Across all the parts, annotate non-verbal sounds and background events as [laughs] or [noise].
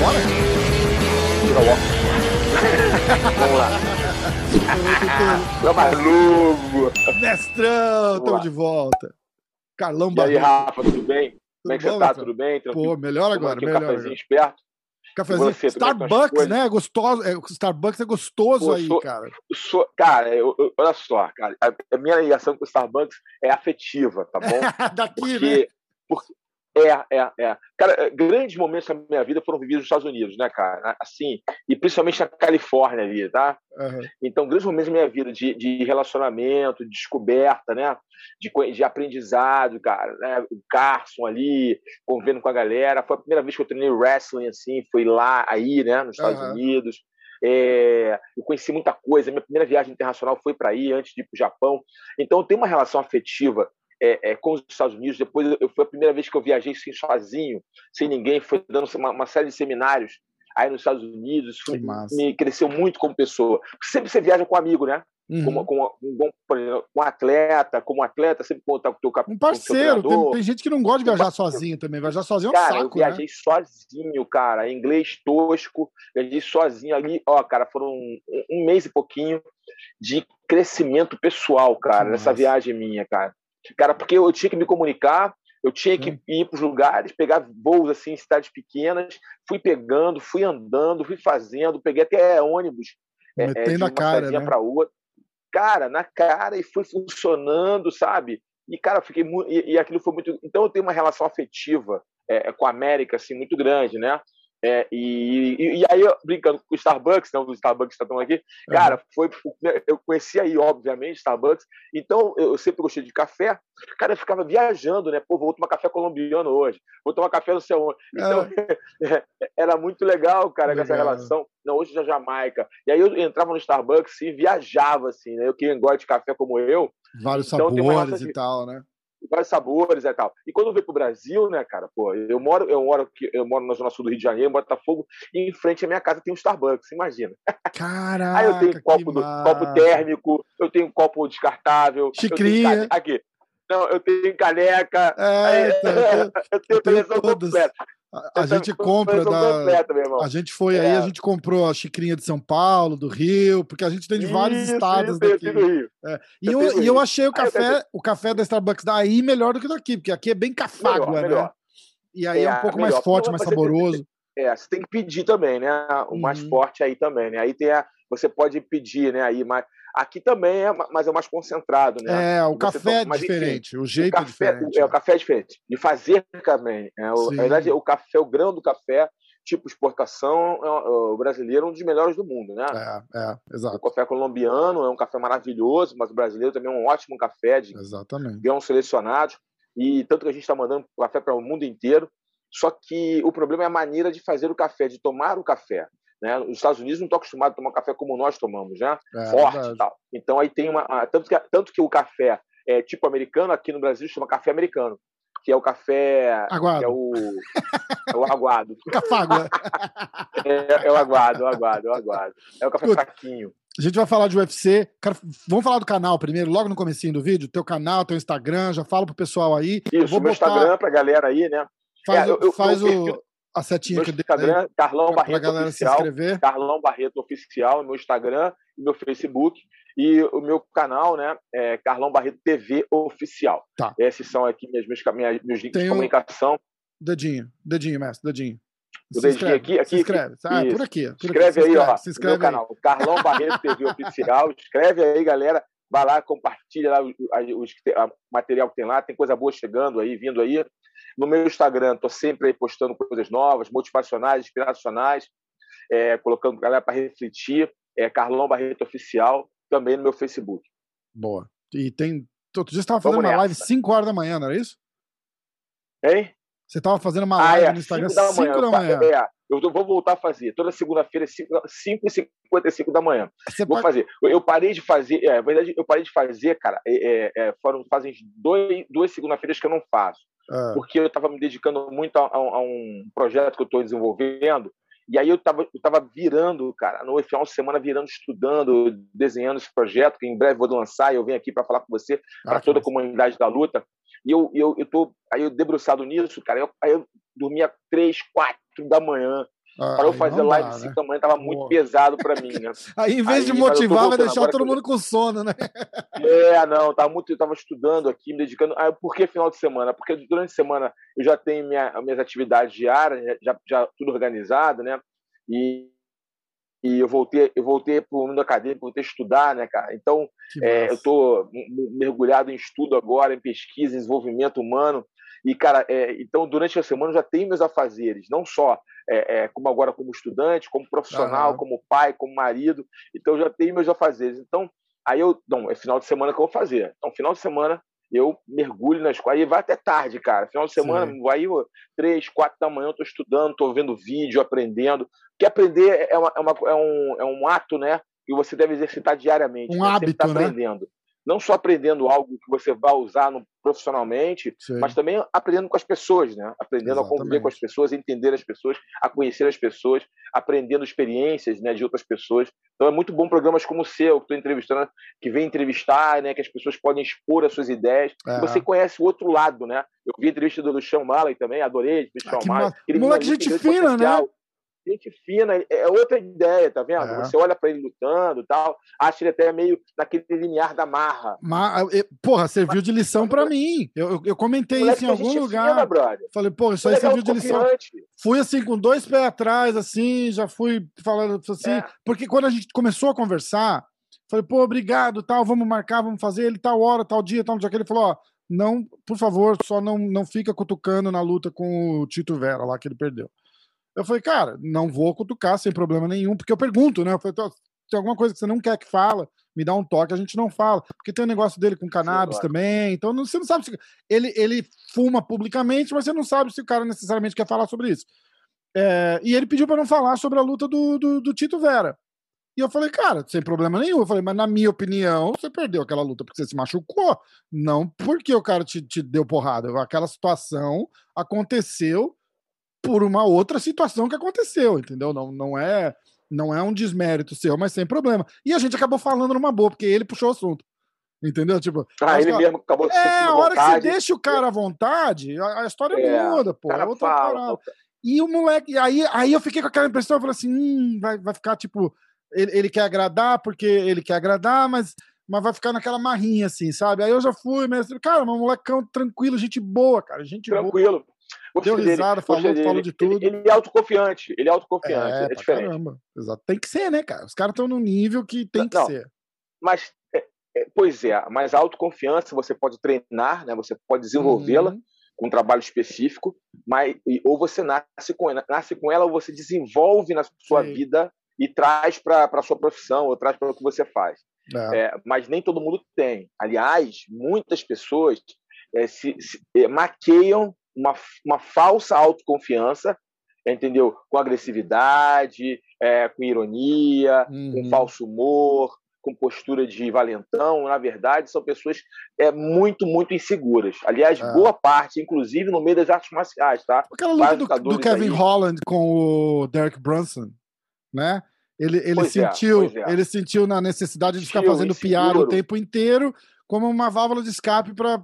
Bora? Tira o óculos. Vamos lá. Meu maluco. Mestrão, tamo de volta. Carlão E aí. Rafa, tudo bem? Como é que você tá? Tudo bem? Tranquilo? Pô, melhor Tomando agora, aqui um melhor. cafezinho agora. esperto. É estão as Starbucks, né? Gostoso. É, o Starbucks é gostoso Pô, aí, sou- cara. Sou- cara, eu- eu- olha só, cara, a, a minha ligação com o Starbucks é afetiva, tá bom? [laughs] Daqui, né? Porque, porque é, é, é. Cara, eh, grandes momentos da minha vida foram vividos nos Estados Unidos, né, cara? Assim, e principalmente na Califórnia ali, tá? Aham. Então, grandes momentos da minha vida de, de relacionamento, de descoberta, né? De, de aprendizado, cara. Né? O Carson ali, convivendo com a galera. Foi a primeira vez que eu treinei wrestling, assim, foi lá, aí, né? Nos Estados Aham. Unidos. É, eu conheci muita coisa. Minha primeira viagem internacional foi para aí, antes de ir para o Japão. Então, eu tenho uma relação afetiva é, é, com os Estados Unidos. Depois, eu, foi a primeira vez que eu viajei assim, sozinho, sem ninguém. Foi dando uma, uma série de seminários aí nos Estados Unidos. Isso me cresceu muito como pessoa. Sempre você viaja com amigo, né? Uhum. Como, como, um bom, por exemplo, com um atleta, como atleta, sempre contar com o teu cap- Um com parceiro. Tem, tem gente que não gosta de Um viajar sozinho também. Viajar sozinho é um Cara, eu saco, né? viajei sozinho, cara, inglês tosco, viajei sozinho ali, ó, cara, foram um, um mês e pouquinho de crescimento pessoal, cara, Que nessa viagem minha, cara. Cara, porque eu tinha que me comunicar, eu tinha que Sim. ir para os lugares, pegar voos assim em cidades pequenas, fui pegando, fui andando, fui fazendo, peguei até ônibus é, é, de Metendo a uma cara, né? para outra. Cara, na cara e foi funcionando, sabe? E cara, fiquei muito e, e aquilo foi muito. Então eu tenho uma relação afetiva é, com a América assim muito grande, né? É, e, e, e aí, brincando com o Starbucks, não do Starbucks que estão aqui, cara, foi eu conheci aí, obviamente, Starbucks, então eu, sempre gostei de café, cara, eu ficava viajando, né? Pô, vou tomar café colombiano hoje, vou tomar café no céu onde. Então, [laughs] era muito legal, cara, com essa Legal. relação. Não, hoje na Jamaica. E aí eu entrava no Starbucks e viajava, assim, né? Eu que gosta de café como eu, Vários Então, sabores e tal, né? Vários sabores e tal. E quando eu veio pro Brasil, né, cara, pô, eu moro, eu moro aqui, eu moro na zona sul do Rio de Janeiro, em Botafogo, e em frente à minha casa tem um Starbucks, imagina. Caraca, [laughs] Aí eu tenho que copo, do, copo térmico, eu tenho copo descartável, eu Xicrinha. tenho aqui. Não, eu tenho caneca, É, aí- então, [laughs] eu tenho- eu tenho eu tenho coleção todas. completa. a, a Eu gente compra da. completa. A gente foi aí, É. a gente comprou a xicrinha de São Paulo, do Rio, porque a gente tem de vários Isso, estados isso, eu daqui. do Rio. E Eu eu, eu achei o Aí eu café, o café da Starbucks daí melhor do que daqui, porque aqui é bem cafágua, Melhor, né? melhor. E aí é, um É, pouco melhor. mais forte, mais tem- saboroso. É, você tem que pedir também, né? O mais Uhum. forte aí também, né? Aí tem a, você pode pedir, né? Aí, mas aqui também é, ma- mas é mais concentrado, né? É, o Você café toma- é mas, enfim, diferente, o O jeito é café, diferente. é, o café é diferente. De fazer também. É, o, na verdade, o café, o grão do café, tipo exportação, é, o brasileiro é um dos melhores do mundo, né? É, é, O exato. café colombiano é um café maravilhoso, mas o brasileiro também é um ótimo café de Exatamente. grãos selecionados, e tanto que a gente está mandando café para o mundo inteiro. Só que o problema é a maneira de fazer o café, de tomar o café. Né? Os Estados Unidos não estão acostumados a tomar café como nós tomamos, né? É, Forte verdade. e tal. Então aí tem uma. Tanto que, tanto que o café é tipo americano, aqui no Brasil chama café americano, que é o café. Aguado. É o, é o aguado. [laughs] Cafágua. É, é o aguado, é o aguado, é o aguado. É o café Puta. fraquinho. A gente vai falar de UFC. Cara, vamos falar do canal primeiro, logo no comecinho do vídeo. Teu canal, teu Instagram, já fala pro pessoal aí. Isso, vou meu botar- Instagram pra galera aí, né? Faz, É, o- eu- eu- faz eu- o, a setinha Meu que Instagram, Carlão Barreto galera Oficial. se inscrever. Carlão Barreto Oficial, meu Instagram e meu Facebook. E o meu canal, né, é Carlão Barreto TV Oficial. Tá. Esses são aqui meus, meus, minha- meus links Tem de o- comunicação. Dedinho, dedinho, mestre, dedinho. O Se dedinho inscreve, aqui, aqui, se inscreve. Ah, por aqui. Por Se aqui. inscreve Se aí, inscreve, ó, se no inscreve meu aí. canal. Carlão Barreto TV [laughs] Oficial. Escreve aí, galera. Vai lá, compartilha lá a material que tem lá. Tem coisa boa chegando aí, vindo aí. No meu Instagram, tô sempre aí postando coisas novas, motivacionais, inspiracionais, é, colocando galera para refletir. É Carlão Barreto Oficial, também no meu Facebook. Boa. E tem. Outro dia você estava fazendo Vamos uma live nessa. 5 horas da manhã, não era isso? Hein? Você estava fazendo uma Ah, live é, no Instagram 5 da 5 manhã. da manhã. É, eu vou voltar a fazer. Toda segunda-feira, 5h55 da manhã. Você Vou pode- fazer. Eu- Eu parei de fazer. É, na verdade, eu parei de fazer, cara. é, é, é, foram fazem dois, duas segunda-feiras que eu não faço. Ah, Porque eu estava me dedicando muito a, a um- a um projeto que eu estou desenvolvendo. E aí eu estava eu tava virando, cara, no final de semana, virando, estudando, desenhando esse projeto, que em breve vou lançar e eu venho aqui para falar com você, para ah, que toda a comunidade da luta. E eu, eu, eu tô aí eu debruçado nisso, cara. Eu, aí eu dormia três, quatro da manhã. Ah, para eu fazer live dá, 5 né? da manhã tava muito pesado para mim, né? [laughs] aí, em vez aí, de motivar, vai deixar todo mundo com sono, né? É, não, tava muito, eu tava estudando aqui, me dedicando. Ah, por que final de semana? Porque durante a semana eu já tenho minha, minhas atividades diárias, já, já tudo organizado, né? E, e eu voltei, eu voltei para o mundo acadêmico, voltei a estudar, né, cara? Então, é, eu estou mergulhado em estudo agora, em pesquisa, em desenvolvimento humano. E, cara, é, então, durante a semana eu já tenho meus afazeres, não só é, é, como agora como estudante, como profissional, uhum. como pai, como marido. Então, eu já tenho meus afazeres. Então, aí eu, não, é final de semana que eu vou fazer. Então, final de semana eu mergulho na escola e vai até tarde, cara. Final de semana, Sim. vai três, quatro da manhã, eu tô estudando, tô vendo vídeo, aprendendo. Porque aprender é, uma, é, uma, é, um, é um ato, né? Que você deve exercitar diariamente. Um né? hábito, tá né? aprendendo não só aprendendo algo que você vai usar no, profissionalmente, Sim. mas também aprendendo com as pessoas, né? Aprendendo Exatamente. a conviver com as pessoas, a entender as pessoas, a conhecer as pessoas, aprendendo experiências né, de outras pessoas. Então é muito bom programas como o seu, que estou entrevistando, que vem entrevistar, né, que as pessoas podem expor as suas ideias. É. Você conhece o outro lado, né? Eu vi a entrevista do Sean Malley também, adorei. Ah, Sean Malley. Moleque gente fina, né? Gente fina, é outra ideia, tá vendo? É. Você olha para ele lutando tal, acha ele até meio naquele limiar da marra. Mas, porra, serviu de lição para mim. Eu, eu comentei isso em algum lugar. Fina, Falei, pô, isso aí serviu de lição. Fui assim, com dois pés atrás, assim, já fui falando assim, é. porque quando a gente começou a conversar, falei, pô, obrigado, tal, vamos marcar, vamos fazer ele tal hora, tal dia, tal dia que ele falou, ó, não, por favor, só não, não fica cutucando na luta com o Tito Vera lá que ele perdeu. Eu falei, cara, não vou cutucar sem problema nenhum, porque eu pergunto, né? Eu falei, tem alguma coisa que você não quer que fala, me dá um toque, a gente não fala. Porque tem um negócio dele com cannabis Sim, também, então não, você não sabe se. Ele, ele fuma publicamente, mas você não sabe se o cara necessariamente quer falar sobre isso. É, e ele pediu para não falar sobre a luta do, do, do, Tito Vera. E eu falei, cara, sem problema nenhum. Eu falei, mas na minha opinião, você perdeu aquela luta porque você se machucou, não porque o cara te, te deu porrada. Aquela situação aconteceu por uma outra situação que aconteceu, entendeu? Não, não é não é um desmérito seu, mas sem problema. E a gente acabou falando numa boa, porque ele puxou o assunto. Entendeu? Tipo, ah, ele que, mesmo acabou É, a hora vontade. que você deixa o cara à vontade, a, a história é, muda, pô. É outra fala, E o moleque, aí, aí eu fiquei com aquela impressão, eu falei assim, hum, vai, vai ficar tipo, ele, ele quer agradar porque ele quer agradar, mas, mas vai ficar naquela marrinha assim, sabe? Aí eu já fui, mas, cara, um molecão tranquilo, gente boa, cara, gente tranquilo. boa. Deu risada, falou, dele. falou de tudo. Ele, ele, é autoconfiante, ele é autoconfiante, é, é diferente. Caramba. Exato. Tem que ser, né, cara? Os caras estão no nível que tem que Não, ser. Mas, é, é, pois é, mas a autoconfiança você pode treinar, né? Você pode desenvolvê-la uhum. com um trabalho específico, mas ou você nasce com ela, nasce com ela ou você desenvolve na sua Sim. vida e traz para a sua profissão, ou traz para o que você faz. É. É, mas nem todo mundo tem. Aliás, muitas pessoas é, se, se é, maqueiam uma, uma falsa autoconfiança, entendeu? Com agressividade, é, com ironia, uhum. com falso humor, com postura de valentão. Na verdade, são pessoas é, muito, muito inseguras. Aliás, é. boa parte, inclusive no meio das artes marciais, tá? Aquela luta do, do, Kevin aí... Holland com o Derek Brunson, né? Ele, ele é, sentiu, é, ele sentiu na necessidade de ficar fazendo piada o tempo inteiro como uma válvula de escape para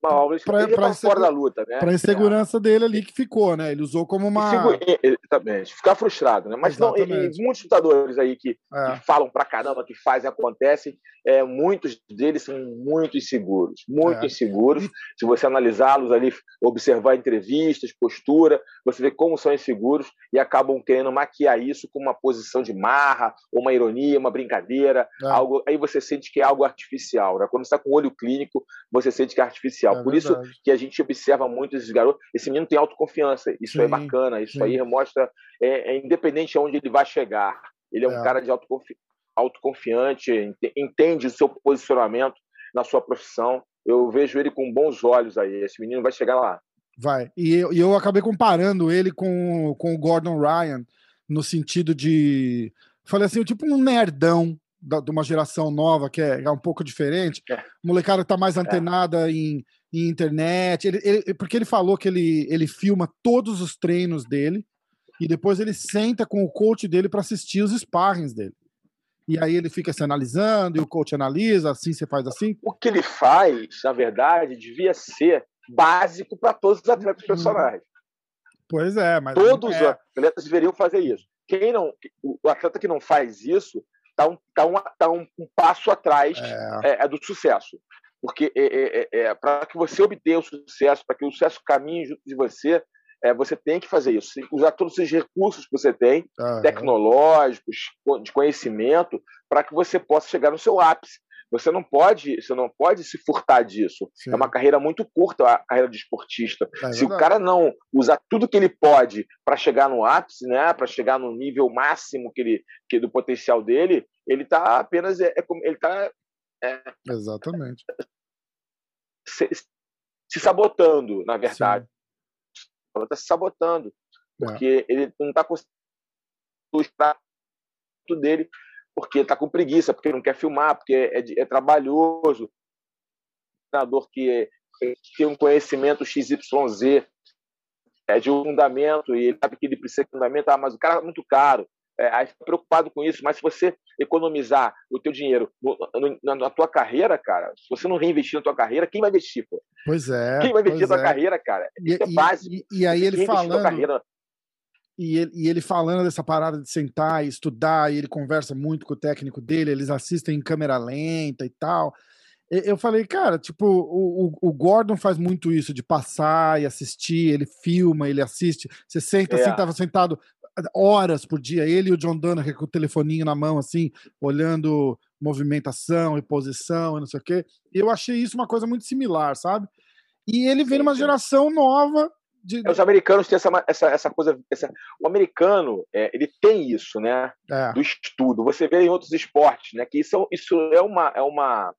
para fora da luta, né? Para insegurança é. dele ali que ficou, né? Ele usou como uma exatamente, ficar frustrado, né? Mas exatamente. não, e, muitos lutadores aí que, é. que, falam pra caramba, que fazem acontecem, é, muitos deles são muito inseguros, muito é. inseguros. Se você analisá-los ali, observar entrevistas, postura, você vê como são inseguros e acabam querendo maquiar isso com uma posição de marra, ou uma ironia, uma brincadeira, é. algo. Aí você sente que é algo artificial, né? Quando está com o olho clínico, você sente que é artificial é Por isso que a gente observa muito esses garotos. Esse menino tem autoconfiança. Isso é sim, é bacana. Isso sim. aí mostra, é, é, independente de onde ele vai chegar. Ele é um é. cara de autoconfi autoconfiante, entende o seu posicionamento na sua profissão. Eu vejo ele com bons olhos aí. Esse menino vai chegar lá. Vai. E eu, e eu acabei comparando ele com, com o Gordon Ryan, no sentido de. Falei assim, tipo um nerdão, da, de uma geração nova que é, é um pouco diferente. É. O molecada tá mais é. antenada é. em, em, internet. Ele, ele, porque ele falou que ele, ele filma todos os treinos dele e depois ele senta com o coach dele para assistir os sparrings dele. E aí ele fica se analisando e o coach analisa, assim você faz assim. O que ele faz, na verdade, devia ser básico para todos os atletas uhum. profissionais. Pois é, mas. Todos é. os atletas deveriam fazer isso. Quem não, o atleta que não faz isso está um, tá um, tá um, um passo atrás é. É, é do sucesso. Porque é, é, é, é para que você obtenha o sucesso, para que o sucesso caminhe junto de você, é, você tem que fazer isso, usar todos os recursos que você tem, uhum. tecnológicos, de conhecimento, para que você possa chegar no seu ápice. Você não pode, você não pode se furtar disso. Sim. É uma carreira muito curta a carreira de esportista. É se o cara não usar tudo que ele pode para chegar no ápice, né, para chegar no nível máximo que ele, que do potencial dele, ele está apenas é, ele está é, exatamente se, se, sabotando, na verdade. Está se sabotando é. porque ele não está conseguindo o dele porque está com preguiça, porque não quer filmar, porque é, é, é trabalhoso. O treinador que tem um conhecimento XYZ é, de um fundamento e ele sabe que ele precisa de fundamento, ah, mas o cara é muito caro. É, preocupado com isso, mas se você economizar o teu dinheiro no, no, na, na, tua carreira, cara, se você não reinvestir na tua carreira, quem vai investir, pô? Pois é. Quem vai investir na tua é. carreira, cara? Isso e, é básico. E, e aí ele falando... E ele, e ele falando dessa parada de sentar e estudar, e ele conversa muito com o técnico dele, eles assistem em câmera lenta e tal. Eu falei, cara, tipo, o, o, Gordon faz muito isso, de passar e assistir, ele filma, ele assiste. Você senta é. assim, tava sentado horas por dia, ele e o John Danaher com o telefoninho na mão, assim, olhando movimentação e posição e não sei o quê. Eu achei isso uma coisa muito similar, sabe? E ele vem numa geração nova de... É, os americanos têm essa, essa, essa coisa. Essa... O americano, é, ele tem isso, né? É. Do estudo. Você vê em outros esportes, né? Que isso, isso é uma. É uma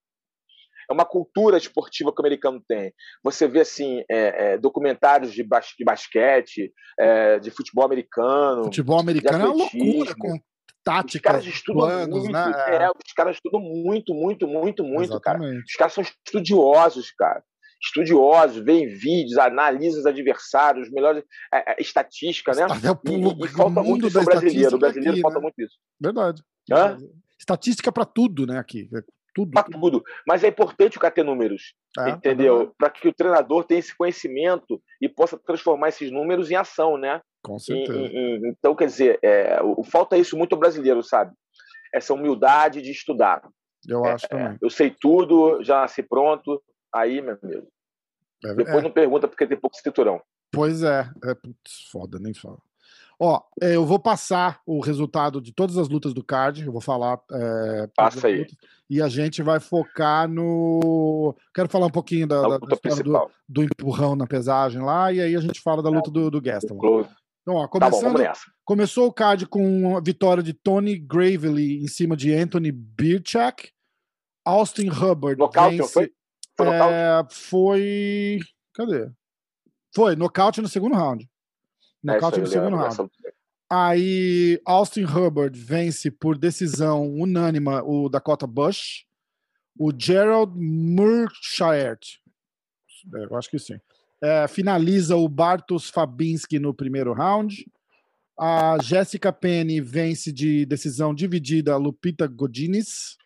é uma cultura esportiva que o americano tem. Você vê assim é, é, documentários de, bas de basquete, é, de futebol americano. Futebol americano é uma loucura com táticas, os caras estudam planos, muito, né? É, os caras estudam muito, muito, muito, muito, Exatamente. cara. Os caras são estudiosos, cara estudiosos, veem vídeos, analisam os adversários, melhores é, é, estatística, né? E, e, e falta muito isso brasileiro. O brasileiro aqui, falta né? muito isso. Verdade. Hã? Estatística para tudo, né? Aqui. Tudo. Para tudo. Mas é importante o cara ter números. É, entendeu? É para que o treinador tenha esse conhecimento e possa transformar esses números em ação, né? Com certeza. E, e, então, quer dizer, é, o, falta isso muito ao brasileiro, sabe? Essa humildade de estudar. Eu acho é, também. Eu sei tudo, já nasci pronto, Aí, meu amigo. É, depois é. não pergunta porque tem pouco cinturão. Pois é. é putz, foda, nem fala. Ó, é, eu vou passar o resultado de todas as lutas do card. Eu vou falar. É, Passa aí. Lutas, e a gente vai focar no. Quero falar um pouquinho da, da, da história do, do, empurrão na pesagem lá, e aí a gente fala da luta do, do Gaston. Então, ó, começando, tá bom, começou o card com a vitória de Tony Gravely em cima de Anthony Birchak. Austin Hubbard. Nocaute, vence... foi? Foi? É, foi. Cadê? Foi, nocaute no segundo round. É, nocaute no segundo round. Aí Austin Hubbard vence por decisão unânima o Dakota Bush. O Gerald Murchart, é, eu acho que sim, é, finaliza o Bartosz Fabinski no primeiro round. A Jessica Penny vence de decisão dividida a Lupita Godinez.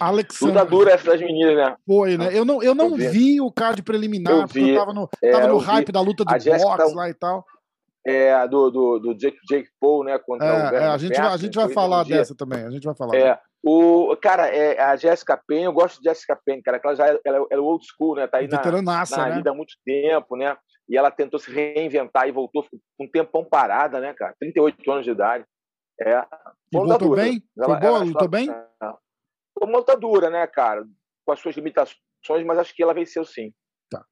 Alexandre. Luta dura essa das meninas, né? Foi, né? Eu não, eu não vi. o card preliminar, eu porque eu tava no, é, tava no hype vi. da luta do boxe tá... lá e tal. É, do, do, do Jake, Jake Paul, né? Contra é, o é, a, gente vai, a gente vai falar dessa também. A gente vai falar. É, o, cara, é, a Jessica Penn, eu gosto de Jessica Penn, cara, que ela já é, ela é old school, né? Tá aí na, na né? vida há muito tempo, né? E ela tentou se reinventar e voltou ficou um tempão parada, né, cara? 38 anos de idade. É. E voltou bem? Ela, Foi boa? Lutou bem? É, uma luta dura, né, cara? Com as suas limitações, mas acho que ela venceu sim. Tá.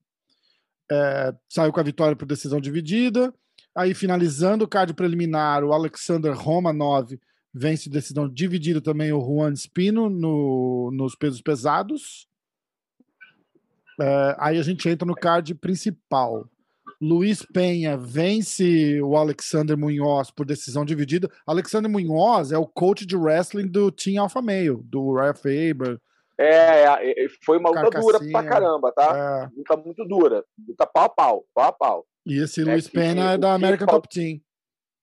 É, saiu com a vitória por decisão dividida. Aí, finalizando o card preliminar, o Alexander Romanov vence decisão dividida também o Juan Spino no, nos pesos pesados. É, aí a gente entra no card principal. Luiz Penha vence o Alexander Munhoz por decisão dividida. Alexander Munhoz é o coach de wrestling do Team Alpha Male, do Ryan Faber. É, é, é, foi uma luta dura pra caramba, tá? É. Luta muito dura. Luta pau a pau, pau a pau. E esse é, Luiz Penha é da American Top Team.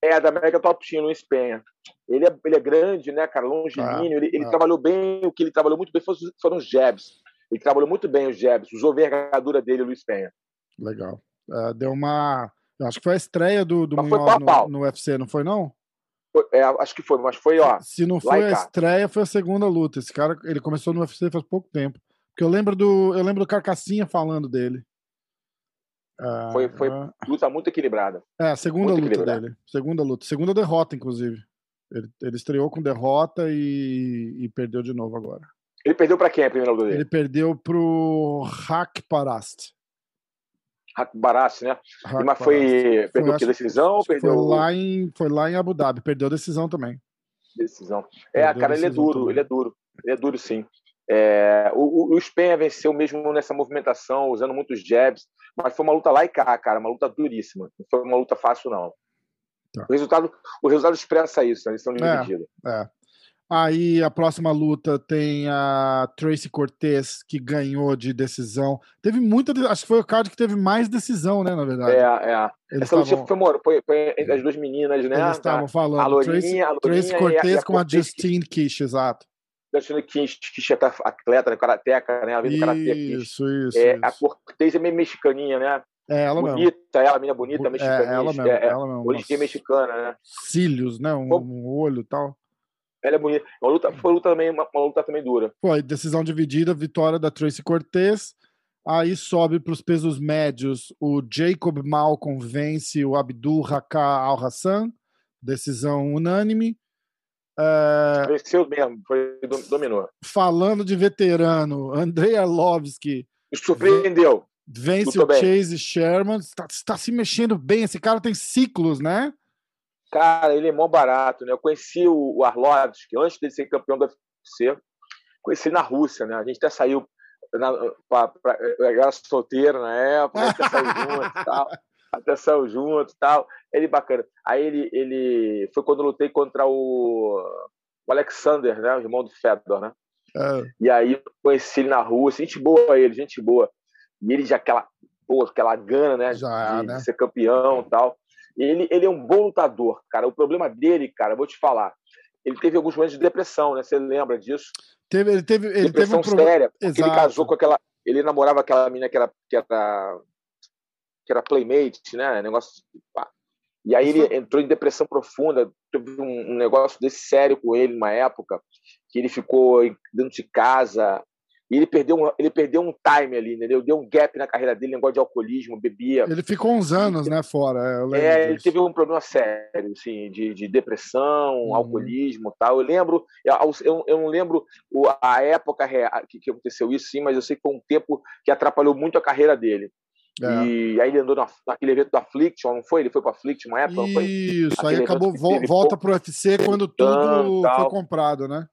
É, da American Top Team, Luiz Penha. Ele é, ele é grande, né, cara? Longilíneo. Ah, ele, ele ah. trabalhou bem, o que ele trabalhou muito bem foram os jabs. Ele trabalhou muito bem os jabs, usou a envergadura dele, Luiz Penha. Legal. Uh, deu uma. Acho que foi a estreia do, do Munhoz no, no, UFC, não foi, não? Foi, é, acho que foi, mas foi, ó. Se não foi a estreia, foi a segunda luta. Esse cara, ele começou no UFC faz pouco tempo. Porque eu lembro do, eu lembro do Carcassinha falando dele. Foi, foi uh, luta muito equilibrada. É, a segunda muito luta dele. Segunda luta. Segunda derrota, inclusive. Ele, ele estreou com derrota e, e perdeu de novo agora. Ele perdeu para quem a primeira luta dele? Ele perdeu pro Hak Parast. Hak Parast, né? Hak Mas foi. Perdeu foi, que decisão perdeu? Foi lá, em, foi lá em Abu Dhabi. Perdeu decisão também. Decisão. É, perdeu cara, ele é duro, também. ele é duro. Ele é duro, sim. É, o, o Spenha venceu mesmo nessa movimentação, usando muitos jabs, mas foi uma luta lá e cá, cara, uma luta duríssima. Não foi uma luta fácil, não. Tá. O, resultado, o resultado expressa isso, né? eles estão divididos. É, é. Aí a próxima luta tem a Tracy Cortez, que ganhou de decisão. Teve muita. Acho que foi o card que teve mais decisão, né? Na verdade. É, é. Eles Essa tavam... luta foi, foi, foi, entre as duas meninas, né? Eles estavam falando. A Lourinha, Tracy, a Lourinha Tracy Cortez a, a com a Justine Kish, exato. Justine Kish, Kish é atleta, né? Karateca, né? A vida karatê Isso, isso, é, isso. A Cortez é meio mexicaninha, né? É ela bonita, mesmo. ela, menina bonita, mexicana. É ela mesmo, é, ela mesmo. Origem mexicana, né? Cílios, né? Um, um olho e tal. Ela é bonita. Uma luta, foi uma luta também, uma, uma luta também dura. Foi, decisão dividida, vitória da Tracy Cortez. Aí sobe para os pesos médios. O Jacob Malcolm vence o Abdul Haka Al-Hassan. Decisão unânime. É... Venceu mesmo, foi, dominou. Falando de veterano, Andrei Arlovski. Surpreendeu. Vence o bem. Chase Sherman. Está tá se mexendo bem. Esse cara tem ciclos, né? Cara, ele é mó barato, né? Eu conheci o Arlovski antes de ser campeão da UFC. Conheci na Rússia, né? A gente até saiu na, pra, pra, eu era solteiro na época, até saiu junto e tal. [laughs] Saiu junto tal. Ele bacana. Aí ele, ele foi quando eu lutei contra o, o Alexander, né? O irmão do Fedor, né? É. E aí eu conheci ele na Rússia. Gente boa ele, gente boa. E ele já aquela, pô, aquela gana, né? Já, de, né? de ser campeão e tal. Ele, ele é um bom lutador, cara. O problema dele, cara, vou te falar, ele teve alguns momentos de depressão, né? Você lembra disso? Teve, ele teve, ele depressão teve um séria. Ele casou com aquela, ele namorava aquela menina que era que era que era playmate, né? Negócio. Pá. E aí ele entrou em depressão profunda, teve um, um negócio desse sério com ele numa época que ele ficou dentro de casa, e ele perdeu, um, ele perdeu um time ali, entendeu? Deu um gap na carreira dele, negócio de alcoolismo, bebia. Ele ficou uns anos, né, fora. É, ele teve um problema sério, assim, de, de depressão, uhum. alcoolismo tal. Eu lembro, eu, eu não lembro a época que aconteceu isso, sim, mas eu sei que foi um tempo que atrapalhou muito a carreira dele. É. E aí ele andou naquele evento da Affliction, não foi? Ele foi para Affliction uma época, Isso, aí acabou, volta para o UFC quando tudo foi comprado, né?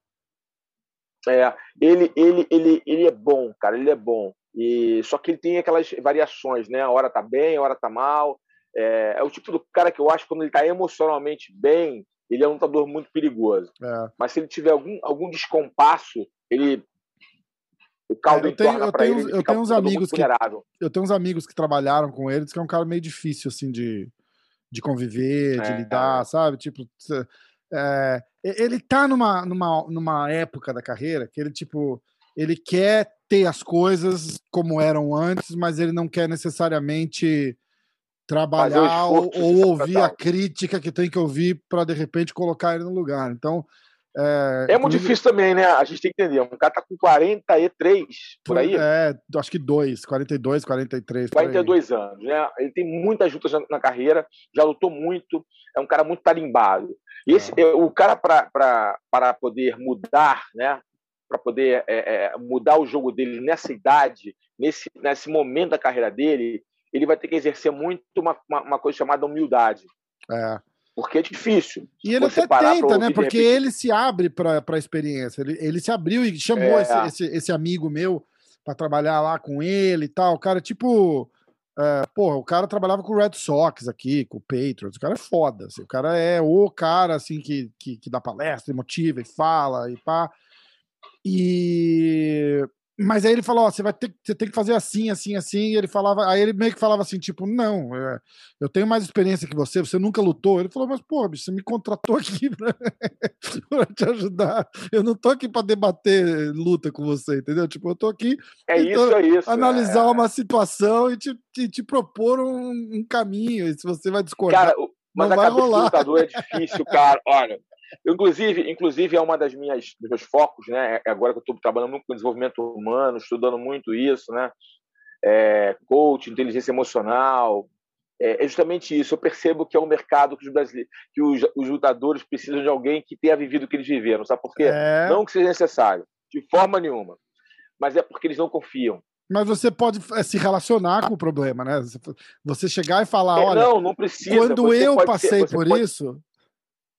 É, ele, ele, ele, ele é bom, cara, ele é bom. E só que ele tem aquelas variações, né? A hora tá bem, a hora tá mal. É, é o tipo do cara que eu acho que quando ele tá emocionalmente bem, ele é um lutador muito perigoso. É. Mas se ele tiver algum, algum descompasso, ele o caldo é, eu tenho, eu tenho, ele, eu tenho uns amigos que eu tenho uns amigos que trabalharam com ele, que é um cara meio difícil assim de, de conviver, de é, lidar, sabe? Tipo, é, ele tá numa, numa, numa época da carreira que ele, tipo, ele quer ter as coisas como eram antes, mas ele não quer necessariamente trabalhar ou, ou ouvir a crítica que tem que ouvir para de repente colocar ele no lugar. Então, é, é muito difícil também, né? A gente tem que entender. Um cara tá com 43 por aí. É, acho que dois, 42, 43. 42 anos, né? Ele tem muitas lutas na, na, carreira, já lutou muito, é um cara muito tarimbado. E esse, é. o cara, para poder mudar, né? Para poder é, é, mudar o jogo dele nessa idade, nesse, nesse momento da carreira dele, ele vai ter que exercer muito uma, uma, uma coisa chamada humildade. É. Porque é difícil. E ele até tenta, né? Porque ele se abre para a experiência. Ele, ele se abriu e chamou é. esse, esse, esse, amigo meu para trabalhar lá com ele e tal. O cara, tipo. É, porra, o cara trabalhava com o Red Sox aqui, com o Patriots. O cara é foda. Assim, o cara é o cara assim que, que, que dá palestra, e motiva e fala e pá. E mas aí ele falou, ó, você vai ter, você tem que fazer assim, assim, assim. E ele falava, aí ele meio que falava assim, tipo, não, é, eu tenho mais experiência que você, você nunca lutou. Ele falou, mas pô, bicho, você me contratou aqui [laughs] pra, pra te ajudar. Eu não tô aqui para debater luta com você, entendeu? Tipo, eu tô aqui é isso, é isso, analisar é. uma situação e te, te, te propor um, um, caminho. E se você vai discordar, cara, mas não vai rolar. do lutador é difícil, cara. Olha, Inclusive, inclusive é uma das minhas dos meus focos, né? É agora que eu estou trabalhando muito com desenvolvimento humano, estudando muito isso, né? É, coach, inteligência emocional, é, é, justamente isso. Eu percebo que é um mercado que os brasileiros, que os, os lutadores precisam de alguém que tenha vivido o que eles viveram, sabe por quê? É... Não que seja necessário, de forma nenhuma, mas é porque eles não confiam. Mas você pode é, se relacionar com o problema, né? Você chegar e falar, é, olha, não, não precisa. Quando eu passei ser, por pode... isso,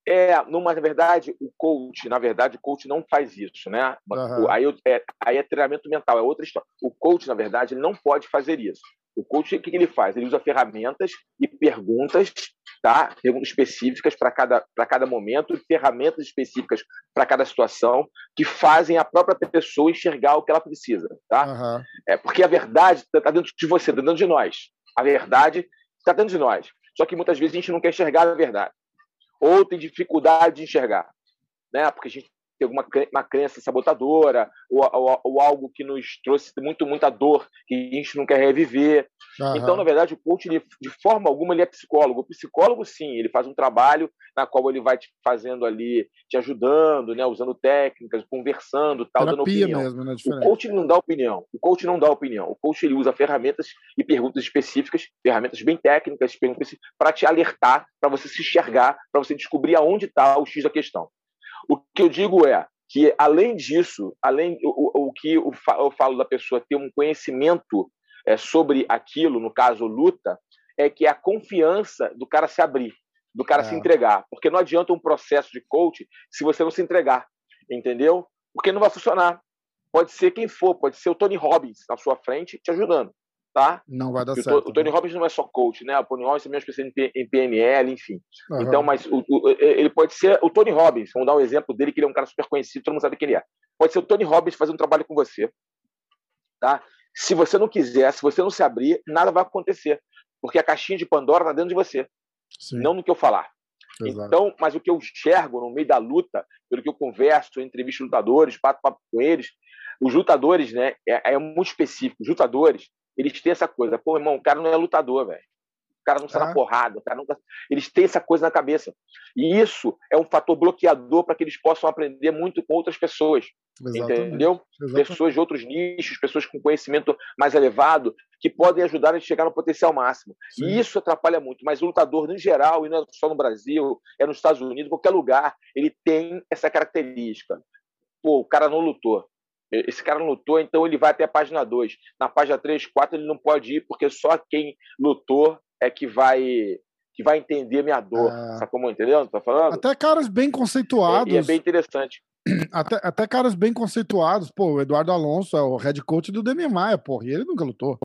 é, numa na verdade, o coach, na verdade, o coach não faz isso, né? Uhum. Aí, é, aí é treinamento mental, é outra história. O coach, na verdade, ele não pode fazer isso. O coach, o que ele faz? Ele usa ferramentas e perguntas, tá? Perguntas específicas para cada, cada momento, ferramentas específicas para cada situação, que fazem a própria pessoa enxergar o que ela precisa, tá? Uhum. É, porque a verdade está tá dentro de você, está dentro de nós. A verdade está dentro de nós. Só que muitas vezes a gente não quer enxergar a verdade ou tem dificuldade de enxergar, né? Porque a gente tem alguma uma crença sabotadora ou, ou, ou, algo que nos trouxe muito muita dor que a gente não quer reviver. Uhum. Então, na verdade, o coach ele, de forma alguma ele é psicólogo. O psicólogo sim, ele faz um trabalho na qual ele vai te fazendo ali, te ajudando, né, usando técnicas, conversando, tal, Terapia dando opinião. Mesmo, né, o coach não dá opinião. O coach não dá opinião. O coach ele usa ferramentas e perguntas específicas, ferramentas bem técnicas, para te alertar, para você se enxergar, para você descobrir aonde está o X da questão. O que eu digo é que, além disso, além o, o que eu falo da pessoa ter um conhecimento é, sobre aquilo, no caso luta, é que é a confiança do cara se abrir, do cara é. se entregar. Porque não adianta um processo de coach se você não se entregar, entendeu? Porque não vai funcionar. Pode ser quem for, pode ser o Tony Robbins na sua frente te ajudando tá? Não vai dar certo. O, Tony né? Robbins não é só coach, né? O Tony Robbins também é especialista em PNL, enfim. Uhum. Então, mas o, o, ele pode ser o Tony Robbins. Vamos dar um exemplo dele, que ele é um cara super conhecido, todo mundo sabe quem ele é. Pode ser o Tony Robbins fazendo um trabalho com você, tá? Se você não quiser, se você não se abrir, nada vai acontecer, porque a caixinha de Pandora está dentro de você, Sim. não no que eu falar. Exato. Então, mas o que eu enxergo no meio da luta, pelo que eu converso, entrevisto lutadores, papo, papo com eles, os lutadores, né, é, é muito específico. Os lutadores, eles têm essa coisa. Pô, irmão, o cara não é lutador, velho. O cara não está na porrada, o cara tá... Eles têm essa coisa na cabeça. E isso é um fator bloqueador para que eles possam aprender muito com outras pessoas. Exatamente. Entendeu? Exatamente. Pessoas de outros nichos, pessoas com conhecimento mais elevado, que podem ajudar a chegar no potencial máximo. Sim. E isso atrapalha muito. Mas o lutador, em geral, e não é só no Brasil, é nos Estados Unidos, qualquer lugar, ele tem essa característica. Pô, o cara não lutou. Esse cara não lutou, então ele vai até a página 2. Na página 3, 4 ele não pode ir, porque só quem lutou é que vai que vai entender minha dor. É... Sabe como entendeu? Tá falando? Até caras bem conceituados. É, é bem interessante. [clears throat] Até, até caras bem conceituados. Pô, o Eduardo Alonso é o head coach do Demi Maia, porra, e ele nunca lutou.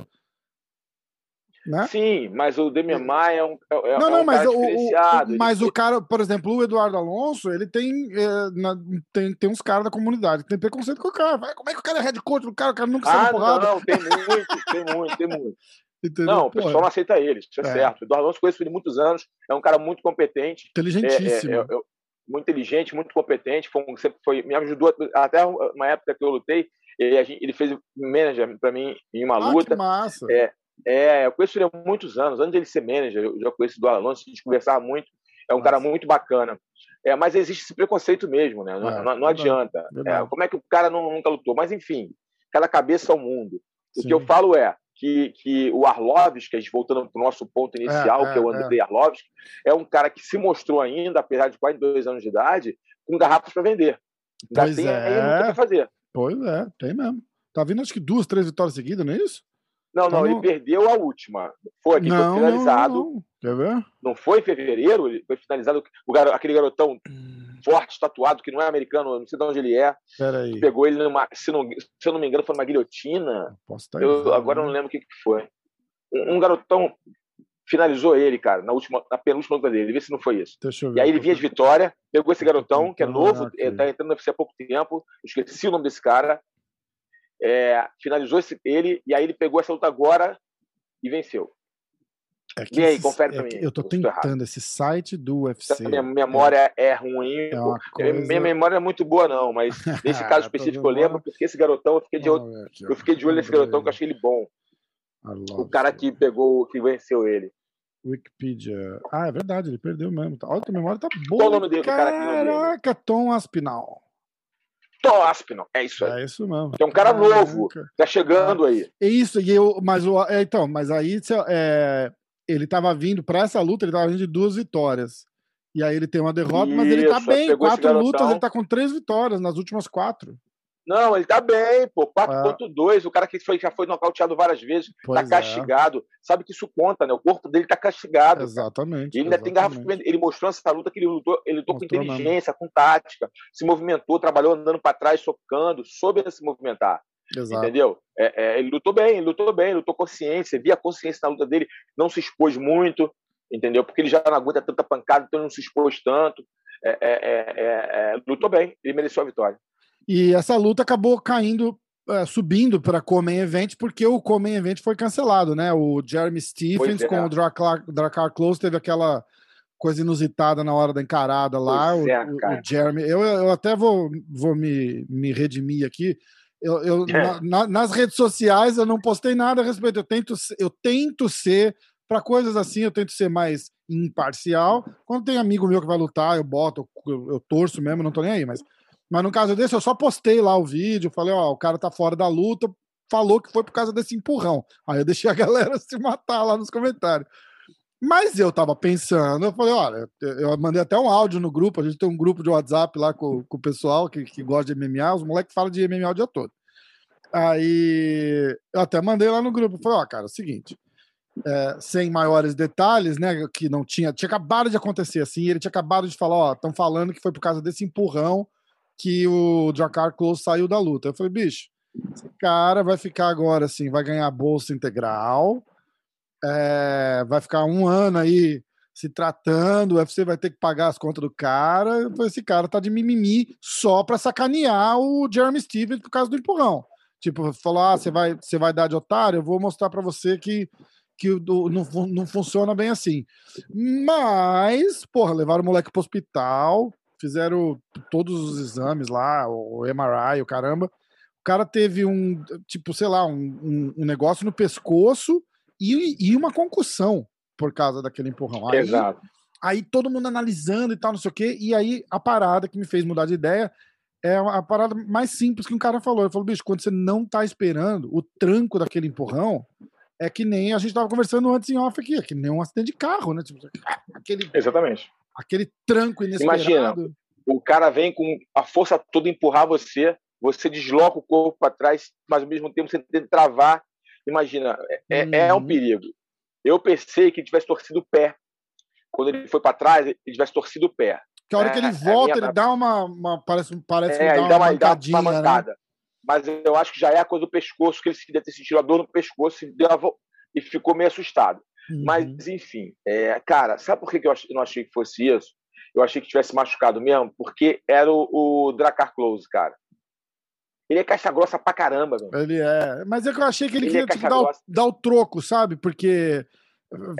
Né? Sim, mas o Demian Maia é um, é, não, não, é um mas cara o, mas o cara, por exemplo, o Eduardo Alonso, ele tem, é, na, tem, tem uns caras da comunidade que tem preconceito com o cara. Vai, como é que o cara é head coach do cara? O cara nunca ah, porrada. Não, tem muito, tem muito, tem muito. [laughs] Entendeu? Não, o pessoal não aceita ele, isso é, é. certo. O Eduardo Alonso conheço ele muitos anos, é um cara muito competente. Inteligentíssimo. É, é, muito inteligente, muito competente, foi, sempre foi, me ajudou até uma época que eu lutei, ele, ele fez manager para mim em uma ah, luta. Que massa. É, é, eu conheço ele há muitos anos. Antes dele ser manager, eu já conheço o Alonso, a gente conversava muito. É um Nossa. cara muito bacana. É, mas existe esse preconceito mesmo, né? Não, é, não, não adianta. É, como é que o cara não, nunca lutou? Mas, enfim, cada cabeça é o mundo. O Sim. que eu falo é que, que o Arlovski, a gente voltando para o nosso ponto inicial, é, que é o é, Andrei Arlovski, é um cara que se mostrou ainda, apesar de quase dois anos de idade, com garrafas para vender. Ainda pois tem é. para fazer. Pois é, tem mesmo. Tá vindo acho que duas, três vitórias seguidas, não é isso? Não, não, ele perdeu a última. Foi aqui, não, foi finalizado. Não, não. Quer ver? Não foi em fevereiro, ele foi finalizado. O gar... Aquele garotão hum. forte, tatuado, que não é americano, não sei de onde ele é. Peraí. Pegou ele numa. Se, não, se eu não me engano, foi numa guilhotina. Posso estar eu, agora eu não lembro o que, que foi. Um, um, garotão finalizou ele, cara, na última, na penúltima luta dele. Vê se não foi isso. Deixa eu ver, e aí ele vinha de vitória, pegou esse garotão, que é novo, okay. tá entrando no UFC há pouco tempo. Esqueci o nome desse cara é, finalizou esse, ele, e aí ele pegou essa luta agora e venceu. É e aí, confere é pra mim. Eu tô tentando esse site do UFC. Minha memória é, é ruim. Coisa... Minha memória é muito boa, não, mas [laughs] nesse caso específico eu lembro, porque esse garotão, eu fiquei de, olho, eu fiquei de olho nesse garotão que eu achei ele bom. O cara que pegou, que venceu ele. Wikipedia. Ah, é verdade, ele perdeu mesmo. Olha, a memória tá boa. Qual o nome dele, Caraca, cara Tom Aspinal. Tom Aspinall, é isso aí. É isso mesmo. É um cara Caraca. novo, tá chegando aí. É isso, e eu, mas o, é, então, mas aí é, ele tava vindo para essa luta, ele tava vindo de duas vitórias. E aí ele tem uma derrota, isso, mas ele tá bem, quatro lutas, ele tá com três vitórias nas últimas quatro. Não, ele tá bem, pô. 4.2, é. o cara que foi, já foi nocauteado várias vezes, tá pois tá castigado. É. Sabe que isso conta, né? O corpo dele tá castigado. Exatamente. Ele ainda exatamente. tem garrafa. Ele mostrou nessa luta que ele lutou, ele lutou com inteligência, mesmo. com tática, se movimentou, trabalhou andando para trás, socando, soube se movimentar. Exato. Entendeu? É, é, ele lutou bem, ele lutou bem, ele lutou consciência, via a consciência na luta dele, não se expôs muito, entendeu? Porque ele já não aguenta tanta pancada, então ele não se expôs tanto. É, é, lutou bem, ele mereceu a vitória. E essa luta acabou caindo, uh, subindo para Comen Event, porque o Comen Event foi cancelado, né? O Jeremy Stephens é. com o Dracar, Dracar Close teve aquela coisa inusitada na hora da encarada lá. O, é, o, Jeremy, eu, eu até vou, vou me, me redimir aqui. Eu, eu é. na, nas redes sociais eu não postei nada a respeito. Eu tento, eu tento ser para coisas assim, eu tento ser mais imparcial. Quando tem amigo meu que vai lutar, eu boto, eu, eu torço mesmo, não tô nem aí, mas mas no caso desse, eu só postei lá o vídeo, falei, ó, o cara tá fora da luta, falou que foi por causa desse empurrão. Aí eu deixei a [laughs] galera se matar lá nos comentários. Mas eu tava pensando, eu falei, olha, eu mandei até um áudio no grupo, a gente tem um grupo de WhatsApp lá com, com o pessoal que, que gosta de MMA, os moleques falam de MMA o dia todo. Aí eu até mandei lá no grupo, falei, ó, cara, é o seguinte, é, sem maiores detalhes, né, que não tinha, tinha acabado de acontecer assim, ele tinha acabado de falar, ó, estão falando que foi por causa desse empurrão que o Dracar Close saiu da luta. Eu falei, bicho, esse cara vai ficar agora assim, vai ganhar bolsa integral, é, vai ficar um ano aí se tratando, o UFC vai ter que pagar as contas do cara. Esse cara tá de mimimi só pra sacanear o Jeremy Stevens por causa do empurrão. Tipo, falar, ah, você vai, você vai dar de otário, eu vou mostrar para você que que não, não funciona bem assim. Mas, porra, levaram o moleque pro hospital, fizeram todos os exames lá, o MRI, o caramba. O cara teve um, tipo, sei lá, um, um, um negócio no pescoço e, e, uma concussão por causa daquele empurrão. Aí, Exato. Aí todo mundo analisando e tal, não sei o quê. E aí a parada que me fez mudar de ideia é a parada mais simples que um cara falou. Ele falou, bicho, quando você não tá esperando o tranco daquele empurrão, é que nem a gente tava conversando antes em off aqui, é que nem um acidente de carro, né? Tipo, aquele, Exatamente aquele tranco inesperado. Imagina, o cara vem com a força toda empurrar você, você desloca o corpo para trás, mas ao mesmo tempo você tem que travar. Imagina, é, uhum. é um uhum. perigo. Eu pensei que ele tivesse torcido o pé. Quando ele foi para trás, ele tivesse torcido o pé. Que a hora é, que ele é volta, ele dá uma, uma, Parece, parece é, que dá uma, dá uma, uma mancada. Né? Mas eu acho que já é a coisa do pescoço, que ele se deve ter sentido a dor no pescoço e, e ficou meio assustado. Uhum. Mas, enfim, é, cara, sabe por que eu não achei que fosse isso? Eu achei que tivesse machucado mesmo, porque era o, o Dracar Close, cara. Ele é caixa grossa pra caramba, meu. Ele é. Mas é que eu achei que ele, ele é queria é tipo, dar, o, dar o troco, sabe? Porque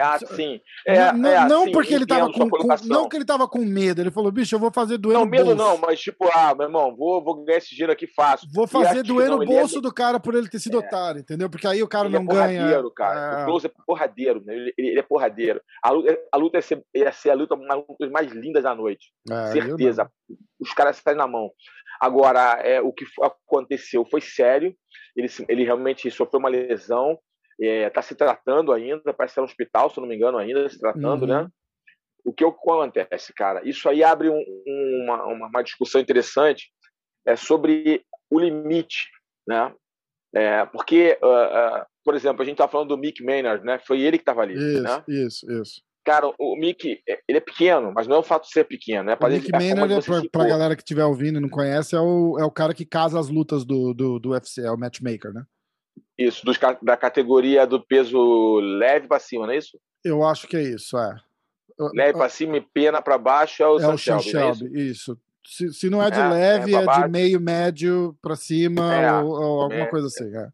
ah, sim. É, não, é, não porque ele tava com, com, não que ele tava com medo, ele falou, bicho, eu vou fazer doer não, no medo não, mas tipo, ah, meu irmão, vou, vou ganhar esse dinheiro aqui fácil. Vou fazer doer no é bolso é... do cara por ele ter sido é. otário, entendeu? Porque aí o cara ele não é ganha. cara. O Close é porradeiro, né? Ele, ele, é porradeiro. A luta, a luta ia, ser, ia ser a luta uma das mais lindas da noite. Certeza. Os caras saem na mão. Agora, é, o que aconteceu foi sério. Ele, ele realmente sofreu uma lesão está é, tá se tratando ainda, parece ser um hospital, se não me engano, ainda se tratando, né? uhum. né? O que acontece, cara? Isso aí abre um, uma, uma, discussão interessante é, sobre o limite, né? É, porque, uh, uh, por exemplo, a gente está falando do Mick Maynard, né? Foi ele que estava ali, isso, né? Isso, isso. Cara, o Mick, é, ele é pequeno, mas não é o fato de ser pequeno, né? O Mick Maynard, é, para a galera que estiver ouvindo e não conhece, é o, é o cara que casa as lutas do, do, do UFC, é o matchmaker, né? Isso, dos, da categoria do peso leve para cima, não é isso? Eu acho que é isso, é. Leve para cima e pena para baixo é o é o Shelby, é isso? isso? se, se não é de é, leve, é, é, de meio médio para cima é, ou, ou, alguma coisa assim. É.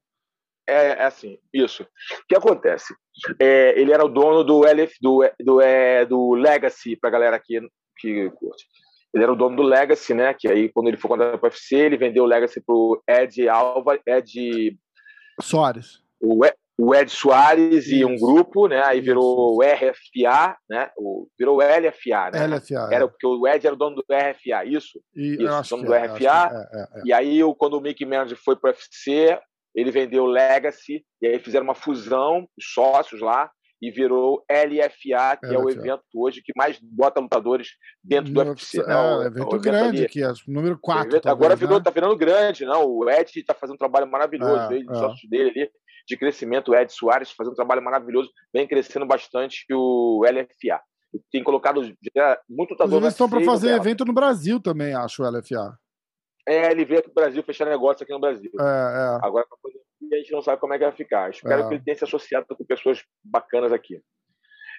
é. é, assim, isso. O que acontece? ele era o dono do LF, do, do, do Legacy, para galera aqui que curte. Ele era o dono do Legacy, né? Que aí, quando ele foi contratado para o UFC, ele vendeu o Legacy pro Ed Alva, Ed Soares. O, o Ed Soares Isso. e um grupo, né? Aí virou o RFA, né? O, virou o LFA, né? LFA, era, é. Porque o Ed era o dono do RFA, isso? E, isso, dono do é, RFA. É, é, é, e aí, quando o Mickey Manning foi para o UFC, ele vendeu o Legacy, e aí fizeram uma fusão, os sócios lá, e virou LFA, que LFA. é o evento hoje que mais bota lutadores dentro do UFC. É, né? é evento, evento grande ali. aqui, número 4. agora virou, né? tá virando grande, não? O Ed está fazendo um trabalho maravilhoso, é, ele, é. sócios dele ali de crescimento, o Ed Soares fazendo um trabalho maravilhoso, vem crescendo bastante o LFA. Tem colocado muito lutador. Eles estão para fazer dela. evento no Brasil também, acho, o LFA. É, ele veio aqui no Brasil fechar negócio aqui no Brasil. É, é. Agora, a gente não sabe como é que vai ficar. Espero é. que ele tenha se associado com pessoas bacanas aqui.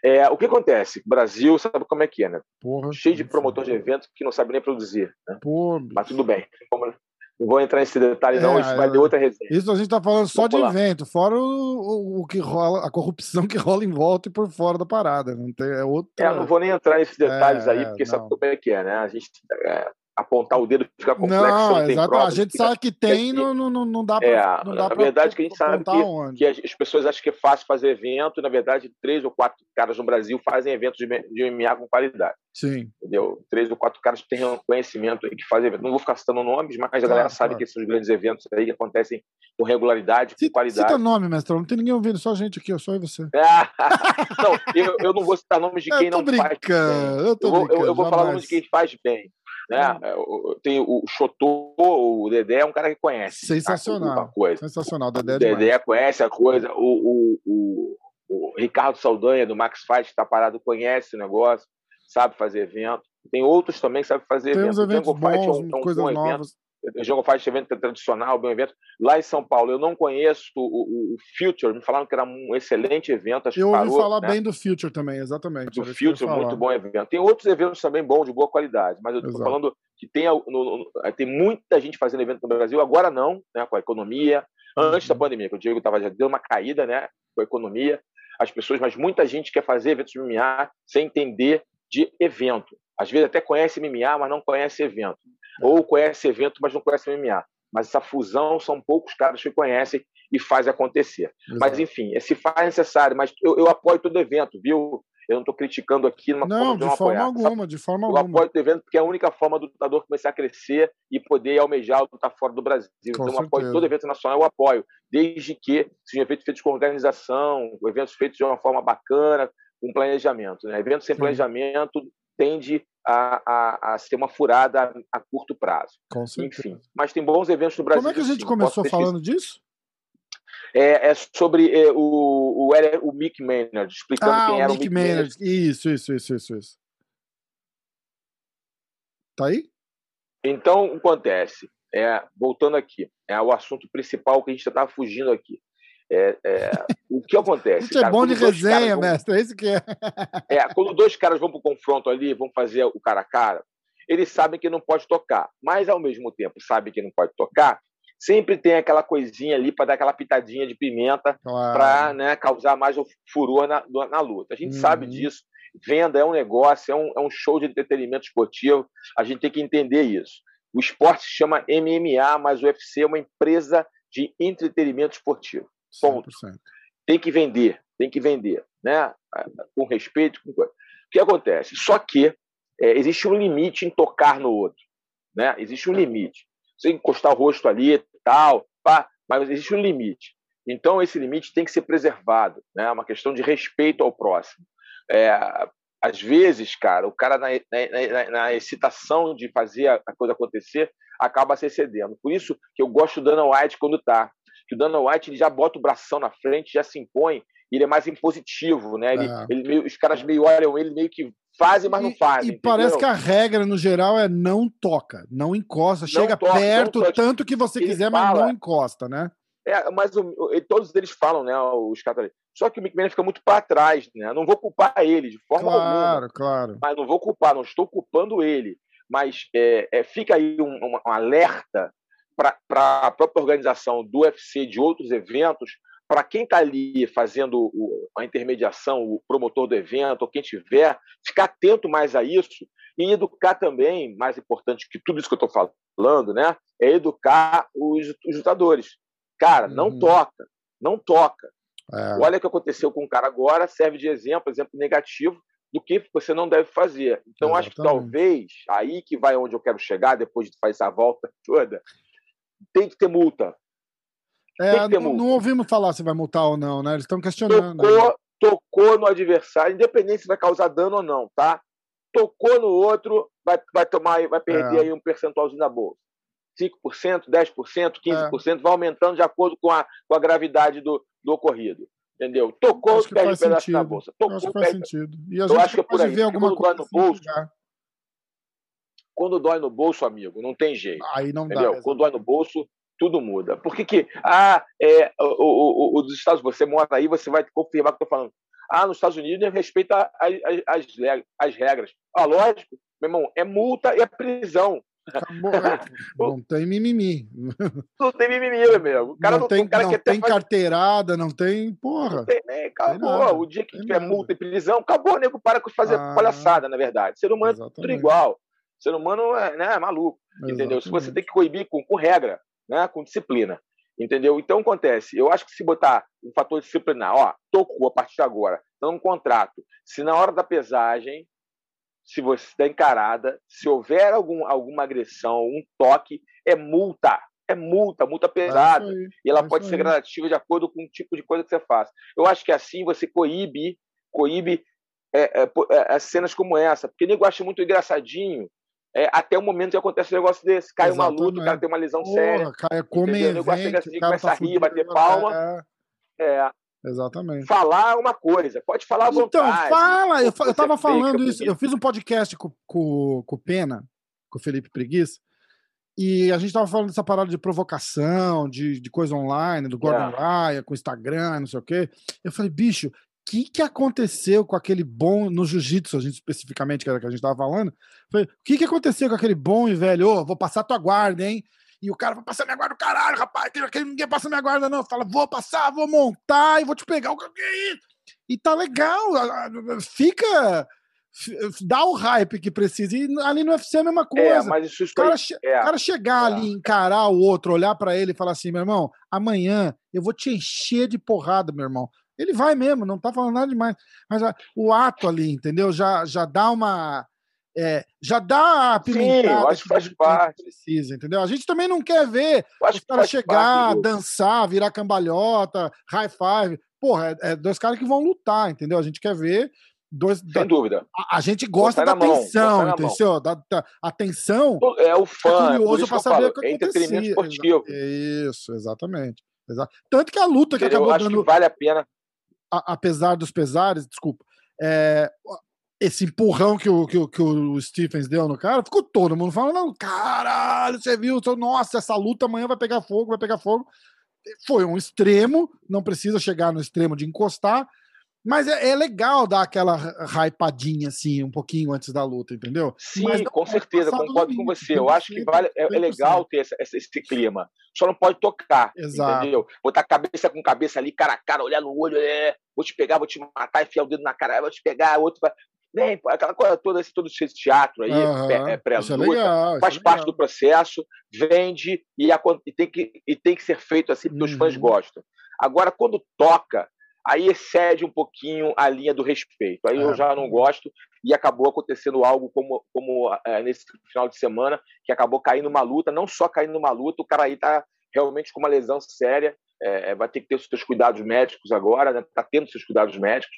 É, o que acontece? Brasil sabe como é que é, né? Porra, Cheio de promotor de eventos que não sabe nem produzir. Né? Porra, Mas tudo bem. Não vou entrar nesse detalhe, não, é, isso vai de outra resenha. Isso a gente está falando só de evento, fora o, o, o, que rola, a corrupção [laughs] que rola em volta e por fora da parada. Não tem, é outra... É, não vou nem entrar nesses detalhes é, aí, porque não. sabe como é que é, né? A gente é, apontar o dedo fica complexo. Não, não exato. a gente sabe que tem, não, não, não dá para. É, não dá na verdade, que a gente sabe que, que, as pessoas acham que é fácil fazer evento, e na verdade, três ou quatro caras no Brasil fazem eventos de, de MMA com qualidade. Sim. Entendeu? Três ou quatro caras que têm conhecimento aí que fazem evento. Não vou ficar citando nomes, mas a galera sabe claro. que esses grandes eventos aí que acontecem com regularidade, com qualidade. Cita nome, mestre, não tem ninguém ouvindo, só a gente aqui, só eu e você. [laughs] não, eu, eu não vou citar nomes de quem não faz bem. Eu, tô eu vou, eu, eu vou falar nomes de quem faz bem. Né? É, tem o Chotô, o Dedé é um cara que conhece. Sensacional. A, coisa. Sensacional. Dedé, é Dedé conhece a coisa. O, o, o, o Ricardo Saldanha, do Max Fight, está parado, conhece o negócio, sabe fazer evento. Tem outros também que sabem fazer tem evento. Eventos bons, Fight é um, é um coisas novas. Evento. O Jogo Fight evento tradicional, bem evento. Lá em São Paulo, eu não conheço o, o, Future, me falaram que era um excelente evento. eu ouvi parou, falar né? bem do Future também, exatamente. Do Future, muito bom evento. Tem outros eventos também bons, de boa qualidade, mas eu estou falando que tem, no, no, tem muita gente fazendo evento no Brasil, agora não, né, com a economia. Antes uhum. da pandemia, que o Diego estava já deu uma caída né, com a economia, as pessoas, mas muita gente quer fazer eventos de MMA sem entender de evento. Às vezes até conhece MMA, mas não conhece evento. É. Ou conhece evento, mas não conhece MMA. Mas essa fusão são poucos caras que conhecem e faz acontecer. Mas, enfim, se faz necessário, mas eu, eu apoio todo evento, viu? Eu não estou criticando aqui numa não, forma de, de forma apoiar. alguma, de forma eu alguma. Eu apoio o evento porque é a única forma do lutador começar a crescer e poder almejar lutar fora do Brasil. Com então, certeza. eu apoio todo evento nacional, eu apoio, desde que sejam eventos feitos com organização, eventos feitos de uma forma bacana, com planejamento. Né? Eventos sem Sim. planejamento tende a, a, a, ser uma furada a, a curto prazo. Com Enfim, mas tem bons eventos no Brasil. Como é que a gente sim, começou falando disso? É, é sobre é, o, o, o Mick Maynard, explicando ah, quem era o Mick, Mick Maynard. Maynard. Isso, isso, isso, isso, isso. Tá aí? Então, o que acontece? É, voltando aqui, é o assunto principal que a gente estava fugindo aqui. É, é, o que acontece? Isso é bom de resenha, vão... mestre, é isso que é. é. Quando dois caras vão para o confronto ali, vão fazer o cara a cara, eles sabem que não pode tocar, mas ao mesmo tempo sabem que não pode tocar, sempre tem aquela coisinha ali para dar aquela pitadinha de pimenta claro. para né, causar mais furor na, na luta. A gente uhum. sabe disso. Venda é um negócio, é um, é um show de entretenimento esportivo, a gente tem que entender isso. O esporte se chama MMA, mas o UFC é uma empresa de entretenimento esportivo. Ponto. 100%. Tem que vender, tem que vender, né? Com respeito. Com... O que acontece? Só que é, existe um limite em tocar no outro, né? Existe um limite. Você encostar o rosto ali tal, pá, mas existe um limite. Então esse limite tem que ser preservado, né? É uma questão de respeito ao próximo. É, às vezes, cara, o cara na, na, na, na, excitação de fazer a coisa acontecer acaba se excedendo. Por isso que eu gosto do Dana White quando tá que o Dana White ele já bota o bração na frente, já se impõe, ele é mais impositivo, né? Ele, é. ele meio, os caras meio olham ele meio que fazem, mas não fazem. E, e parece que a regra, no geral, é não toca, não encosta, não chega toca, perto, tanto que você quiser, fala, mas não encosta, né? É, mas o, todos eles falam, né, os caras Só que o McMahon fica muito para trás, né? Não vou culpar ele de forma claro, alguma. Claro, claro. Mas não vou culpar, não estou culpando ele. mas é, é, fica aí um, um, um alerta para a própria organização do UFC, de outros eventos, para quem está ali fazendo o, a intermediação, o promotor do evento, ou quem tiver, ficar atento mais a isso e educar também, mais importante que tudo isso que eu estou falando, né, é educar os, os lutadores. Cara, não uhum. toca, não toca. É. Olha o que aconteceu com o cara agora, serve de exemplo, exemplo negativo do que você não deve fazer. Então, Exatamente. acho que talvez, aí que vai onde eu quero chegar, depois de fazer essa volta toda, tem que ter multa. É, ter não, multa. não, ouvimos falar se vai multar ou não, né? Eles estão questionando. Tocou, tocou no adversário, independente se vai causar dano ou não, tá? Tocou no outro, vai, vai tomar, vai perder é. aí um percentualzinho da bolsa. 5%, 10%, 15%, é. vai aumentando de acordo com a, com a gravidade do, do ocorrido. Entendeu? Tocou, perde um pedaço sentido. da bolsa. Tocou, acho que faz perde... sentido. E a gente eu acho que é por aí. Ver alguma coisa no bolso, quando dói no bolso, amigo, não tem jeito. Aí não entendeu? dá. Quando dói no bolso, tudo muda. Por que que... Ah, é, o, o, o, dos Estados Unidos, você mora aí, você vai confirmar o que eu estou falando. Ah, nos Estados Unidos respeita as, as, as regras. Ah, lógico, meu irmão, é multa e é prisão. Acabou, é. [laughs] não tem mimimi. Não tem mimimi, meu amigo. O cara não, tem, cara não tem faz... carteirada, não tem. Porra. Não tem nem, acabou. Tem o dia que tiver multa e prisão, acabou, nego para com fazer ah, palhaçada, na verdade. Ser humano é tudo igual. Ser humano é, né, é maluco. Exatamente. Entendeu? Se você tem que coibir com, com regra, né, com disciplina. Entendeu? Então acontece. Eu acho que se botar um fator disciplinar, ó, tocou a partir de agora, então um contrato. Se na hora da pesagem se você está encarada, se houver algum, alguma agressão, um toque, é multa. É multa, multa pesada. É e ela é pode ser gradativa de acordo com o tipo de coisa que você faz. Eu acho que assim você coíbe, coíbe é, é, é, é cenas como essa. Porque nego acha muito engraçadinho é, até o momento que acontece um negócio desse. Cai Exatamente. uma luta, o cara tem uma lesão Porra, séria. Cai, come evento, o nego acha engraçadinho, começa tá a rir, bater palma. É. Exatamente. Falar uma coisa, pode falar à então, vontade. Então, fala! Eu, eu tava falando isso, eu fiz um podcast com, com, com o Pena, com o Felipe Preguiça, e a gente tava falando dessa parada de provocação, de, de coisa online, do Gordon é. Raya, com Instagram, não sei o quê. Eu falei, bicho, que, que aconteceu com aquele bom no jiu-jitsu, a gente especificamente, que era que a gente tava falando? Falei, o que, que aconteceu com aquele bom e velho? Ô, oh, vou passar tua guarda, hein? E o cara vai passar minha guarda, caralho, rapaz, ninguém passa minha guarda, não. Fala, vou passar, vou montar e vou te pegar. O que é isso? E tá legal, fica. Dá o hype que precisa. E ali no UFC é a mesma é, coisa. É, mas isso o cara, che é. cara chegar é. ali, encarar o outro, olhar para ele e falar assim: meu irmão, amanhã eu vou te encher de porrada, meu irmão. Ele vai mesmo, não tá falando nada demais. Mas o ato ali, entendeu? Já, já dá uma é, já dá a pimentada Sim, acho que faz parte. precisa, entendeu? A gente também não quer ver os caras chegar, parte, dançar, virar cambalhota, high five. Porra, é, é, dois caras que vão lutar, entendeu? A gente quer ver dois. Sem da, dúvida. A, a, gente gosta da atenção, entendeu? Da, da, atenção. É o fã. É curioso é para saber o que é entretenimento esportivo. Isso, exatamente. Exato. Tanto que a luta que Eu acabou acho dando. Que vale a pena. Apesar dos pesares, desculpa. É, esse empurrão que o, que, o, que o Stephens deu no cara, ficou todo mundo falando, caralho, você viu, nossa, essa luta amanhã vai pegar fogo, vai pegar fogo. Foi um extremo, não precisa chegar no extremo de encostar, mas é, é legal dar aquela hypadinha assim, um pouquinho antes da luta, entendeu? Sim, com certeza, concordo com você. Eu acho que vale, é, é legal ter esse, esse, clima. Só não pode tocar, Exato. entendeu? Botar cabeça com cabeça ali, cara a cara, olhar no olho, é, vou te pegar, vou te matar, enfiar o dedo na cara, vou te pegar, outro vai Vem, aquela coisa toda, esse, todo esse teatro aí, uhum, pré-luta, faz é parte do processo, vende e, a, e, tem que, e tem que ser feito assim porque uhum. os fãs uhum. gostam. Agora, quando toca, aí excede um pouquinho a linha do respeito. Aí eu já não gosto e acabou acontecendo algo como, como é, nesse final de semana, que acabou caindo uma luta, não só caindo uma luta, o cara aí tá realmente com uma lesão séria, é, vai ter que ter os seus cuidados médicos agora, né? tá tendo seus cuidados médicos,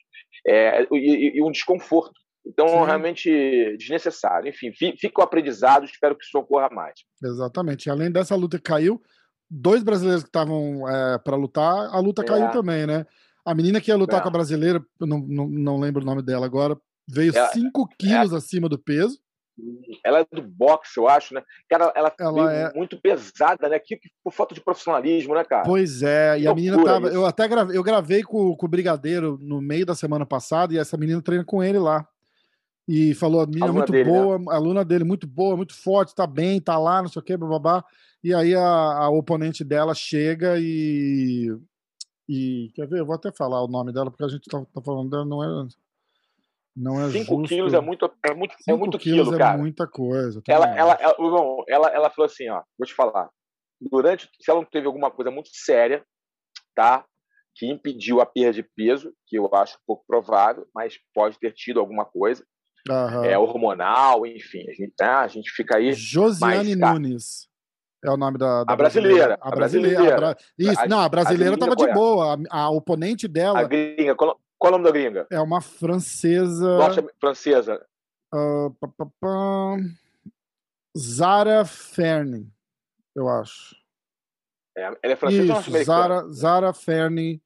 é, e, e, um desconforto. Então, Sim. realmente desnecessário. Enfim, fica o aprendizado, espero que isso ocorra mais. Exatamente. Além dessa luta que caiu, dois brasileiros que estavam é, para lutar, a luta é. caiu também, né? A menina que ia lutar é. com a brasileira, não, não, não lembro o nome dela agora, veio 5 é, quilos acima do peso. Ela é do boxe, eu acho, né? Cara, ela, ela é muito pesada, né? Que, por falta de profissionalismo, né, cara? Pois é, e a menina tava. Isso. Eu até gravei, eu gravei com, com o Brigadeiro no meio da semana passada, e essa menina treina com ele lá. E falou, a menina muito dele, né? boa, né? a aluna dele muito boa, muito forte, tá bem, tá lá, não sei o que, babá. E aí a, a oponente dela chega e. E quer ver? Eu vou até falar o nome dela, porque a gente tá, tá falando dela, não é. Não é 5 quilos é muito, é muito, é muito quilo, é cara. Muita coisa. Ela, ela, ela, ela, ela, ela falou assim: ó, vou te falar. Durante, se ela não teve alguma coisa muito séria, tá? Que impediu a perda de peso, que eu acho pouco provável, mas pode ter tido alguma coisa. Uhum. É hormonal, enfim. A gente, tá, a gente fica aí. Josiane mas, Nunes. É o nome da, da a brasileira. A brasileira. A brasileira. A bra... Isso, a, não, a brasileira estava de boa. A, a, oponente dela. A gringa. Qual, qual é o nome da gringa? É uma francesa. Norte francesa. Uh, pá, pá, pá. Zara Ferne, eu acho. É, ela é francesa Isso, ou Zara, Zara Ferne,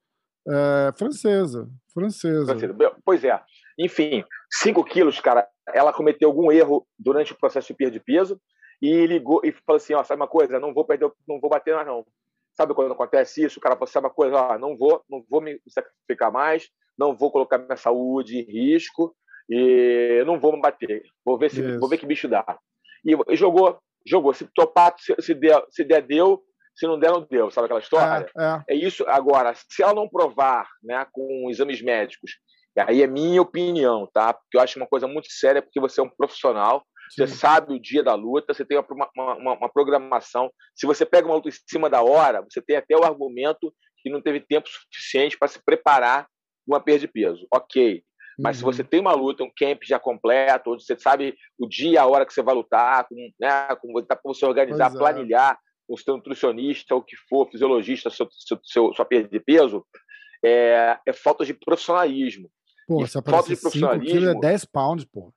é, francesa. Francesa. francesa. Pois é. Enfim, 5 quilos, cara, ela cometeu algum erro durante o processo de perda de peso e ligou e falou assim, ó, sabe uma coisa, não vou perder, não vou bater mais não. Sabe quando acontece isso? O cara sabe uma coisa, ó, não vou, não vou me sacrificar mais, não vou colocar minha saúde em risco e não vou me bater. Vou ver se, vou ver que bicho dá. E, e jogou, jogou. Se topar, se, se, der, se der, deu. Se não der, não deu. Sabe aquela história? É, é. é isso. Agora, se ela não provar, né, com exames médicos, aí é minha opinião, tá? Porque eu acho uma coisa muito séria, porque você é um profissional, Sim. Você sabe o dia da luta, você tem uma, uma, uma, programação. Se você pega uma luta em cima da hora, você tem até o argumento que não teve tempo suficiente para se preparar uma perda de peso. Ok. Mas uhum. se você tem uma luta, um camp já completo, onde você sabe o dia e a hora que você vai lutar, com, né, como tá para você organizar, é. planilhar com o seu nutricionista, o que for, fisiologista, seu, seu, seu, sua perda de peso, é, é falta de profissionalismo. Pô, se falta de profissionalismo. é 10 pounds, pô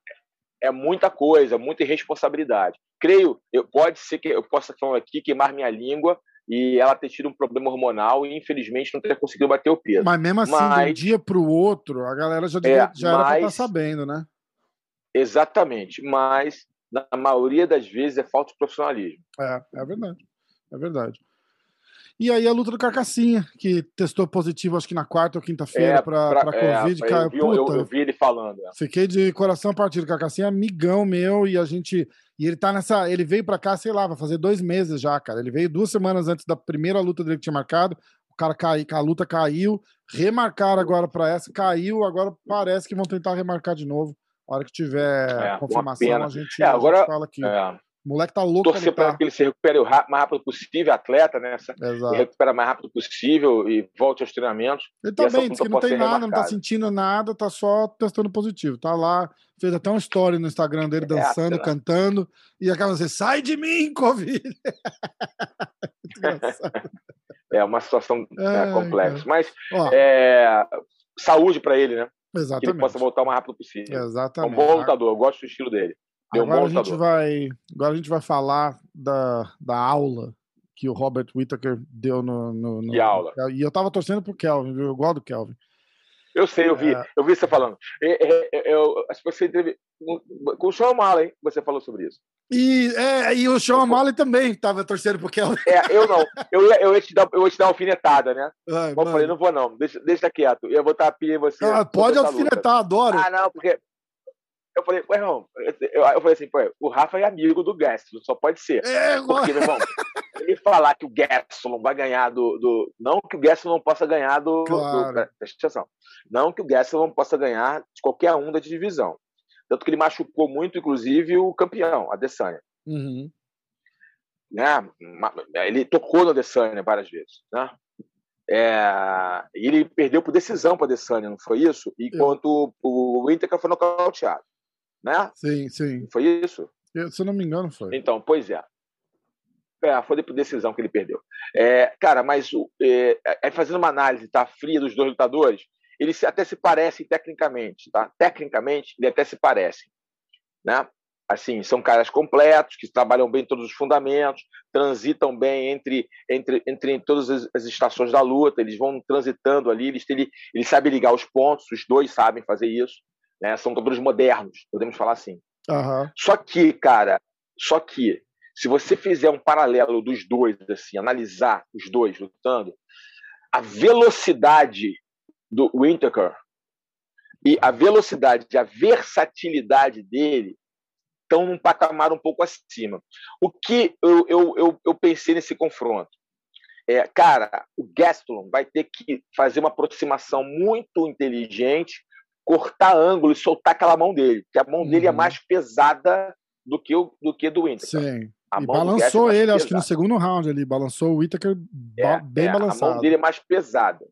é muita coisa, muita irresponsabilidade. Creio, eu, pode ser que eu possa falar aqui, queimar minha língua e ela ter tido um problema hormonal e infelizmente não ter conseguido bater o peso. Mas mesmo assim, mas, de um dia para o outro, a galera já, devia, é, já era para estar tá sabendo, né? Exatamente, mas na maioria das vezes é falta de profissionalismo. É, é verdade. É verdade. E aí a luta do Carcassinha, que testou positivo, acho que na quarta ou quinta-feira é, para é, Covid. É, eu, vi, eu, eu, vi, ele falando. É. Fiquei de coração partido. Carcassinha, amigão meu, e a gente. E ele tá nessa. Ele veio para cá, sei lá, vai fazer dois meses já, cara. Ele veio duas semanas antes da primeira luta dele que tinha marcado. O cara caiu, a luta caiu. Remarcaram agora para essa, caiu. Agora parece que vão tentar remarcar de novo. A hora que tiver é, confirmação, a gente, é, agora, a gente fala aqui. É. O moleque tá louco. Torcer para que ele se recupere o mais rápido possível, atleta, né? Se recupera o mais rápido possível e volte aos treinamentos. Ele também diz que não tem nada, não tá sentindo nada, tá só testando positivo. Tá lá, fez até uma story no Instagram dele é, dançando, é, cantando, e acaba assim: sai de mim, Covid! [laughs] [laughs] é uma situação é, complexa. Mas é, saúde para ele, né? Exatamente. Que ele possa voltar o mais rápido possível. Exatamente. É um bom lutador, eu gosto do estilo dele. Deu agora, um a gente vai, agora a gente vai falar da, da aula que o Robert Whittaker deu no. no, no que aula? E eu tava torcendo pro Kelvin, viu? Eu gosto do Kelvin. Eu sei, eu vi, é... eu vi você falando. Eu, eu, eu, você teve, com o Sean O'Malley, você falou sobre isso. E, é, e o Sean O'Malley também estava torcendo pro Kelvin. É, eu não. [laughs] Eu, eu, ia te dar, eu ia te dar uma alfinetada, né? Ai, eu falei, não vou não, deixa, deixa quieto. Eu vou estar a pia em você. Ah, pode alfinetar, adoro. Ah, não, porque eu falei, ué, irmão, eu, eu falei assim, pô, o Rafa é amigo do Gastelum, só pode ser. É, Porque, meu irmão, [laughs] ele falar que o Gastelum vai ganhar do, do. Não que o Gastelum não possa ganhar do. Claro. do presta atenção. Não que o Gastelum não possa ganhar de qualquer um da divisão. Tanto que ele machucou muito, inclusive, o campeão, a Adesanya. Uhum. Né? Ele tocou no Adesanya várias vezes. Né? É, ele perdeu por decisão para a Adesanya, não foi isso? Enquanto o, o Inter foi nocauteado né? Sim, sim. Foi isso? Eu, se eu não me engano, foi. Então, pois é. É, foi por decisão que ele perdeu. É, cara, mas é, é, fazendo uma análise tá, fria dos dois lutadores, eles até se parecem tecnicamente, tá? Tecnicamente, eles até se parecem, né? Assim, são caras completos, que trabalham bem todos os fundamentos, transitam bem entre, entre, entre todas as, as estações da luta, eles vão transitando ali, eles, eles, eles sabem ligar os pontos, os dois sabem fazer isso, né? São lutadores modernos, podemos falar assim. Uhum. Só que, cara, só que se você fizer um paralelo dos dois, assim, analisar os dois lutando, a velocidade do Whittaker e a velocidade, a versatilidade dele estão num patamar um pouco acima. O que eu, eu, eu, eu pensei nesse confronto? É, cara, o Gastelum vai ter que fazer uma aproximação muito inteligente, cortar ângulo e soltar aquela mão dele, porque a mão uhum. dele é uhum. mais pesada do que o do que do Winter. Sim. A e balançou é ele, pesada. acho que no segundo round ali, balançou o Whittaker é, bem é, balançado. A mão dele é mais pesada.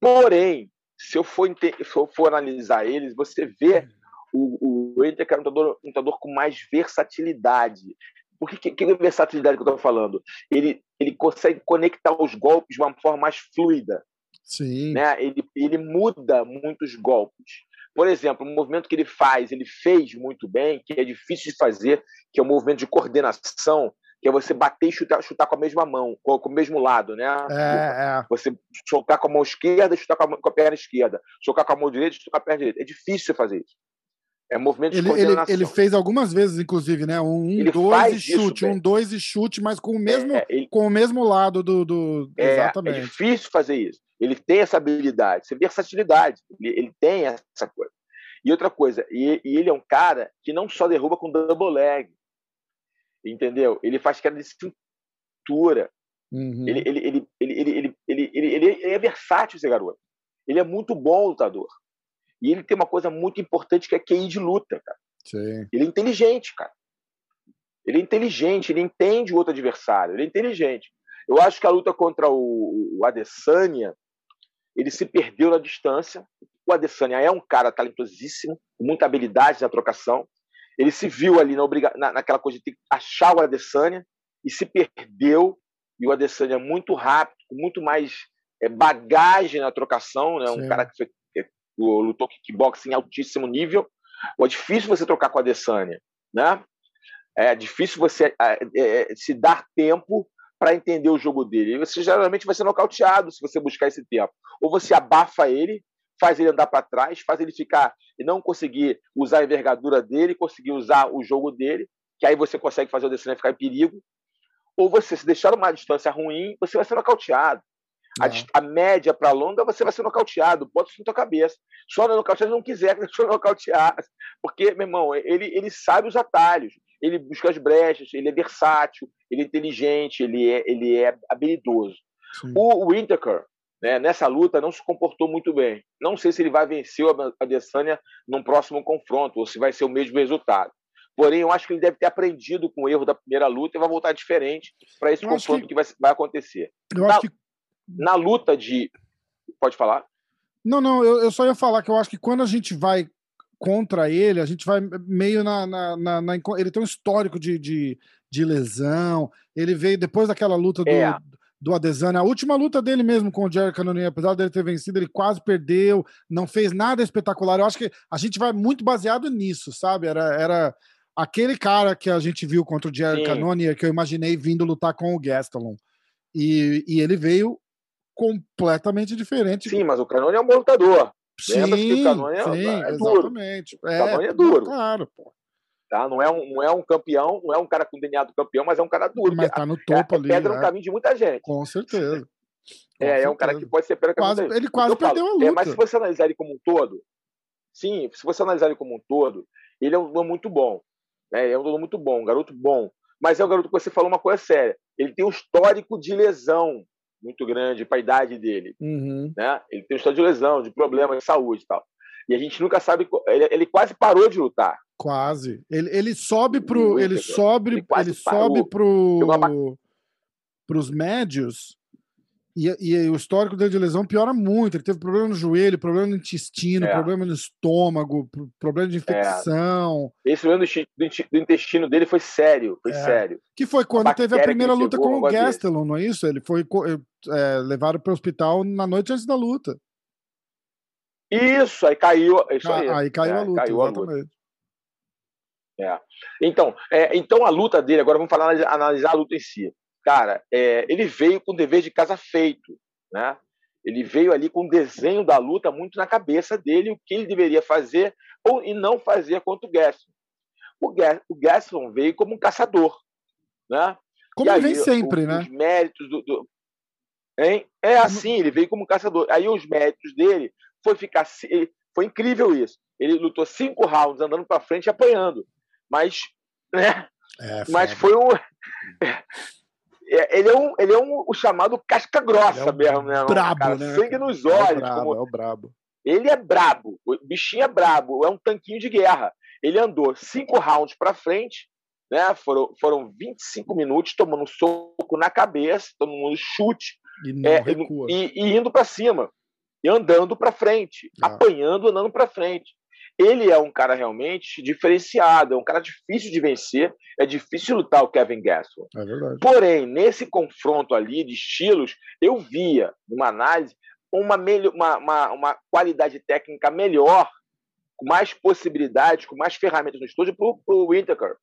Porém, se eu for, se eu for analisar eles, você vê o, o Whittaker é um lutador, um lutador com mais versatilidade. Por que, que, que versatilidade que eu estou falando? Ele, ele consegue conectar os golpes de uma forma mais fluida. Sim. Né? Ele, ele muda muitos golpes. Por exemplo, um movimento que ele faz, ele fez muito bem, que é difícil de fazer, que é o um movimento de coordenação, que é você bater e chutar, chutar com a mesma mão, com, com o mesmo lado, né? É, é. Você chocar com a mão esquerda e chutar com a, com a, perna esquerda. Chocar com a mão direita e chutar com a perna direita. É difícil fazer isso. É movimento de ele, coordenação. Ele, ele fez algumas vezes, inclusive, né? Um, um dois e chute, um dois e chute, mas com o mesmo, é, ele, com o mesmo lado do. do... É, é Exatamente. É difícil fazer isso. Ele tem essa habilidade, essa versatilidade. Ele, ele tem essa coisa. E outra coisa, e, e, ele é um cara que não só derruba com double leg, entendeu? Ele faz queda de cintura. Uhum. Ele, ele, ele, ele, ele, ele, ele, ele, ele, é versátil, esse garoto. Ele é muito bom lutador. E ele tem uma coisa muito importante que é QI de luta, cara. Sim. Ele é inteligente, cara. Ele é inteligente, ele entende o outro adversário, ele é inteligente. Eu acho que a luta contra o, o Adesanya, ele se perdeu na distância. O Adesanya é um cara talentosíssimo, com muita habilidade na trocação. Ele se viu ali na, obriga... na, naquela coisa de ter que achar o Adesanya e se perdeu. E o Adesanya é muito rápido, com muito mais é, bagagem na trocação, né? Sim. Um cara que foi, que lutou kickboxing em altíssimo nível. É difícil você trocar com a Adesanya, né? É difícil você é, é, se dar tempo para entender o jogo dele. E você geralmente vai ser nocauteado se você buscar esse tempo. Ou você abafa ele, faz ele andar para trás, faz ele ficar e não conseguir usar a envergadura dele, conseguir usar o jogo dele, que aí você consegue fazer o Adesanya ficar em perigo. Ou você se deixar uma distância ruim, você vai ser nocauteado. A, é. a, média para longa, você vai ser nocauteado, bota isso na tua cabeça. Só não nocautear se não quiser que você nocautear. Porque, meu irmão, ele, ele sabe os atalhos ele busca as brechas, ele é versátil, ele é inteligente, ele é, ele é habilidoso. Sim. O Whittaker, né, nessa luta, não se comportou muito bem. Não sei se ele vai vencer a Adesanya num próximo confronto, ou se vai ser o mesmo resultado. Porém, eu acho que ele deve ter aprendido com o erro da primeira luta e vai voltar diferente para esse eu confronto que... que, vai, vai acontecer. Eu na, acho que... na luta de. Pode falar? Não, não, eu, eu só ia falar que eu acho que quando a gente vai contra ele, a gente vai meio na. na, na, na ele tem um histórico de, de, de, lesão. Ele veio depois daquela luta do, é. do Adesanya, a última luta dele mesmo com o Jerry Cannonier, apesar dele ter vencido, ele quase perdeu, não fez nada espetacular. Eu acho que a gente vai muito baseado nisso, sabe? Era. era aquele cara que a gente viu contra o Jerry Cannonier, que eu imaginei vindo lutar com o Gastelum. E, e ele veio completamente diferente. Sim, mas o Cannonier é um bom lutador. Sim, Lembra que o Canônia sim, é, duro. Exatamente. O é, é duro. Claro, pô. Tá? Não, é um, não é um campeão, não é um cara com DNA do campeão, mas é um cara duro. Mas tá no topo é, ali. pedra no é. caminho de muita gente. Com certeza. Com é, certeza. é um cara que pode ser pedra quase, Ele quase perdeu falo, a luta. É, mas se você analisar ele como um todo, sim, se você analisar ele como um todo, ele é um dono muito bom. Né? É um dono muito bom, um garoto bom. Mas é um garoto que você falou uma coisa séria. Ele tem um histórico de lesão muito grande para a idade dele. Uhum. Né? Ele tem um histórico de lesão, de problemas de saúde e tal. E a gente nunca sabe. Ele, ele quase parou de lutar. Quase. Ele, ele sobe pro. Ele sobe, ele, ele sobe pro. Pros médios. E, e, o histórico dele de lesão piora muito. Ele teve problema no joelho, problema no intestino, é. problema no estômago, problema de é. infecção. É. Esse problema do, do, intestino dele foi sério, foi é. sério. Que foi quando teve a primeira luta com o Gastelum, não é isso? Ele foi é, levado para o hospital na noite antes da luta. Isso, aí caiu. Isso aí, aí caiu é, a luta, caiu exatamente. A luta. É. Então, é, então a luta dele, agora vamos falar, analisar a luta em si. Cara, é, ele veio com o dever de casa feito, né? Ele veio ali com o desenho da luta muito na cabeça dele, o que ele deveria fazer ou e não fazer contra o Gaston. O, o Gaston veio como um caçador, né? Como ele vem sempre, o, né? Os méritos do, do... Hein? É assim, ele veio como um caçador. Aí os méritos dele foi ficar Foi incrível isso. Ele lutou cinco rounds andando para frente e apanhando. Mas, né? É, mas foi um. É, ele é um, ele é um o chamado casca grossa é um mesmo, né? Brabo, cara, né? Sangue nos olhos. É o brabo, como... é o brabo. Ele é brabo, o bichinho é brabo, é um tanquinho de guerra. Ele andou cinco rounds para frente, né? Foram, foram 25 minutos tomando um soco na cabeça, tomando um chute e, é, e, e indo para cima, e andando para frente, ah. apanhando, andando para frente ele é um cara realmente diferenciado, é um cara difícil de vencer, é difícil lutar o Kevin Gastelum. É verdade. Porém, nesse confronto ali de estilos, eu via, numa análise, uma, uma, uma, uma qualidade técnica melhor, com mais possibilidades, com mais ferramentas no estúdio para o Whittaker.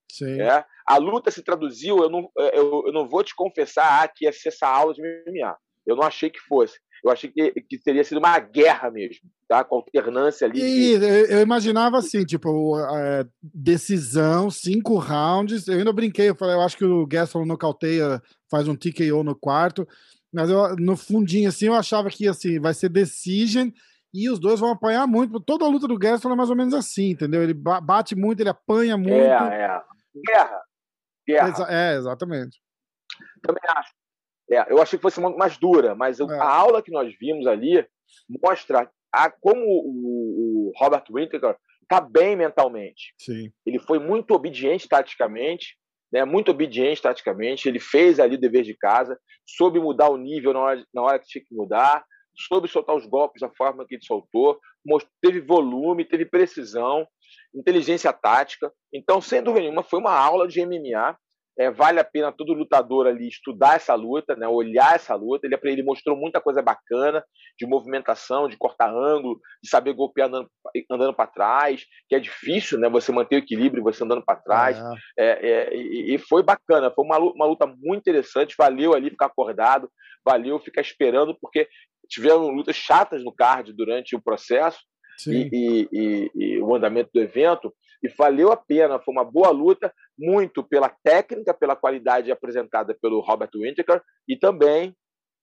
É? A luta se traduziu, eu não, eu, eu não vou te confessar ah, que ia ser essa aula de MMA. Eu não achei que fosse. Eu achei que, que teria sido uma guerra mesmo, tá? Com alternância ali. E de... eu imaginava assim, tipo, é, decisão, cinco rounds. Eu ainda brinquei, eu falei, eu acho que o Gaston nocauteia, faz um TKO no quarto. Mas eu, no fundinho, assim, eu achava que assim, vai ser decision e os dois vão apanhar muito. Toda a luta do Gaston é mais ou menos assim, entendeu? Ele bate muito, ele apanha muito. É, é. Guerra. Guerra. É, exatamente. Também acho. É, eu achei que fosse mais dura, mas é. a aula que nós vimos ali mostra a, como o, o Robert Whittaker está bem mentalmente. Sim. Ele foi muito obediente taticamente, né, muito obediente taticamente. Ele fez ali o dever de casa, soube mudar o nível na hora, na hora que tinha que mudar, soube soltar os golpes da forma que ele soltou, teve volume, teve precisão, inteligência tática. Então, sem dúvida nenhuma, foi uma aula de MMA é, vale a pena todo lutador ali estudar essa luta, né, olhar essa luta. Ele, ele mostrou muita coisa bacana de movimentação, de cortar ângulo, de saber golpear andando, andando para trás, que é difícil, né? Você manter o equilíbrio, você andando para trás. É. É, é, e, e, foi bacana, foi uma, uma luta muito interessante. Valeu ali ficar acordado, valeu ficar esperando, porque tiveram lutas chatas no card durante o processo. E, e, e, o andamento do evento, e valeu a pena. Foi uma boa luta, muito pela técnica, pela qualidade apresentada pelo Robert Whittaker e também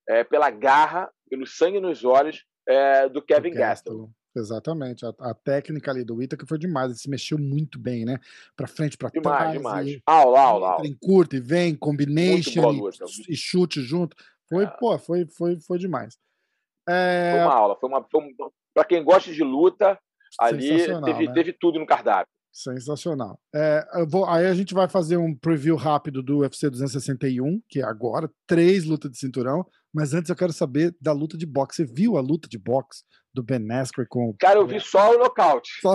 é, pela garra, pelo sangue nos olhos é, do Kevin Gastelum. Exatamente, a, a, técnica ali do Whittaker foi demais, ele se mexeu muito bem, né? Para frente, para trás. Demais, demais. Aula, aula, aula. Em curto e vem, combination e, e, chute junto. Foi, é. pô, foi, foi, foi demais. É... Foi uma aula, foi uma, uma para quem gosta de luta, ali teve, né? teve tudo no cardápio. Sensacional. É, vou, aí a gente vai fazer um preview rápido do UFC 261, que é agora, três lutas de cinturão. Mas antes eu quero saber da luta de boxe. Você viu a luta de boxe do Ben Askren com. Cara, eu vi só o nocaute. Só...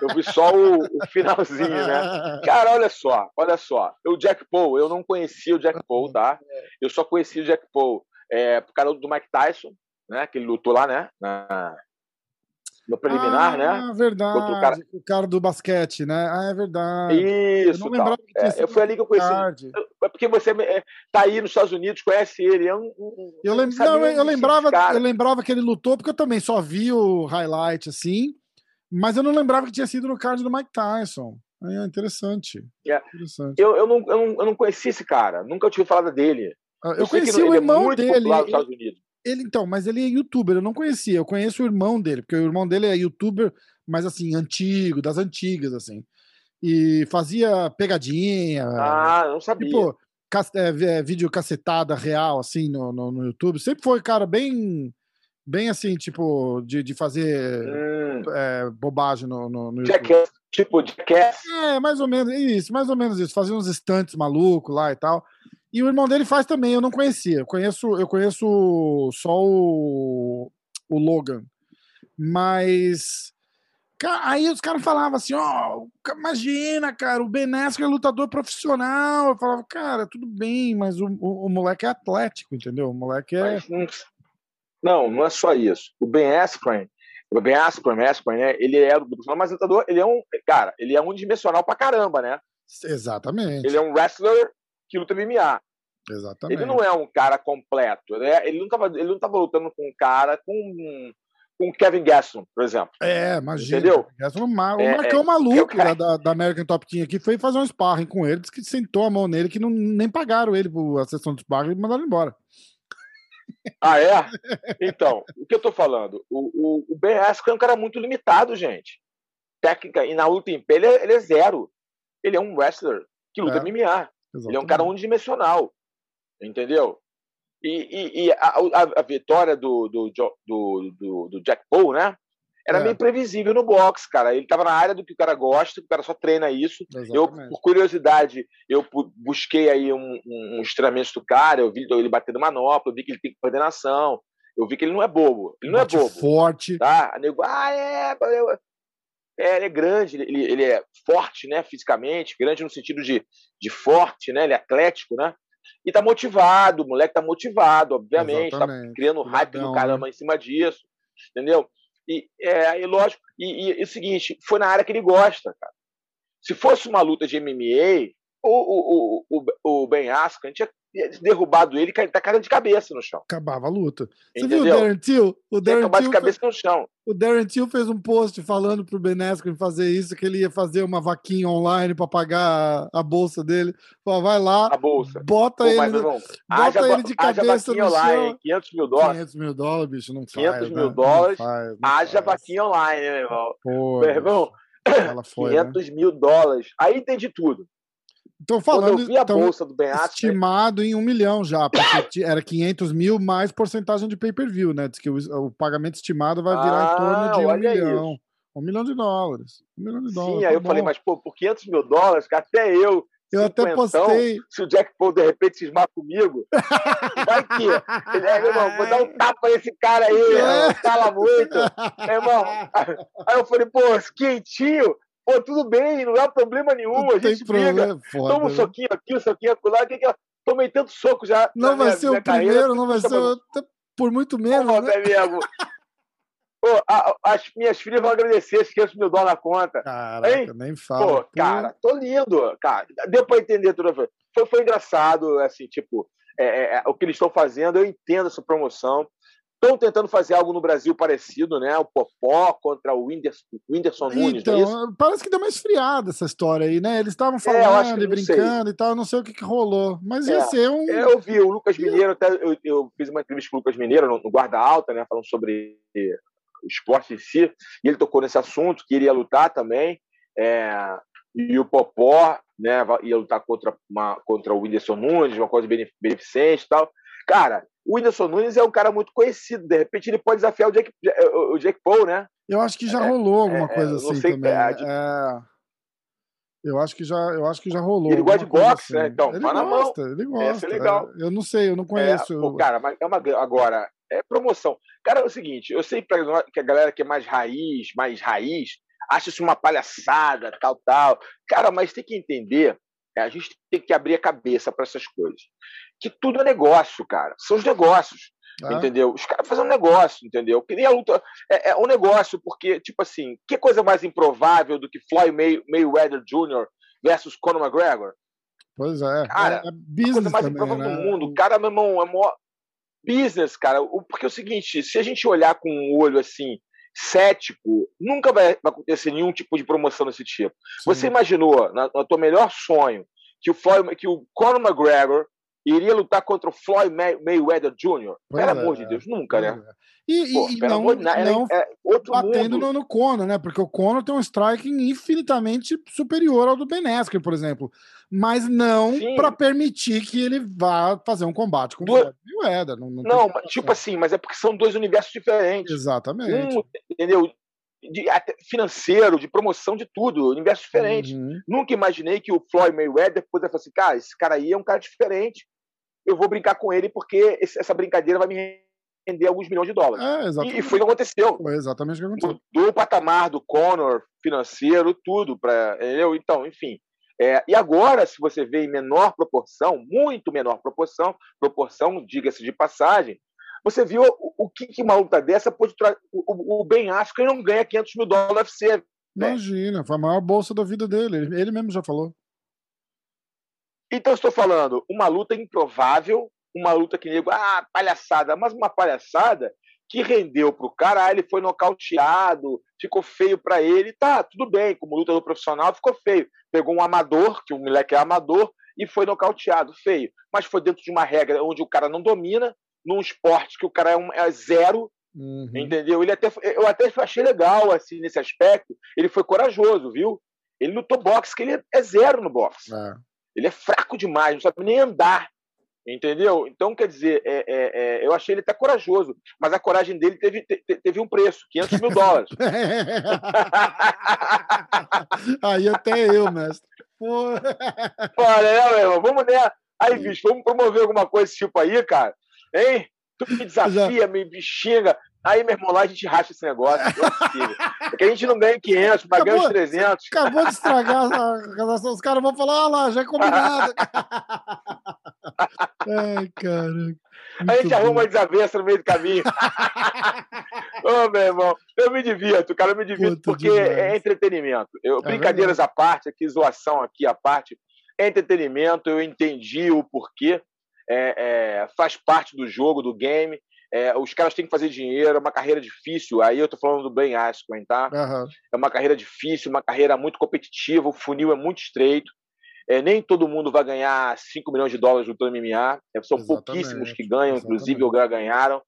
eu vi só o, o, finalzinho, né? [laughs] Cara, olha só, olha só. O Jack Paul, eu não conhecia o Jack Paul, tá? Eu só conhecia o Jack Paul é, por causa do Mike Tyson, né? Que ele lutou lá, né? Na, no preliminar, né? ah, né? verdade. O cara... o cara... do basquete, né? Ah, é verdade. Isso. Eu não lembrava que tinha é, Foi ali que eu conheci. É porque você é, tá aí nos Estados Unidos, conhece ele. É um, eu, lem... não, eu, lembrava, eu lembrava que ele lutou, porque eu também só vi o highlight assim, mas eu não lembrava que tinha sido no card do Mike Tyson. É interessante. É. interessante. Eu, eu, não, eu, não, eu não conheci esse cara, nunca tive falado dele. Ah, eu, eu conheci o irmão é dele. Ele, então, mas ele é youtuber, eu não conhecia. Eu conheço o irmão dele, porque o irmão dele é youtuber, mas assim, antigo, das antigas, assim. E fazia pegadinha. Ah, não sabia. Tipo, é, é, vídeo cacetada real, assim, no, no, no, YouTube. Sempre foi, cara, bem. Bem assim, tipo, de, de fazer hum. é, bobagem no, no, no YouTube. tipo, Jackass. É, mais ou menos isso, mais ou menos isso. Fazia uns estantes malucos lá e tal. E o irmão dele faz também, eu não conhecia. Eu conheço, eu conheço só o, o Logan. Mas. Aí os caras falavam assim: ó, oh, imagina, cara, o Ben Askren é lutador profissional. Eu falava, cara, tudo bem, mas o, o, o moleque é atlético, entendeu? O moleque é. Não, não é só isso. O Ben Askren, o Ben Askren, Askren né, ele é profissional, mas lutador, ele é um. Cara, ele é um dimensional pra caramba, né? Exatamente. Ele é um wrestler que luta MMA. Exatamente. Ele não é um cara completo. Né? Ele não estava ele não tava lutando com um cara com com Kevin Gaston, por exemplo. É, imagina. Entendeu? Gaston, o, Mar é, Marcão é, maluco é da, da American Top Team aqui foi fazer um sparring com ele, disse que sentou a mão nele, que não, nem pagaram ele por a sessão de sparring e mandaram embora. Ah, é? Então, o que eu tô falando? O, o, o Ben Askren é um cara muito limitado, gente. Técnica, e na luta em pé ele é, ele é zero. Ele é um wrestler que luta é, MMA. Exatamente. Ele é um cara unidimensional. Entendeu? E, e, e a, a, vitória do, do, do, do, do Jack Paul, né? Era é. meio previsível no boxe, cara. Ele estava na área do que o cara gosta, o cara só treina isso. Exatamente. Eu, por curiosidade, eu busquei aí um, um, treinamentos do cara, eu vi ele batendo manopla, eu vi que ele tem coordenação, eu vi que ele não é bobo. Ele não é Bate é bobo. forte. Tá? Nego, ah, é, é, ele é grande, ele, ele é forte, né, fisicamente, grande no sentido de, de forte, né, ele é atlético, né, e tá motivado, o moleque tá motivado, obviamente, tá Exatamente. tá criando hype do caramba né? em cima disso, entendeu? E, é, e lógico, e, e, e, o seguinte, foi na área que ele gosta, cara. Se fosse uma luta de MMA, o, o, o, o Ben Askren tinha derrubado ele tá cara de cabeça no chão. Acabava a luta. Você Entendeu? viu o Darren Till? O Darren Till de cabeça no chão. O Darren Till fez um post falando pro Ben Askren fazer isso, que ele ia fazer uma vaquinha online para pagar a, bolsa dele. Falou, vai lá, a bolsa. bota Pô, ele, bota haja, ele de cabeça no online, chão. 500 mil dólares. 500 mil dólares, bicho, não 500 faz. 500 mil né? dólares, não faz, não haja faz. vaquinha online, meu irmão. Pô, meu irmão, ela foi, 500 né? mil dólares. Aí entendi tudo. Estou falando eu vi a bolsa do Ben estimado em um milhão já, porque era 500 mil mais porcentagem de pay-per-view, né? Diz que o, o, pagamento estimado vai virar ah, em torno de um milhão. Isso. Um milhão de dólares. Um milhão de dólares. Sim, aí tá eu bom. falei, mas pô, por 500 mil dólares, que até eu. Eu até postei. Se o Jack Paul de repente cismar comigo, [laughs] vai que. Ele, é, meu irmão, vou dar um [laughs] tapa nesse cara aí, é. fala muito. Meu irmão. [laughs] Aí eu falei, pô, quentinho. Pô, tudo bem, não há problema nenhum. Não a gente briga. Foda, toma um né? soquinho aqui, um soquinho acolá. Que que eu... Tomei tanto soco já. Não vai minha, ser o primeiro, carreira, não vai ser o... por muito menos. Pô, né? mesmo. Pô, a, as minhas filhas vão agradecer, esqueço mil dólares na conta. Caraca, hein? nem fala. Pô, cara, tô lindo. Cara, deu pra entender tudo. Foi, foi engraçado, assim, tipo, é, é, é o que eles estão fazendo, eu entendo essa promoção. Estão tentando fazer algo no Brasil parecido, né? O Popó contra o Whindersson, Whindersson Nunes. É então, parece que deu uma esfriada essa história aí, né? Eles estavam é, falando é, e brincando sei. e tal, não sei o que, que rolou. Mas ia é, ser um. Eu vi o Lucas Mineiro, até eu, eu fiz uma entrevista com o Lucas Mineiro no, no Guarda Alta, né? Falando sobre o esporte em si, e ele tocou nesse assunto, que iria lutar também. É, e o Popó né, ia lutar contra, uma, contra o Whindersson Nunes, uma coisa beneficente e tal. Cara, o Whindersson Nunes é um cara muito conhecido. De repente ele pode desafiar o Jack, o Jack Paul, né? Eu acho que já é, rolou alguma é, coisa assim também. É, eu acho que já, eu acho que já rolou. Ele gosta de boxe, assim. né? Então, ele gosta, na mão. Ele gosta. é legal. Eu não sei, eu não conheço. É, pô, cara, mas é uma agora é promoção. Cara, é o seguinte, eu sei que a galera que é mais raiz, mais raiz, acha isso uma palhaçada, tal, tal. Cara, mas tem que entender é, a gente tem que abrir a cabeça para essas coisas. Que tudo é negócio, cara. São os negócios. Ah. Entendeu? Os caras fazem um negócio, entendeu? Que nem a luta. É, é, um negócio, porque, tipo assim, que coisa mais improvável do que Floyd May, Mayweather Jr. versus Conor McGregor? Pois é. Cara, é, é business a coisa mais também, improvável né? do mundo. O cara, meu irmão, é maior... business, cara. Porque é o seguinte, se a gente olhar com um olho assim, cético, nunca vai acontecer nenhum tipo de promoção desse tipo. Sim. Você imaginou, no teu melhor sonho, que o, Floyd, que o Conor McGregor iria lutar contra o Floyd May Mayweather Jr. Pelo é. amor de Deus, nunca, né? É. E, Pô, e não, amor, não é, outro batendo no, no Conor, né? Porque o Conor tem um striking infinitamente superior ao do Ben Askren, por exemplo. Mas não para permitir que ele vá fazer um combate com o Mayweather. Não, não, não tipo assim, mas é porque são dois universos diferentes. Exatamente. Um, entendeu? De, financeiro, de promoção de tudo, universo diferente. Uhum. Nunca imaginei que o Floyd Mayweather pudesse falar assim, cara, esse cara aí é um cara diferente eu vou brincar com ele porque essa brincadeira vai me render alguns milhões de dólares. É, e, foi o que aconteceu. Foi exatamente o que aconteceu. Patamar do Conor, financeiro, tudo. Pra, entendeu? Então, enfim. É, e agora, se você vê em menor proporção, muito menor proporção, proporção, diga-se de passagem, você viu o, o que, que uma luta dessa pode trazer. O, o Ben Askren não ganha 500 mil dólares UFC. Imagina, foi a maior bolsa da vida dele. Ele, ele mesmo já falou. Então, estou falando uma luta improvável, uma luta que nego, ah, palhaçada, mas uma palhaçada que rendeu para o cara, ah, ele foi nocauteado, ficou feio para ele, tá, tudo bem, como lutador profissional ficou feio. Pegou um amador, que o moleque é amador, e foi nocauteado, feio. Mas foi dentro de uma regra onde o cara não domina, num esporte que o cara é, um, é zero, uhum. entendeu? Ele até, eu até achei legal, assim, nesse aspecto. Ele foi corajoso, viu? Ele lutou boxe, que ele é zero no boxe. É. Ele é fraco demais, não sabe nem andar. Entendeu? Então, quer dizer, é, é, é, eu achei ele até corajoso, mas a coragem dele teve, te, teve um preço, 500 mil dólares. [laughs] Aí até eu, mestre. Olha, né, meu irmão, vamos, né? Aí, bicho, vamos promover alguma coisa desse tipo aí, cara? Hein? [laughs] Tu me desafia, me xinga. Aí, meu irmão, lá a gente racha esse negócio. É Porque a gente não ganha 500, mas ganha uns 300. Acabou de estragar a. Os caras vão falar, ah lá, já é combinado. [laughs] Ai, cara. A gente bom. arruma uma desavença no meio do caminho. [laughs] Ô, oh, meu irmão, eu me divirto, cara, eu me divirto Puta porque demais. é entretenimento. Eu, é brincadeiras verdade. à parte, aqui, zoação aqui à parte, é entretenimento, eu entendi o porquê. É, é, faz parte do jogo, do game. É, os caras têm que fazer dinheiro, é uma carreira difícil. Aí eu tô falando do Ben Askren, tá? Uhum. É uma carreira difícil, uma carreira muito competitiva, o funil é muito estreito. É, nem todo mundo vai ganhar 5 milhões de dólares lutando MMA. É, são exatamente, pouquíssimos que ganham, exatamente. inclusive ou ganharam.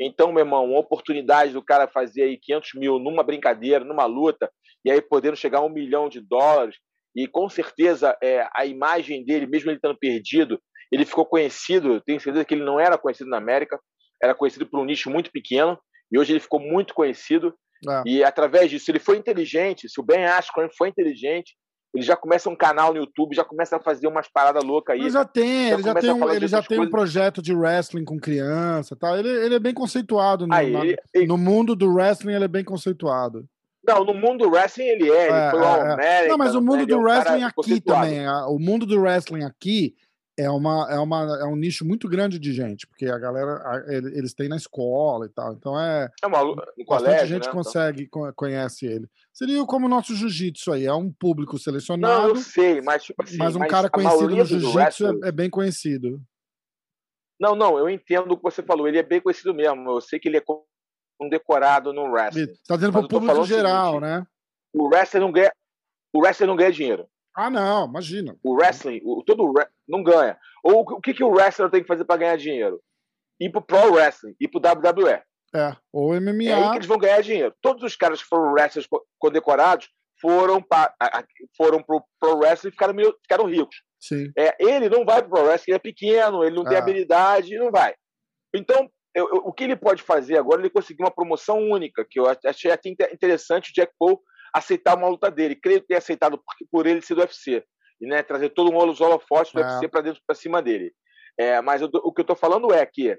Então, meu irmão, uma oportunidade do cara fazer aí 500 mil numa brincadeira, numa luta, e aí podendo chegar a um milhão de dólares, e com certeza é, a imagem dele, mesmo ele estando perdido, ele ficou conhecido, tenho certeza que ele não era conhecido na América, era conhecido por um nicho muito pequeno, e hoje ele ficou muito conhecido, é. e através disso, ele foi inteligente, se o Ben Askren foi inteligente, ele já começa um canal no YouTube, já começa a fazer umas paradas loucas aí. Ele já tem, já ele já tem, um, ele já tem um projeto de wrestling com criança tal. Ele, ele é bem conceituado no, aí, ele, ele... no mundo do wrestling, ele é bem conceituado. Não, no mundo do wrestling ele é, ele é, foi é, é. Não, mas o mundo né? do é um wrestling aqui também, o mundo do wrestling aqui é, uma, é, uma, é um nicho muito grande de gente, porque a galera, eles têm na escola e tal. Então é. É uma, no bastante colégio, gente né? consegue, então... conhece ele. Seria como o nosso jiu-jitsu aí, é um público selecionado. Não, eu sei, mas tipo assim. Mas um mas cara conhecido no jiu-jitsu é, é, bem conhecido. Não, não, eu entendo o que você falou, ele é bem conhecido mesmo. Eu sei que ele é um decorado no wrestling. Está dizendo para o público geral, seguinte, né? O wrestling não ganha, o wrestling não ganha dinheiro. Ah, não, imagina. O wrestling, o, todo o, não ganha. Ou o que, que o wrestler tem que fazer para ganhar dinheiro? Ir pro Pro Wrestling, ir pro WWE. É, ou MMA. É aí que eles vão ganhar dinheiro. Todos os caras que foram wrestlers condecorados foram, para foram pro Pro Wrestling e ficaram, meio, ficaram ricos. Sim. É, ele não vai pro Pro Wrestling, ele é pequeno, ele não tem é. habilidade, não vai. Então, eu, eu, o que ele pode fazer agora? Ele conseguiu uma promoção única, que eu achei até interessante o Jack Paul aceitar uma luta dele. Creio que tenha aceitado por, por ele ser do UFC. E né, trazer todo um holofote do é. UFC para dentro para cima dele. É, mas eu, o que eu estou falando é que,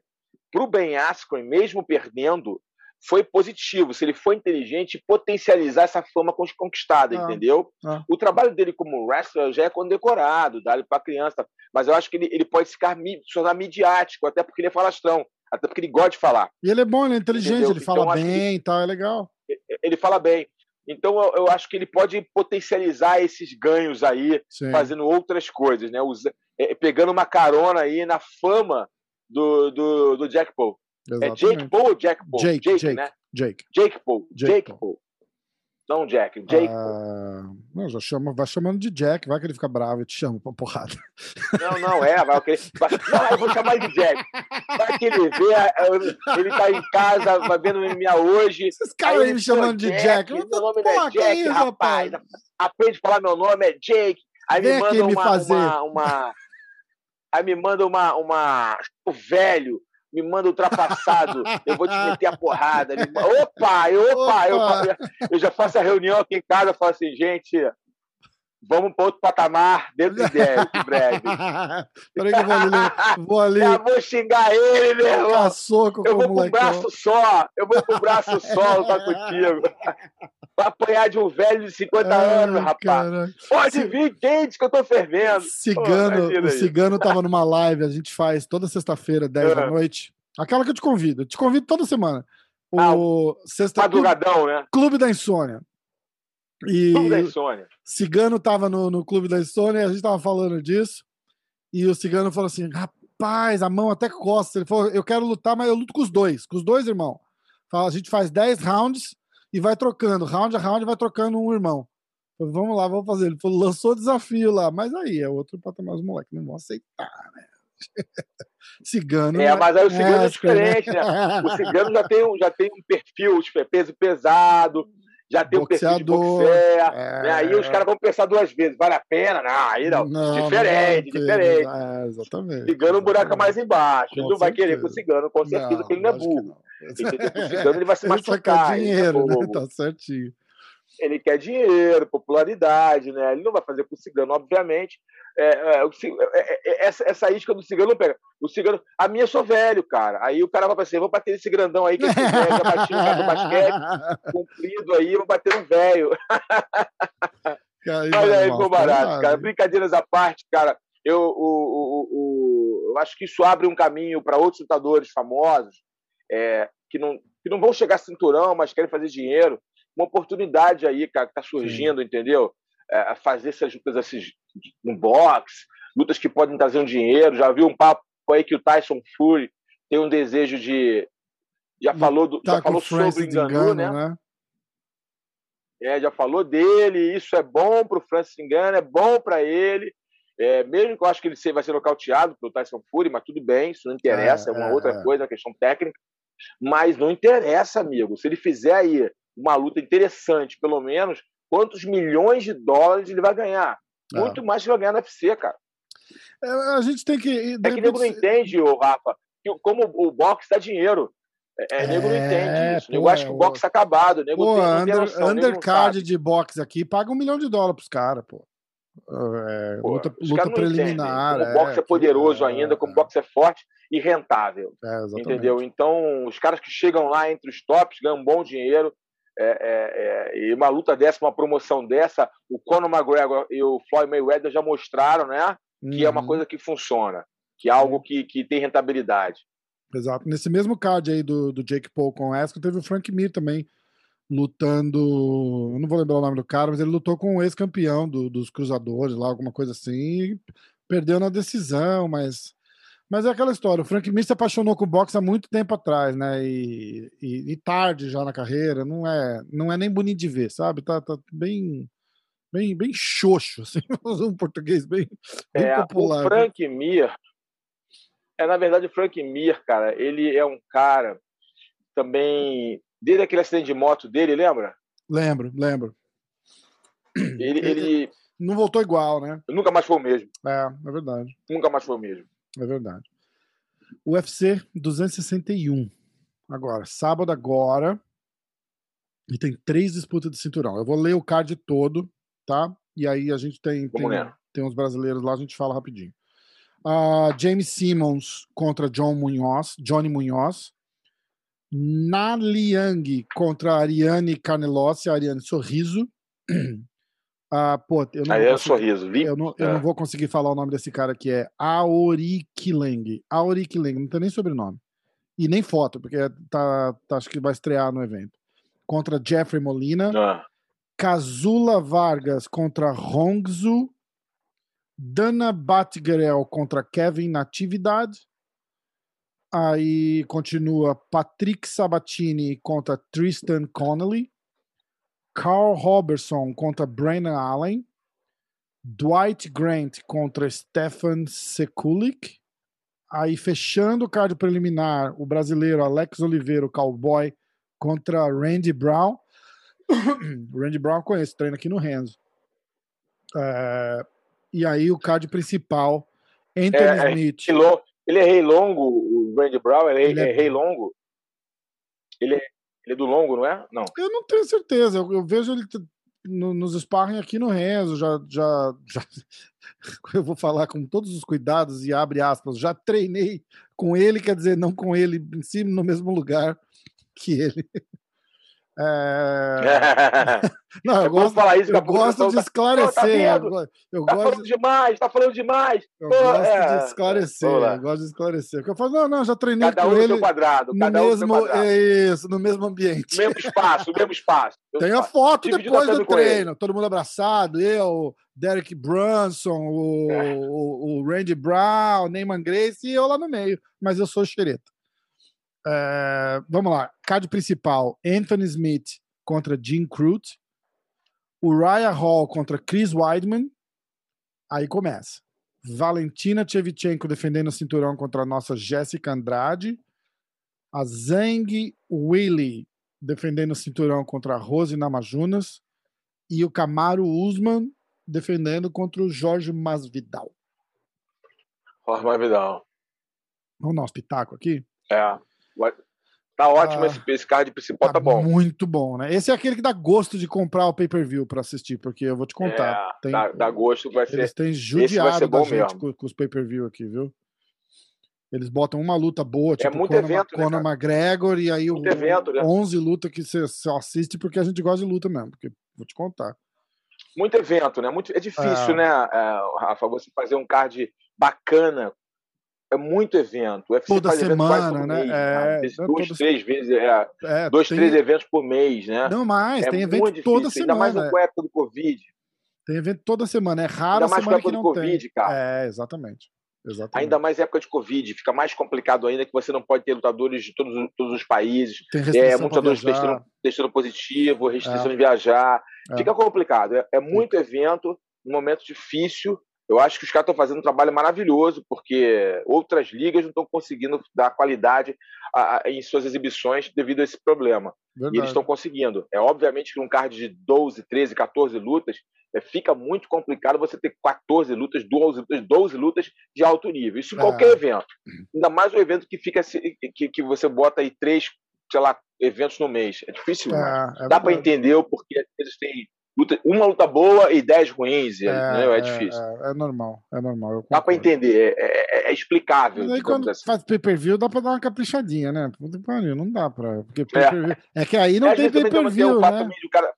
para o Ben Askren, mesmo perdendo, foi positivo. Se ele foi inteligente, potencializar essa fama conquistada, ah, entendeu? Ah. O trabalho dele como wrestler já é condecorado, dá para criança. Mas eu acho que ele, ele pode ficar se tornar midiático, até porque ele é falastrão, até porque ele gosta de falar. E ele é bom, ele é inteligente, entendeu? ele fala então, bem e tal, é legal. Ele fala bem. Então eu, eu, acho que ele pode potencializar esses ganhos aí, Sim. fazendo outras coisas, né? Usa, é, pegando uma carona aí na fama do, do, do Jack Paul. Exatamente. É Jake Paul ou Jack Paul? Jake, Jake, Jake né? Jake. Jake Paul. Jake, Jake Paul. Paul. Não, Jack. Jake. Ah, não, já chama, vai chamando de Jack, vai que ele fica bravo e te chama pra porrada. Não, não, é, vai, okay. vai Não, eu vou chamar de Jack. Vai que ele vê, é, ele tá em casa, vai vendo o MMA hoje. Esses caras aí me chamando de Jack. Jack. Meu nome não é Jack, isso, rapaz. rapaz. Aprende a falar meu nome, é Jake. Aí Vem me manda uma, fazer. uma, uma. Aí me manda uma. uma velho me manda ultrapassado, eu vou te [laughs] meter a porrada. Me... Opa, opa, opa. Eu, eu, já faço a reunião aqui em casa, falo assim, gente, vamos para outro patamar dentro de 10, em breve. [laughs] Peraí que eu vou ali. Vou, ali. Já vou xingar ele, meu irmão. Soco eu vou pro braço só, eu vou pro braço só [laughs] tá contigo. Vai apanhar de um velho de 50 Ai, anos, rapaz. Cara. Pode vir quente que eu tô fervendo. Cigano, Pô, o Cigano tava numa live, a gente faz toda sexta-feira, 10 é. da noite. Aquela que eu te convido. Eu te convido toda semana. O ah, sexta Madrugadão, né? Clube da Insônia. E Clube da Insônia. Cigano tava no, no Clube da Insônia, a gente tava falando disso. E o Cigano falou assim: rapaz, a mão até costa. Ele falou: eu quero lutar, mas eu luto com os dois, com os dois irmãos. A gente faz 10 rounds e vai trocando, round a round, vai trocando um irmão. Falei, vamos lá, vamos fazer. Ele falou, lançou desafio lá, mas aí é outro patamar, os moleques não vão aceitar, né? [laughs] Cigano. É, mas aí o cigano é, é diferente, né? O cigano já tem, já tem um perfil de peso pesado, já tem Boxeador, um perfil de boxer, é... né? Aí os caras vão pensar duas vezes, vale a pena? Não, aí não. não diferente, não diferente. É, exatamente. Cigano, o buraco mais embaixo. Com ele não certeza. vai querer com o cigano, com certeza, não, porque ele não é burro. O cigano ele vai se [laughs] machucar. dinheiro, né? Tá certinho ele quer dinheiro, popularidade, né? Ele não vai fazer com o cigano, obviamente. É, é, o, é, é, essa, essa isca do cigano não pega. O cigano, a minha eu sou velho, cara. Aí o cara vai pensar, vou bater esse grandão aí que velho já bati no do basquete, [laughs] comprido aí, vou bater um velho. [laughs] Mas aí ficou barato, cara. Brincadeiras à parte, cara. Eu, o, o, o, eu acho que isso abre um caminho para outros lutadores famosos é, que, não, que não vão chegar cinturão, mas querem fazer dinheiro uma oportunidade aí, cara, que está surgindo, Sim. entendeu? É, fazer essas lutas assim, no boxe, lutas que podem trazer um dinheiro. Já vi um papo aí que o Tyson Fury tem um desejo de. Já falou, do, tá já falou sobre o Engano, né? né? É, já falou dele, isso é bom para o Francis Engano, é bom para ele. É, mesmo que eu acho que ele vai ser nocauteado pelo Tyson Fury, mas tudo bem, isso não interessa, é, é uma é, outra é. coisa, uma questão técnica. Mas não interessa, amigo. Se ele fizer aí uma luta interessante, pelo menos, quantos milhões de dólares ele vai ganhar? É. Muito mais que vai ganhar na UFC, cara. É, a gente tem que. É que nego não entende, ô, Rafa, que como o boxe dá dinheiro. É, é, nego não entende isso. eu acho que o boxe tá acabado. Nego pô, tem, under, noção, undercard de boxe aqui paga um milhão de dólares pros caras, pô. É, pô, luta, luta preliminar. Como o boxe é, é poderoso ainda, como o boxe é forte e rentável. entendeu? Então, os caras que chegam lá entre os tops ganham um bom dinheiro. É, é, é, e uma luta dessa, uma promoção dessa, o Conor McGregor e o Floyd Mayweather já mostraram, né? Que uhum. é uma uhum. coisa que funciona, que é algo que, que tem rentabilidade. Exato. Nesse mesmo card aí do, do Jake Paul com o Esco, teve o Frank Mir também lutando. Eu não vou lembrar o nome do cara, mas ele lutou com o ex-campeão do, dos Cruzadores lá, alguma coisa assim. perdeu na decisão, mas mas é aquela história, o Frank Mir se apaixonou com o boxe há muito tempo atrás, né? E, e, e, tarde já na carreira, não é, não é nem bonito de ver, sabe? Tá, tá bem, bem, bem xoxo, [laughs] assim, um português bem, bem é, popular. O Frank Mir, é na verdade o Frank Mir, cara, ele é um cara também, desde aquele acidente de moto dele, lembra? Lembro, lembro. Ele, ele... não voltou igual, né? Nunca mais foi o mesmo. É, é verdade. Nunca mais foi o mesmo. É verdade. UFC 261. Agora, sábado agora. E tem três disputas de cinturão. Eu vou ler o card todo, tá? E aí a gente tem, tem, tem uns brasileiros lá, a gente fala rapidinho. Uh, James Simmons contra John Munhoz, Johnny Munhoz. Na Liang contra Ariane Carnelossi, Ariane Sorriso. [clears throat] Ah, pô, eu não, Aí é sorriso, vi? Eu, não, eu é. não vou conseguir falar o nome desse cara que é Aori Kileng. Aori Kileng, não tem nem sobrenome. E nem foto, porque tá, tá, acho que vai estrear no evento. Contra Jeffrey Molina. Ah. Kazula Vargas contra Hongzu. Dana Batgerel contra Kevin Natividade. Aí continua Patrick Sabatini contra Tristan Connolly. Carl Robertson contra Brandon Allen, Dwight Grant contra Stefan Sekulik, aí fechando o card preliminar, o brasileiro Alex Oliveira, o cowboy, contra Randy Brown. [coughs] Randy Brown conheço, treina aqui no Renzo. É, e aí o card principal, Anthony é, é Smith. ele é rei longo, o Randy Brown, ele, é, ele é, rei longo. Ele é ele é do longo, não é? Não. Eu não tenho certeza. Eu, eu vejo ele no, nos sparring aqui no Renzo. Já, já, já, [laughs] eu vou falar com todos os cuidados e abre aspas. Já treinei com ele, quer dizer, não com ele em cima no mesmo lugar que ele. É... [laughs] Não, eu, é gosto, falar isso, eu gosto de esclarecer. Tá eu, eu tá gosto falando demais, tá falando demais. Eu Pô, gosto é... de esclarecer, eu gosto de esclarecer. Porque eu falo, não, não, já treinei cada com um ele. No seu quadrado, no cada mesmo, um quadrado. É isso, no mesmo ambiente. No mesmo espaço, no mesmo espaço. [laughs] Tem a foto depois do treino, todo mundo abraçado, eu, Derek Brunson, o, é. o, o Randy Brown, Neyman Grace e eu lá no meio. Mas eu sou xereta. É, vamos lá, card principal: Anthony Smith contra Jim Crute, Uriah Hall contra Chris Weidman. Aí começa. Valentina Tchevchenko defendendo o cinturão contra a nossa Jéssica Andrade. A Zhang Weili defendendo o cinturão contra a Rose Namajunas. E o Camaro Usman defendendo contra o Jorge Masvidal. Jorge Masvidal. Vamos dar um espetáculo aqui? É. Tá ótimo ah, esse, esse card principal, tá, tá, bom. Muito bom, né? Esse é aquele que dá gosto de comprar o pay-per-view para assistir, porque eu vou te contar. É, tem, dá, dá, gosto, vai ser. Eles têm judiado da gente com, com, os pay-per-view aqui, viu? Eles botam uma luta boa, é tipo é muito Conor, evento, né, Conor McGregor, e aí muito o, evento, né? 11 lutas que você só assiste porque a gente gosta de luta mesmo, porque vou te contar. Muito evento, né? Muito, é difícil, é. né, é, Rafa, você fazer um card bacana é muito evento. O UFC toda semana, né? Mês, é, né? Duas, três vezes, é, é, dois, tem... três eventos por mês, né? Não mais, é tem evento difícil, toda semana. Ainda mais com a época do Covid. Tem evento toda semana, é raro ainda mais semana com a época do Covid, tem. cara. É, exatamente. Exatamente. Ainda mais época de Covid, fica mais complicado ainda que você não pode ter lutadores de todos, todos os países. Tem é, muitos lutadores testando, testando positivo, restrição é. de viajar. É. Fica complicado. É, é muito evento, um momento difícil. Eu acho que os caras estão fazendo um trabalho maravilhoso, porque outras ligas não estão conseguindo dar qualidade a, a, em suas exibições devido a esse problema. Verdade. E eles estão conseguindo. É obviamente que num card de 12, 13, 14 lutas, é, fica muito complicado você ter 14 lutas, 12 lutas, 12 lutas de alto nível. Isso em qualquer é. evento. Ainda mais um evento que fica que, que você bota aí três, sei lá, eventos no mês. É difícil. É, é Dá para entender o porquê eles têm luta, uma luta boa e dez ruins. É, né? é, é difícil. É, é, normal, é normal. Dá para entender, é, é, é explicável. Mas aí quando assim. faz pay-per-view dá para dar uma caprichadinha, né? Não dá para. Porque é. é. que aí não tem pay-per-view, né? Cara...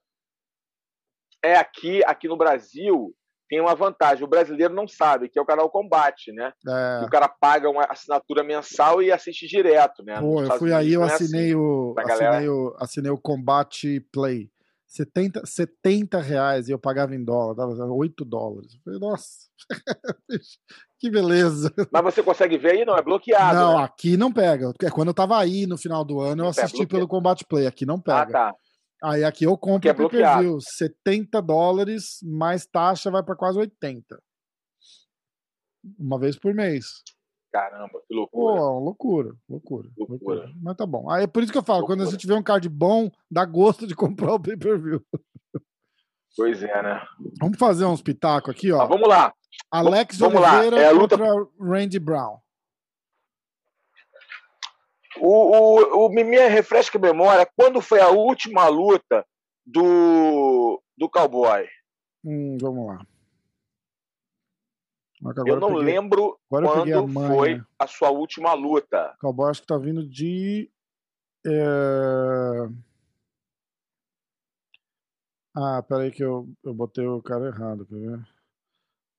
É aqui, aqui no Brasil tem uma vantagem. O brasileiro não sabe, que é o canal Combate, né? É. o cara paga uma assinatura mensal e assiste direto, né? Pô, eu fui aí, eu assinei, assim, o, assinei, o, assinei o Combate Play. 70, 70 reais e eu pagava em dólar, dava 8 dólares. Eu falei, nossa, [laughs] que beleza. Mas você consegue ver aí? Não, é bloqueado. Não, né? aqui não pega. É quando eu tava aí no final do ano, eu assisti é pelo Combat Play. Aqui não pega. Ah, tá. Aí aqui eu compro é pay per view, 70 dólares, mais taxa vai para quase 80. Uma vez por mês. Caramba, que loucura. Pô, loucura, loucura, loucura. loucura. Mas tá bom. Aí é por isso que eu falo, loucura. quando a gente vê um card bom, dá gosto de [laughs] comprar o pay-per-view. Pois é, né? Vamos fazer uns pitacos aqui, ó. Ah, vamos lá. Alex vamos Oliveira lá. É luta... contra Randy Brown. O, o, o minha refresca a memória, quando foi a última luta do, do Cowboy? Hum, vamos lá. Eu não peguei, lembro quando a foi a sua última luta. Cowboy acho que tá vindo de. É... Ah, peraí que eu, eu botei o cara errado, quer ver?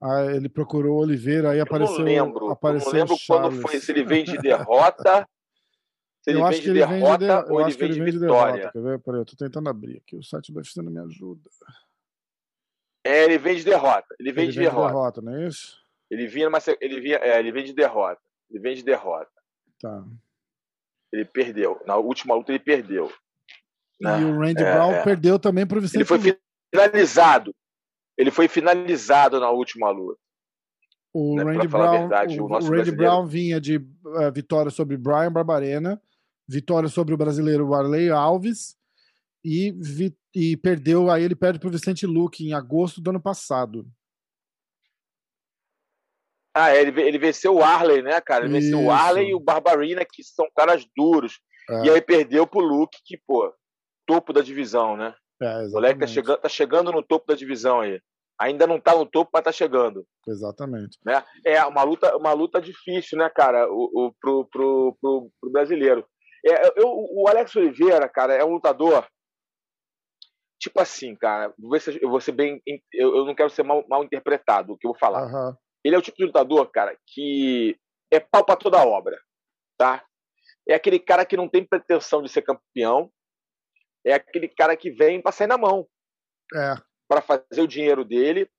Ah, ele procurou Oliveira, aí apareceu. Eu não lembro. Apareceu eu não lembro quando foi, se ele vem de derrota. [laughs] se ele eu vem de derrota de, ou ele vem de, vitória. Derrota, quer ver? Peraí, eu tô tentando abrir aqui. O site do UFC não me ajuda. É, ele vem de derrota. Ele vem ele de vem derrota. De derrota, não é isso? Ele vinha numa, ele vinha, é, ele vem de derrota. Ele vem de derrota. Tá. Ele perdeu. Na última luta ele perdeu. Né? E o Randy é, Brown é. perdeu também para o Vicente. Ele foi finalizado. Ele foi finalizado na última luta. O né, Randy, Brown, verdade, o, o Randy Brown vinha de uh, vitória sobre Brian Barbarena, vitória sobre o brasileiro Warley Alves e, vi, e perdeu. Aí ele perde para o Vicente Luque em agosto do ano passado. Ah, é, ele, ele venceu o Arley, né, cara? Ele Isso. venceu o Arley e o Barbarina, que são caras duros. É. E aí perdeu pro Luke, que, pô, topo da divisão, né? É, o moleque tá chegando, tá chegando no topo da divisão aí. Ainda não tá no topo, mas tá chegando. Exatamente. Né? É uma luta, uma luta difícil, né, cara, o, o, pro, pro, pro, pro brasileiro. É, eu, o Alex Oliveira, cara, é um lutador. Tipo assim, cara, eu vou ser bem. Eu, não quero ser mal, mal interpretado o que eu vou falar. Uhum. Ele é o tipo de lutador, cara, que é pau pra toda obra, tá? É aquele cara que não tem pretensão de ser campeão, é aquele cara que vem pra sair na mão. É. Pra fazer o dinheiro dele,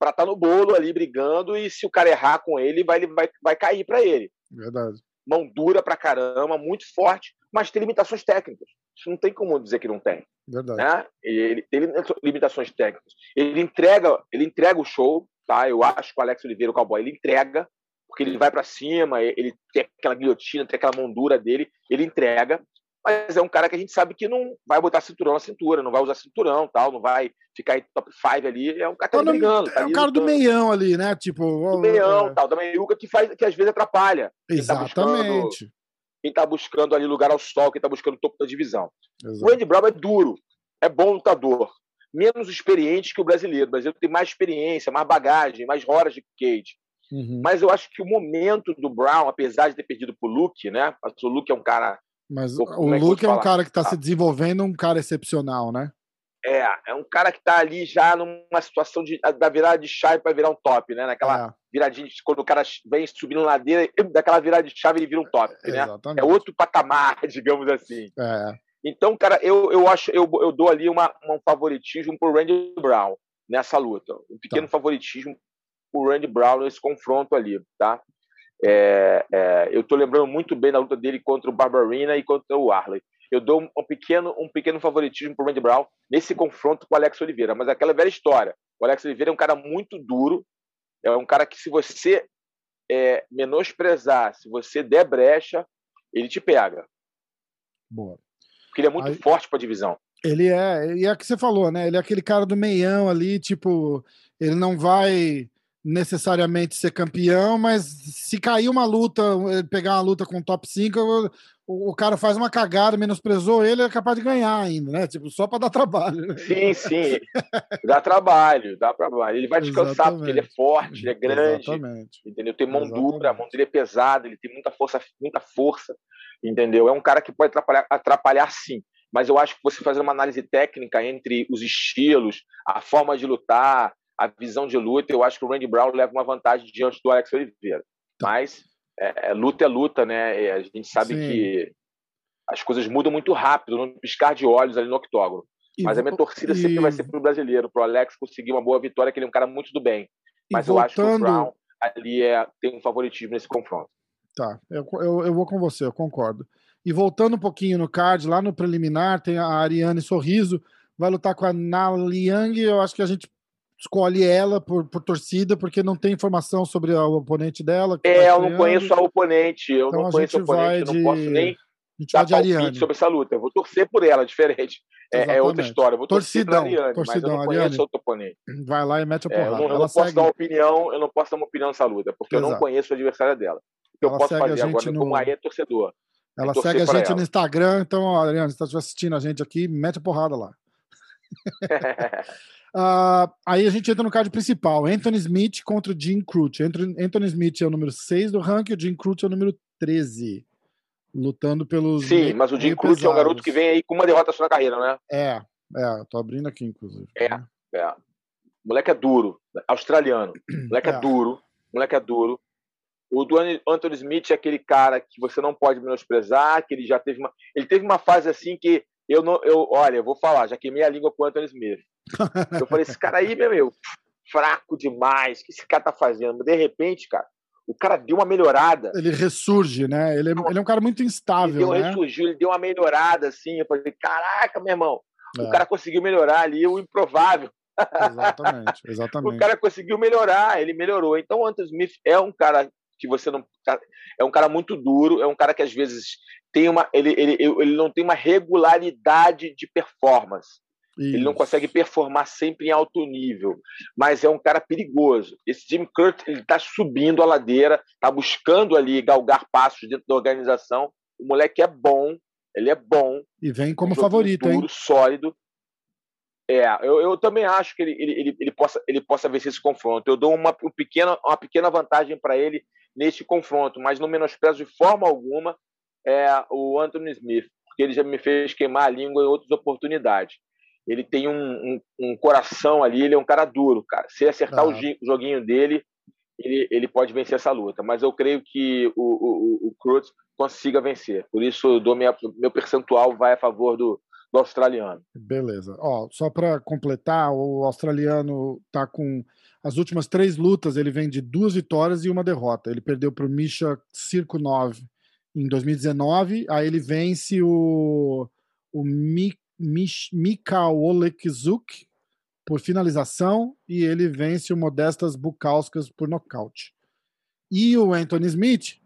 pra estar tá no bolo ali brigando, e se o cara errar com ele, vai, vai, vai cair para ele. Verdade. Mão dura pra caramba, muito forte, mas tem limitações técnicas. Isso não tem como dizer que não tem. Verdade. Né? Ele tem limitações técnicas. Ele entrega, ele entrega o show, tá? Eu acho que o Alex Oliveira, o cowboy, ele entrega, porque ele vai para cima, ele tem aquela guilhotina, tem aquela mondura dele, ele entrega, mas é um cara que a gente sabe que não vai botar cinturão na cintura, não vai usar cinturão, tal, não vai ficar em top 5 ali, é um cara que tá brigando. Tá é o cara do meião ali, né? Tipo, do meião, é... tal, da meiuca que faz que às vezes atrapalha. Exatamente. Quem tá, buscando, tá buscando ali lugar ao sol, quem tá buscando o topo da divisão. Exato. O Andy Brown é duro, é bom lutador, menos experiente que o brasileiro. O brasileiro tem mais experiência, mais bagagem, mais horas de cage. Uhum. Mas eu acho que o momento do Brown, apesar de ter perdido pro Luke, né? O Luke é um cara mas o, o é Luke é um cara que está se desenvolvendo, um cara excepcional, né? É, é um cara que está ali já numa situação de, da virada de chave para virar um top, né? Naquela é. viradinha, quando o cara vem subindo ladeira, daquela virada de chave ele vira um top, né? Exatamente. É outro patamar, [laughs] digamos assim. É. Então, cara, eu, eu acho, eu, eu dou ali uma, um favoritismo pro Randy Brown nessa luta. Um pequeno tá. favoritismo pro Randy Brown nesse confronto ali, tá? É, é, eu estou lembrando muito bem da luta dele contra o Barbarina e contra o Arley. Eu dou um pequeno, um pequeno favoritismo para o Randy Brown nesse confronto com o Alex Oliveira. Mas aquela velha história. O Alex Oliveira é um cara muito duro. É um cara que, se você é, menosprezar, se você der brecha, ele te pega. Boa. Porque ele é muito Aí, forte para a divisão. Ele é, e é o que você falou, né? Ele é aquele cara do meião ali, tipo, ele não vai necessariamente ser campeão, mas se cair uma luta, pegar uma luta com top 5, o, o cara faz uma cagada, menosprezou ele, é capaz de ganhar ainda, né? Tipo, só para dar trabalho. Né? Sim, sim. dá trabalho, dá trabalho. Ele vai descansar Exatamente. porque ele é forte, ele é grande. Exatamente. Entendeu? Tem mão Exatamente. dura, a mão dele é pesada, ele tem muita força, muita força. Entendeu? É um cara que pode atrapalhar, atrapalhar sim mas eu acho que você fazer uma análise técnica entre os estilos, a forma de lutar, a visão de luta, eu acho que o Randy Brown leva uma vantagem diante do Alex Oliveira. Tá. Mas é, é, luta é luta, né? a gente sabe Sim. que as coisas mudam muito rápido, num piscar de olhos ali no octógono. E Mas a minha torcida e... sempre vai ser pro brasileiro, pro Alex conseguir uma boa vitória, que ele é um cara muito do bem. Mas eu acho que o Brown ali é, tem um favoritismo nesse confronto. Tá, eu, eu, eu vou com você, eu concordo. E voltando um pouquinho no card, lá no preliminar, tem a Ariane Sorriso, vai lutar com a Naliang. Eu acho que a gente escolhe ela por, por torcida, porque não tem informação sobre o oponente dela. É, tá eu não conheço a oponente, eu então não conheço a oponente, eu não posso nem dar palpite sobre essa luta. Eu vou torcer por ela, diferente. É, é, outra história. Eu vou torcidão, torcer Ariane, torcidão, mas eu não conheço Ariane, outro oponente. Vai lá e mete a porrada. É, eu não, eu não posso dar uma opinião, eu não posso dar uma opinião nessa luta, porque Exato. eu não conheço o adversário dela. O que ela eu posso fazer agora no... como aí é torcedor. Ela é segue a gente ela. no Instagram, então, Ariane, se está assistindo a gente aqui, mete a porrada lá. [laughs] Uh, aí a gente entra no card principal: Anthony Smith contra o Jim Crute. Anthony Smith é o número 6 do ranking, o Jim Crute é o número 13. Lutando pelos. Sim, mas o Jim Crute é um garoto que vem aí com uma derrota só na carreira, né? É, é, tô abrindo aqui, inclusive. É, é. O moleque é duro, australiano. O [clears throat] moleque é, é duro, moleque é duro. O do Anthony Smith é aquele cara que você não pode menosprezar, que ele já teve uma. Ele teve uma fase assim que eu não. Eu, olha, eu vou falar, já queimei a língua com o Anthony Smith. Eu falei, esse cara aí, meu, meu, fraco demais, o que esse cara tá fazendo? De repente, cara, o cara deu uma melhorada. Ele ressurge, né? Ele é, ele é um cara muito instável. Ele deu, né? ressurgiu, ele deu uma melhorada, assim. Eu falei, caraca, meu irmão, é. o cara conseguiu melhorar ali o improvável. Exatamente, exatamente. [laughs] o cara conseguiu melhorar, ele melhorou. Então o Anthony Smith é um cara que você não. É um cara muito duro, é um cara que às vezes tem uma. Ele, ele, ele não tem uma regularidade de performance. Isso. Ele não consegue performar sempre em alto nível, mas é um cara perigoso. Esse Jim Kurt ele está subindo a ladeira, está buscando ali galgar passos dentro da organização. O moleque é bom, ele é bom. E vem como um favorito, duro, hein? sólido. É, eu, eu também acho que ele, ele, ele, ele, possa, ele possa vencer esse confronto. Eu dou uma, uma pequena, uma pequena vantagem para ele neste confronto, mas não menosprezo de forma alguma é, o Anthony Smith, porque ele já me fez queimar a língua em outras oportunidades ele tem um, um, um, coração ali, ele é um cara duro, cara. Se acertar o joguinho dele, ele, ele pode vencer essa luta. Mas eu creio que o, o, o Cruz consiga vencer. Por isso, dou minha, meu percentual vai a favor do, do australiano. Beleza. Ó, só para completar, o australiano tá com as últimas três lutas, ele vem de duas vitórias e uma derrota. Ele perdeu para o Misha Circo 9 em 2019, aí ele vence o, o Mik Mikhail Olekzuk por finalização e ele vence o Modestas Bukauskas por nocaute. E o Anthony Smith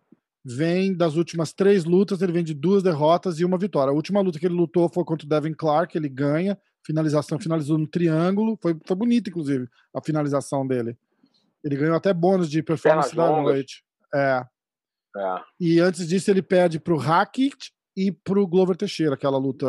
vem das últimas três lutas, ele vem de duas derrotas e uma vitória. A última luta que ele lutou foi contra o Devin Clark, ele ganha, finalização, finalizou no triângulo, foi, foi bonito, inclusive, a finalização dele. Ele ganhou até bônus de performance da noite. É. é. E antes disso, ele perde pro Hackett e pro Glover Teixeira, aquela luta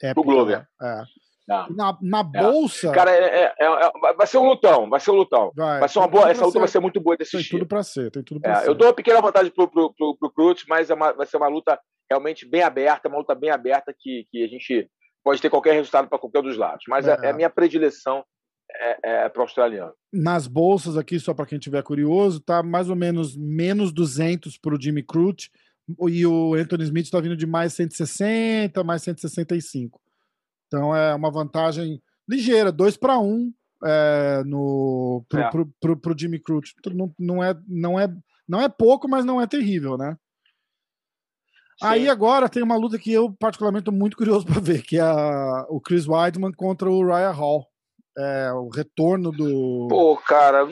épica. Pro Glover. É. Na, na é. bolsa. Cara, é, é, é, vai ser um lutão, vai ser um lutão. Vai, vai ser uma boa. Essa luta ser. vai ser muito boa de assistir. Tem tudo pra ser, tem tudo pra ser. Eu dou uma pequena vantagem pro, pro, pro, pro Cruz, mas uma, vai ser uma luta realmente bem aberta, uma luta bem aberta que, que a gente pode ter qualquer resultado para qualquer dos lados. Mas é, a minha predileção é, é para o australiano. Nas bolsas aqui, só para quem tiver curioso, tá mais ou menos menos 200 para o Jimmy Crute e o Anthony Smith está vindo de mais 160, mais 165. Então é uma vantagem ligeira, 2 para 1 é, no pro, é. pro, pro, pro, Jimmy Crute. Não, não, é, não, é, não é pouco, mas não é terrível, né? Sim. Aí agora tem uma luta que eu particularmente estou muito curioso para ver, que é a, o Chris Weidman contra o Ryan Hall. É, o retorno do. Pô, cara,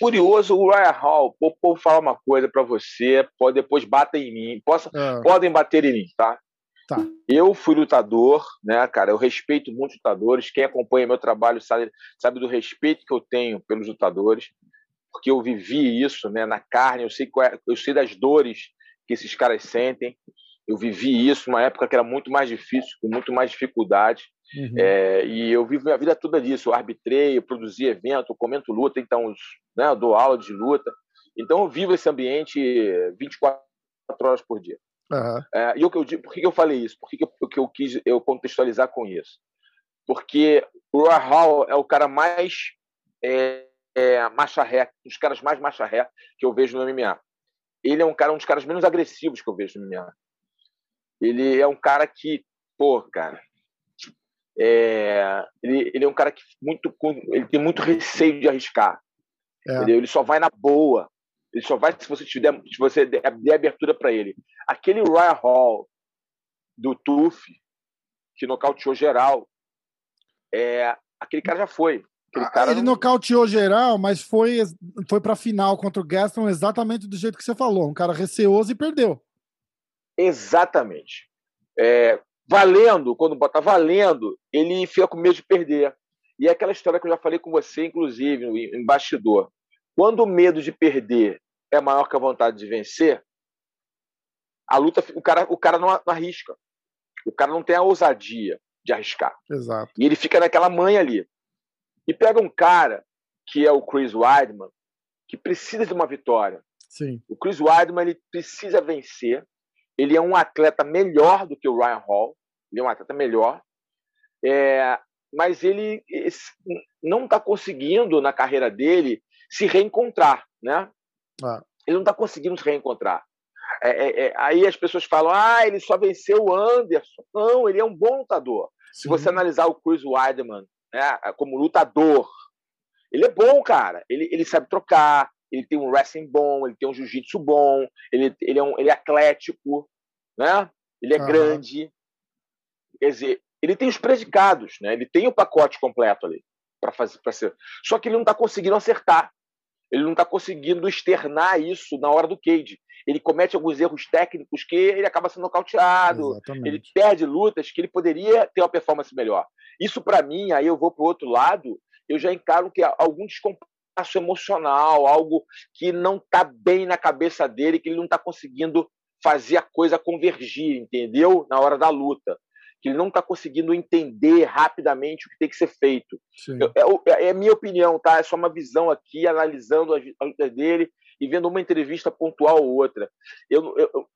curioso o Ryan Hall. Pô, vou falar uma coisa para você, pode depois bater em mim. Posso, é. Podem bater em mim, tá? Tá. Eu fui lutador, né, cara? Eu respeito muitos lutadores. Quem acompanha meu trabalho sabe, sabe do respeito que eu tenho pelos lutadores, porque eu vivi isso, né, na carne. Eu sei, é, eu sei das dores que esses caras sentem. Eu vivi isso numa época que era muito mais difícil, com muito mais dificuldade. Uhum. É, e eu vivo minha vida toda disso. Eu arbitrei, eu produzi evento, eu comento luta, então né, eu dou aula de luta. Então eu vivo esse ambiente 24 horas por dia. Uhum. É, e eu, eu, por que eu falei isso? Por que eu, que eu quis eu contextualizar com isso? Porque o Rahal é o cara mais é, é, macha ré, um dos caras mais macha ré que eu vejo no MMA. Ele é um cara, um dos caras menos agressivos que eu vejo no MMA. Ele é um cara que, pô, cara, é, ele, ele é um cara que muito, ele tem muito receio de arriscar. É. Ele só vai na boa. Ele só vai se você tiver, se você der, abertura para ele. Aquele Ryan Hall do TUF, que nocauteou geral, é, aquele cara já foi. Ah, cara ele não... nocauteou geral, mas foi, foi para final contra o Gaston exatamente do jeito que você falou. Um cara receoso e perdeu. Exatamente. É, valendo, quando bota valendo, ele fica com medo de perder. E é aquela história que eu já falei com você, inclusive, em bastidor. Quando o medo de perder é maior que a vontade de vencer, a luta, o cara, o cara não, não arrisca. O cara não tem a ousadia de arriscar. Exato. E ele fica naquela manha ali. E pega um cara que é o Chris Weidman, que precisa de uma vitória. Sim. O Chris Weidman ele precisa vencer ele é um atleta melhor do que o Ryan Hall, ele é um atleta melhor, é, mas ele não está conseguindo na carreira dele se reencontrar, né? Ah. Ele não está conseguindo se reencontrar. É, é, é, aí as pessoas falam, ah, ele só venceu o Anderson. Não, ele é um bom lutador. Sim. Se você analisar o Chris Weidman né, como lutador, ele é bom, cara. Ele, ele sabe trocar, ele tem um wrestling bom, ele tem um jiu-jitsu bom, ele, ele, é um, ele é atlético, né? ele é uhum. grande. Quer dizer, ele tem os predicados, né? ele tem o pacote completo ali para fazer para ser. Só que ele não está conseguindo acertar. Ele não está conseguindo externar isso na hora do cage. Ele comete alguns erros técnicos que ele acaba sendo nocauteado. Exatamente. Ele perde lutas que ele poderia ter uma performance melhor. Isso, para mim, aí eu vou para o outro lado, eu já encaro que algum descompasso emocional, algo que não está bem na cabeça dele, que ele não está conseguindo fazer a coisa convergir, entendeu? Na hora da luta. Que ele não está conseguindo entender rapidamente o que tem que ser feito. Eu, é, é, é, minha opinião, tá? É só uma visão aqui, analisando a, a luta dele e vendo uma entrevista pontual ou outra. Eu, eu,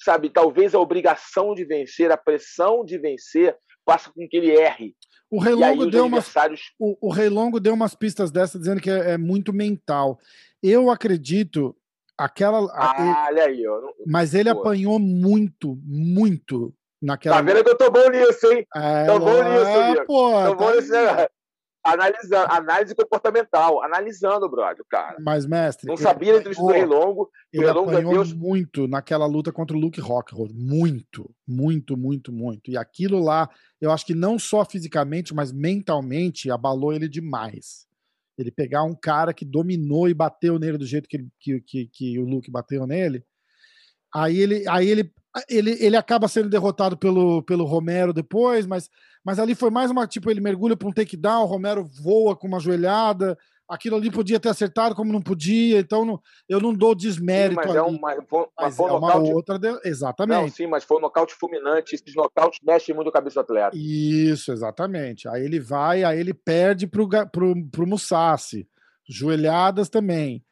sabe, talvez a obrigação de vencer, a pressão de vencer, faça com que ele erre. O Rei Longo, deu umas, o, o Rei Longo deu umas pistas dessas dizendo que é, é muito mental. Eu acredito aquela. Ah, olha aí, ó. Mas ele Pô. apanhou muito, muito naquela. Tá vendo que eu tô bom nisso, hein? É, tô bom nisso, Pô, tô bom tá nisso, né? Analisando, análise comportamental, analisando, brother, cara. Mas, mestre. Não sabia entrevista do Rei Longo. Ele apanhou Deus... muito naquela luta contra o Luke Rockhold. Muito, muito, muito, muito. E aquilo lá, eu acho que não só fisicamente, mas mentalmente, abalou ele demais. Ele pegar um cara que dominou e bateu nele do jeito que, que, que, que o Luke bateu nele. Aí ele, aí ele, ele, ele acaba sendo derrotado pelo, pelo Romero depois, mas mas ali foi mais uma, tipo, ele mergulha para um takedown, o Romero voa com uma joelhada, aquilo ali podia ter acertado como não podia, então não, eu não dou desmérito sim, mas ali. É, um, mas foi, mas foi é uma nocaute... outra, de... exatamente. Não, sim, mas foi um nocaute fulminante, esses nocautes mexem muito a cabeça do atleta. Isso, exatamente. Aí ele vai, aí ele perde pro, pro, pro Musashi, joelhadas também.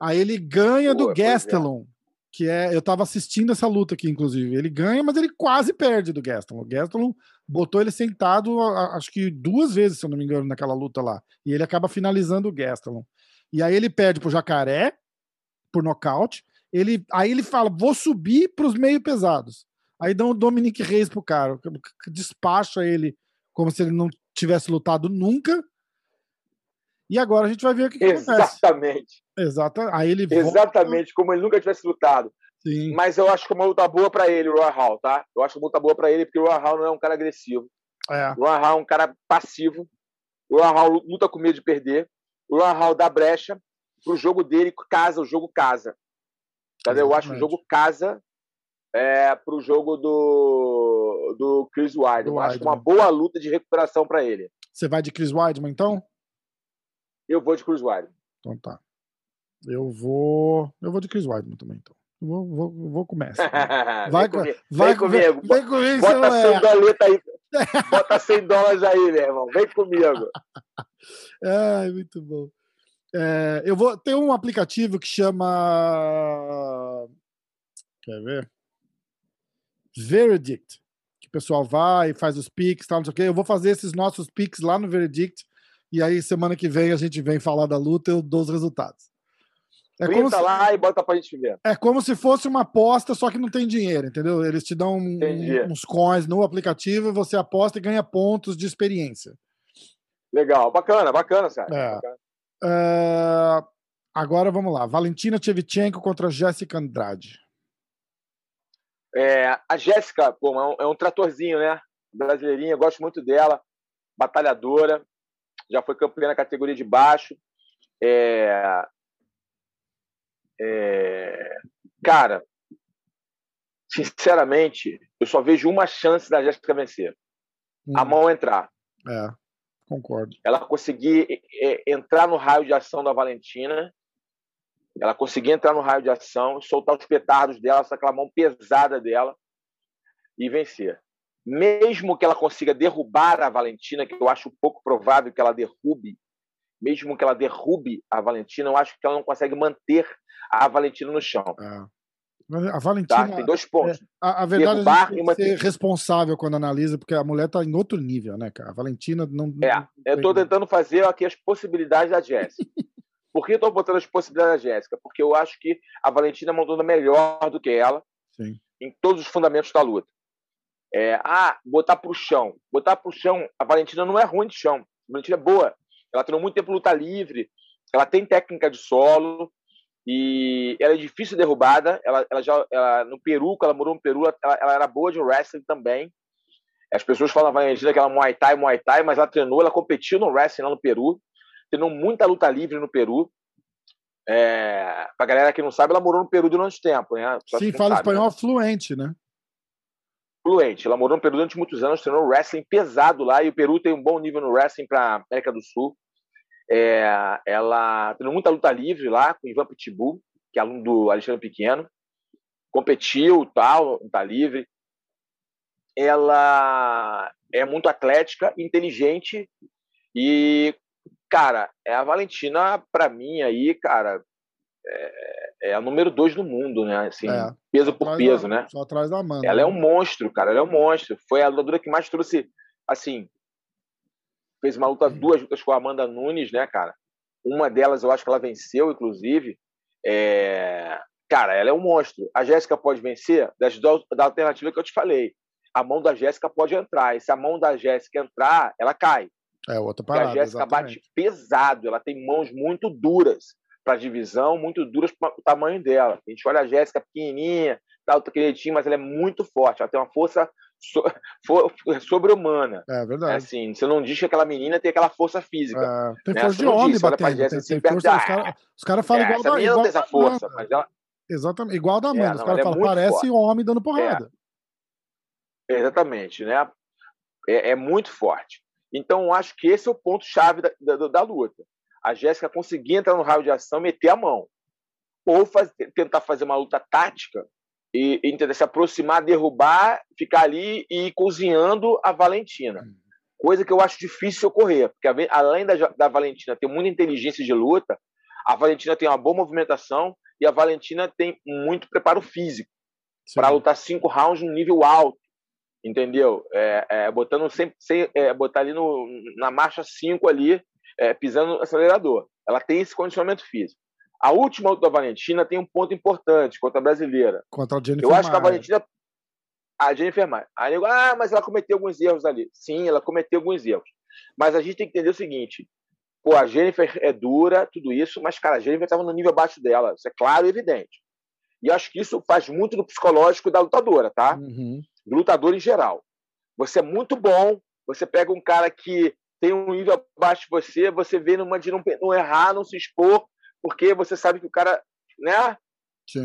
Aí ele ganha Pô, do é. Gastelum, é que é, eu tava assistindo essa luta aqui, inclusive. Ele ganha, mas ele quase perde do Gaston. O Gaston botou ele sentado, acho que duas vezes, se eu não me engano, naquela luta lá. E ele acaba finalizando o Gaston. E aí ele perde pro Jacaré, por nocaute. Ele, aí ele fala: vou subir pros meio pesados. Aí dá um Dominic Reis pro cara, despacha ele como se ele não tivesse lutado nunca. E agora a gente vai ver o que, que Exatamente. acontece. Exatamente. Aí ele Exatamente, volta... como ele nunca tivesse lutado. Sim. Mas eu acho que é uma luta boa para ele, o Roy Hall, tá? Eu acho uma luta boa para ele, porque o Roy Hall não é um cara agressivo. É. O Roy Hall é um cara passivo. O Roy Hall luta com medo de perder. O Roy Hall dá brecha pro jogo dele, casa, o jogo casa. Entendeu? Eu acho que o jogo casa é, pro jogo do, do Chris Weidman. Eu acho uma boa luta de recuperação para ele. Você vai de Chris Weidman, então? Eu vou de Chris Weidman. Então tá. Eu vou. Eu vou de Chris Weidman também, então. Vou, vou, vou começar. [laughs] Vai, comigo. vai vem comigo. Vem comigo, Bota 100 dólares aí. [laughs] Bota 100 dólares aí, meu irmão. Vem comigo. Ai, muito bom. É, eu vou ter um aplicativo que chama. Quer ver? Verdict. Que o pessoal vai e faz os pics, tal, não sei o quê. Eu vou fazer esses nossos pics lá no Verdict e aí semana que vem a gente vem falar da luta e eu dou os resultados. É como se, lá e bota pra gente ver. É como se fosse uma aposta, só que não tem dinheiro, entendeu? Eles te dão um, uns coins no aplicativo, você aposta e ganha pontos de experiência. Legal, bacana, bacana, Sérgio. É. Uh, agora vamos lá. Valentina Tchevchenko contra Jéssica Andrade. É, a Jéssica, pô, é um, é um tratorzinho, né? Brasileirinha, gosto muito dela, batalhadora já foi campeã na categoria de baixo. É... É... Cara, sinceramente, eu só vejo uma chance da Jéssica vencer. Hum. A mão entrar. É, concordo. Ela conseguir é, entrar no raio de ação da Valentina, ela conseguir entrar no raio de ação, soltar os petardos dela, aquela mão pesada dela e vencer mesmo que ela consiga derrubar a Valentina, que eu acho pouco provável que ela derrube, mesmo que ela derrube a Valentina, eu acho que ela não consegue manter a Valentina no chão. É. A Valentina. Tá? Tem dois pontos. É, a, a, verdade é Derrubar é que manter... ser responsável quando analisa, porque a mulher está em outro nível, né, cara? A Valentina não. É, não... eu estou tentando fazer aqui as possibilidades da Jéssica. [laughs] Por que eu estou botando as possibilidades da Jéssica? Porque eu acho que a Valentina montou melhor do que ela Sim. em todos os fundamentos da luta. É, ah, botar pro chão. Botar pro chão, a Valentina não é ruim de chão. A Valentina é boa. Ela treinou muito tempo luta livre, ela tem técnica de solo e ela é difícil derrubada. Ela, ela já ela, no Peru, quando ela morou no Peru, ela, ela, era boa de wrestling também. As pessoas falam a Valentina que ela é Muay Thai, Muay Thai, mas ela treinou, ela competiu no wrestling lá no Peru. Treinou muita luta livre no Peru. É, pra galera que não sabe, ela morou no Peru durante tempo, né? Sim, fala sabe, espanhol né? fluente, né? Fluente. Ela morou no Peru durante muitos anos, treinou wrestling pesado lá, e o Peru tem um bom nível no wrestling para América do Sul. É, ela treinou muita luta livre lá com Ivan Pitbull, que é aluno do Alexandre Pequeno. Competiu tal, luta livre. Ela é muito atlética, inteligente e, cara, é a Valentina, para mim, aí, cara, é, é a número dois do mundo, né? Assim, é, peso por peso, da, né? Só atrás da Amanda. Ela é um monstro, cara. Ela é um monstro. Foi a lutadora que mais trouxe, assim, fez uma luta, duas lutas com a Amanda Nunes, né, cara? Uma delas eu acho que ela venceu, inclusive. É... Cara, ela é um monstro. A Jéssica pode vencer das, da alternativa que eu te falei. A mão da Jéssica pode entrar. E se a mão da Jéssica entrar, ela cai. É outra parada. a Jéssica bate pesado, ela tem mãos muito duras para divisão, muito duras para o tamanho dela. A gente olha a Jéssica pequenininha, tá mas ela é muito forte, ela tem uma força so, [laughs] sobre-humana. É verdade. Assim, você não diz que aquela menina tem aquela força física. É, tem né? força de homem batendo. Tem, tem, tem força, os caras cara falam é, igual da igual não tem essa força, mas ela... Exatamente, igual da Amanda. É, os caras é falam, parece forte. homem dando porrada. É. Exatamente, né? É, é, muito forte. Então, acho que esse é o ponto-chave da, da, da, luta. A Jéssica conseguir entrar no raio de ação, meter a mão. Ou faz, tentar fazer uma luta tática e entender, se aproximar, derrubar, ficar ali e ir cozinhando a Valentina. Uhum. Coisa que eu acho difícil ocorrer, porque além da, da Valentina ter muita inteligência de luta, a Valentina tem uma boa movimentação e a Valentina tem muito preparo físico para lutar cinco rounds no nível alto, entendeu? É, é, botando sempre, sem, é, botar ali no, na marcha 5 ali, é, pisando no acelerador. Ela tem esse condicionamento físico. A última da Valentina tem um ponto importante contra a brasileira. Contra a Jennifer Eu acho que a Valentina. A Jennifer Maia. Aí eu, ah, mas ela cometeu alguns erros ali. Sim, ela cometeu alguns erros. Mas a gente tem que entender o seguinte: pô, a Jennifer é dura, tudo isso, mas, cara, a Jennifer estava no nível abaixo dela. Isso é claro e evidente. E acho que isso faz muito no psicológico da lutadora, tá? Uhum. Do lutador em geral. Você é muito bom, você pega um cara que tem um nível abaixo de você, você vê numa de não, não errar, não se expor, porque você sabe que o cara, né?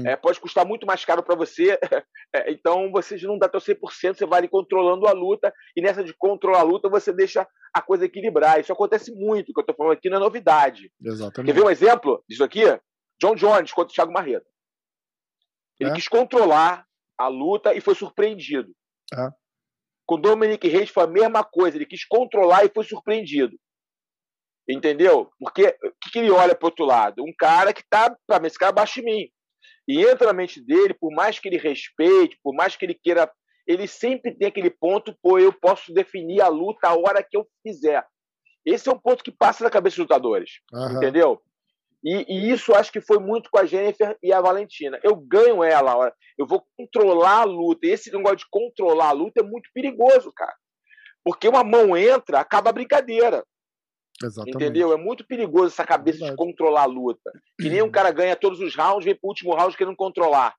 É, pode custar muito mais caro para você. [laughs] É, então você não dá teu 100%, você vai ali controlando a luta, e nessa de controlar a luta você deixa a coisa equilibrar. Isso acontece muito, o que eu estou falando aqui não é novidade. Exatamente. Quer ver um exemplo disso aqui? John Jones contra o Thiago Marreta. Ele é? quis controlar a luta e foi surpreendido. Com Dominic Reis foi a mesma coisa, ele quis controlar e foi surpreendido. Entendeu? Porque o que, que ele olha para outro lado? Um cara que tá, para mim, esse cara é abaixo de mim. E entra na mente dele, por mais que ele respeite, por mais que ele queira, ele sempre tem aquele ponto, pô, eu posso definir a luta a hora que eu quiser. Esse é um ponto que passa na cabeça dos lutadores, uhum. entendeu? E, e, isso acho que foi muito com a Jennifer e a Valentina. Eu ganho ela, eu vou controlar a luta. Esse negócio de controlar a luta é muito perigoso, cara. Porque uma mão entra, acaba a brincadeira. Exatamente. Entendeu? É muito perigoso essa cabeça é de controlar a luta. Que nem um cara ganha todos os rounds, vem pro último round querendo controlar.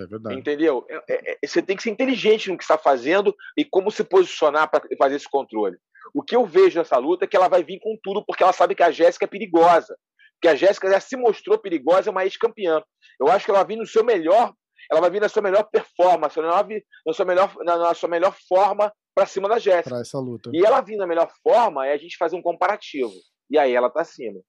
É verdade. Entendeu? É, é, é, você tem que ser inteligente no que está fazendo e como se posicionar para fazer esse controle. O que eu vejo nessa luta é que ela vai vir com tudo, porque ela sabe que a Jéssica é perigosa. Que a Jéssica já se mostrou perigosa, é uma ex-campeã. Eu acho que ela vai vir no seu melhor, ela vai vir na sua melhor performance, na sua melhor, na sua melhor forma para cima da Jéssica. E ela vindo na melhor forma é a gente fazer um comparativo. E aí ela tá acima.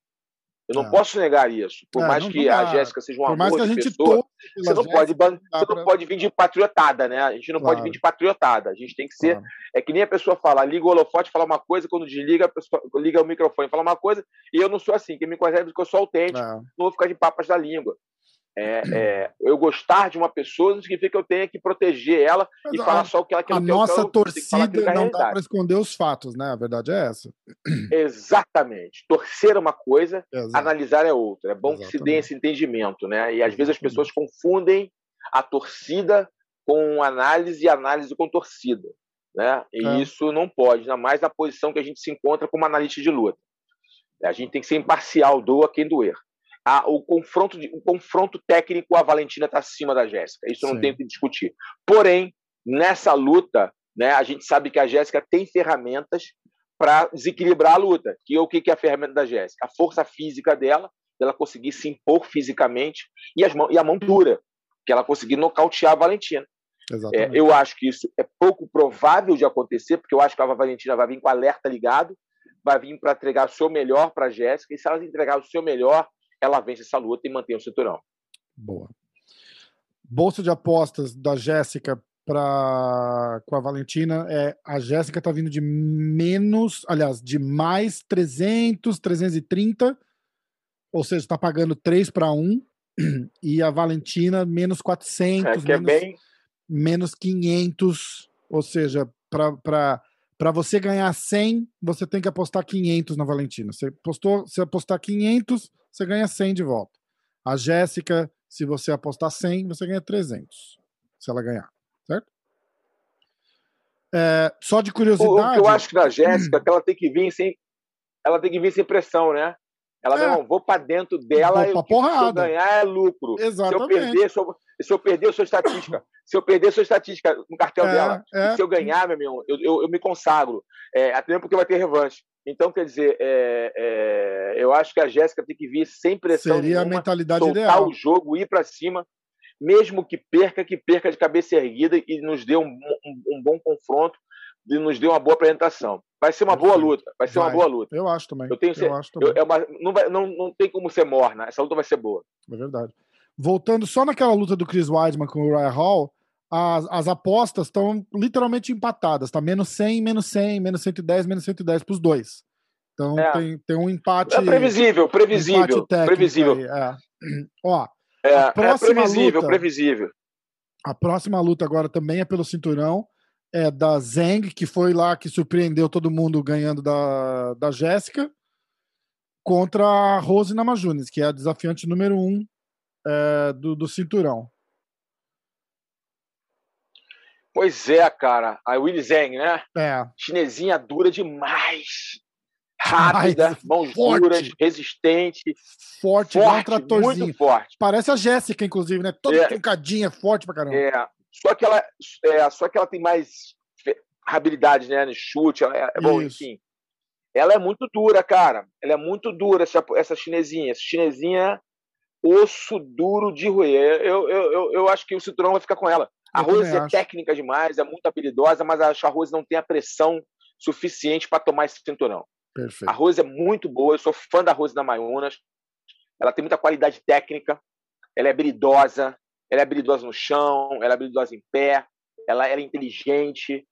Eu não é. posso negar isso. Por é, mais que a Jéssica seja uma amor de pessoa, você não, pode, você não pode vir de patriotada, né? A gente não claro. pode vir de patriotada. A gente tem que ser. Claro. É que nem a pessoa fala, liga o holofote, fala uma coisa, quando desliga, a pessoa liga o microfone, fala uma coisa, e eu não sou assim. Quem me conhece é que eu sou autêntico, é. não vou ficar de papas da língua. É, é, eu gostar de uma pessoa não significa que eu tenha que proteger ela Mas e a, falar só o que ela quer. A nossa ela, torcida não dá para esconder os fatos, né? A verdade é essa. Exatamente. Torcer é uma coisa, Exato. analisar é outra. É bom Exatamente. que se dê esse entendimento, né? E às vezes as pessoas confundem a torcida com análise e análise com torcida, né? E é. isso não pode, ainda mais na posição que a gente se encontra como analista de luta. A gente tem que ser imparcial, doa quem doer a, o, confronto de, o confronto técnico, a Valentina está acima da Jéssica. Isso Sim. não tem que discutir. Porém, nessa luta, né, a gente sabe que a Jéssica tem ferramentas para desequilibrar a luta. Que o que é a ferramenta da Jéssica? A força física dela, dela conseguir se impor fisicamente, e, as mãos, e a mão dura, que ela conseguir nocautear a Valentina. É, eu acho que isso é pouco provável de acontecer, porque eu acho que a Valentina vai vir com alerta ligado, vai vir para entregar o seu melhor para a Jéssica, e se ela entregar o seu melhor, ela vence essa luta e mantém o cinturão. Boa. Bolsa de apostas da Jéssica para com a Valentina é a Jéssica tá vindo de menos, aliás, de mais 300, 330, ou seja, está pagando 3 para 1 e a Valentina menos 400, é, é menos, é bem... menos 500, ou seja, para para você ganhar 100, você tem que apostar 500 na Valentina. Você postou, se apostar 500, você ganha 100 de volta. A Jéssica, se você apostar 100, você ganha 300. Se ela ganhar, certo? É, só de curiosidade. O, que eu acho que da Jéssica é que ela tem que vir sem, ela tem que vir sem pressão, né? Ela, é. não, vou para dentro dela e se eu ganhar é lucro. Exatamente. Se eu perder, sou, se eu perder, eu sou estatística. se eu perder, eu sou estatística no cartel é, dela. É. se eu ganhar, meu irmão, eu, eu, eu me consagro. É, até mesmo porque vai ter revanche. Então, quer dizer, é, é, eu acho que a Jéssica tem que vir sem pressão. Seria nenhuma, a mentalidade soltar ideal. o jogo, ir para cima, mesmo que perca, que perca de cabeça erguida e nos dê um, um, um bom confronto e nos dê uma boa apresentação. Vai ser uma boa luta. Vai ser vai. uma boa luta. Eu acho também. Eu tenho eu acho também. Eu, é uma, não, vai, não, não tem como ser morna. Essa luta vai ser boa. É verdade. Voltando só naquela luta do Chris Weidman com o Ryan Hall, as, as apostas estão literalmente empatadas. Tá menos 100, menos 100, menos 110, menos 110 para os dois. Então é. tem, tem um empate. É previsível, previsível. previsível. Aí, é. [clears throat] Ó, é, é previsível, luta, previsível. A próxima luta agora também é pelo cinturão é da Zeng, que foi lá que surpreendeu todo mundo ganhando da, da Jéssica, contra a Rose Namajunas, que é a desafiante número um é, do, do cinturão. Pois é, cara. A Willy Zeng, né? É. Chinesinha dura demais. Rápida, mãos forte. duras, resistente. Forte, forte um tratorzinho. Muito forte. Parece a Jéssica, inclusive, né? Toda é. truncadinha, forte pra caramba. É. Só que ela, é, só que ela tem mais habilidade, né, no chute. Ela é, é bom, enfim. Ela é muito dura, cara. Ela é muito dura, essa, essa chinesinha. Essa chinesinha, osso duro de roer. Eu, eu, eu, eu acho que o cinturão vai ficar com ela. A Rose é acho. técnica demais, é muito habilidosa, mas acho que a Rose não tem a pressão suficiente para tomar esse cinturão. Perfeito. A Rose é muito boa, eu sou fã da Rose da Mayunas. Ela tem muita qualidade técnica, ela é habilidosa, ela é habilidosa no chão, ela é habilidosa em pé, ela, ela é inteligente,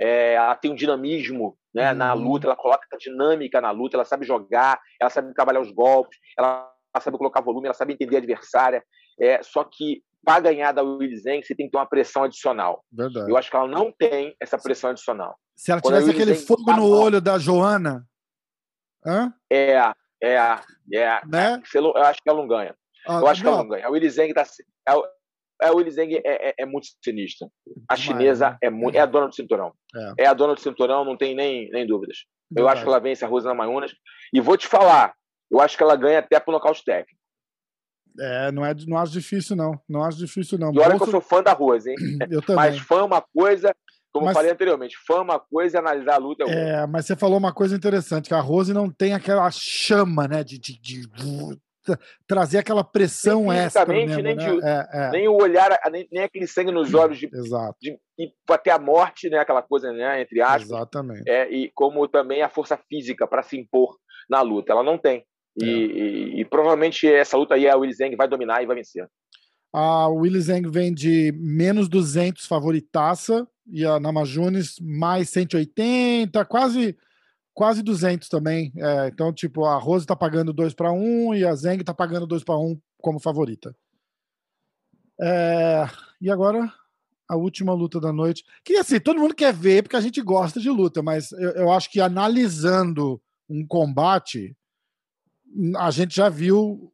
é, ela tem um dinamismo né, uhum. na luta, ela coloca dinâmica na luta, ela sabe jogar, ela sabe trabalhar os golpes, ela, sabe colocar volume, ela sabe entender a adversária. É, só que para ganhar da Willy Zeng, você tem que ter uma pressão adicional. Verdade. Eu acho que ela não tem essa pressão adicional. Se ela tivesse aquele fogo tá no olho da Joana. Hã? É, é, é. Né? Eu acho que ela não ganha. Ah, eu acho não. que ela não ganha. A Willy Zeng tá, é, o Willy Zeng é, é, é, muito sinistra. A chinesa né? é, muito, é a dona do cinturão. É. é. a dona do cinturão, não tem nem, nem dúvidas. Verdade. Eu acho que ela vence a Rosana Mayunas. E vou te falar, eu acho que ela ganha até por nocaute técnico. É, não, é, não acho difícil, não. Não acho difícil, não. E olha Bolso... que eu sou fã da Rose, hein? [clears throat] Eu também. Mas fã é uma coisa, como mas... falei anteriormente, fã é uma coisa e analisar a luta é outra. É, mas você falou uma coisa interessante, que a Rose não tem aquela chama, né, de, de, de trazer aquela pressão extra mesmo, nem, né? de, é, é. nem o olhar, nem, nem, aquele sangue nos olhos de, Exato. de, de até a morte, né? Aquela coisa, né? Entre aspas. Exatamente. É, e como também a força física para se impor na luta, ela não tem. E, é. e, e, provavelmente essa luta aí a Willy Zeng vai dominar e vai vencer. A Willy Zeng vem de menos 200 favoritaça e a Namajunas mais 180, quase quase 200 também. É, então, tipo, a Rose tá pagando 2 para 1 e a Zeng tá pagando 2 para 1 como favorita. É, e agora a última luta da noite. Que assim, todo mundo quer ver porque a gente gosta de luta, mas eu, eu acho que analisando um combate, a gente já viu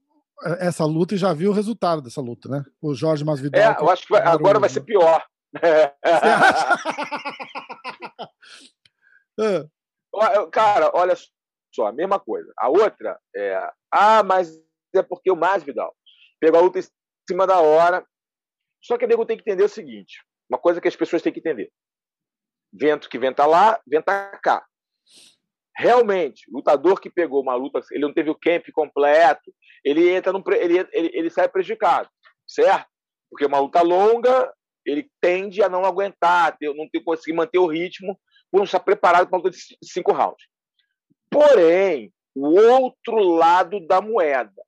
essa luta e já viu o resultado dessa luta, né? O Jorge Masvidal. É, eu acho que vai, agora vai ser pior. é. [laughs] Cara, olha só, a mesma coisa. A outra é. Ah, mas é porque o Masvidal pegou a luta em cima da hora. Só que a nego tem que entender o seguinte: uma coisa que as pessoas têm que entender. Vento que venta lá, venta cá. Realmente, lutador que pegou uma luta, ele não teve o camp completo, ele entra no, ele, ele, ele sai prejudicado, certo? Porque uma luta longa, ele tende a não aguentar, não conseguir manter o ritmo por não estar preparado para uma luta de cinco rounds. Porém, o outro lado da moeda,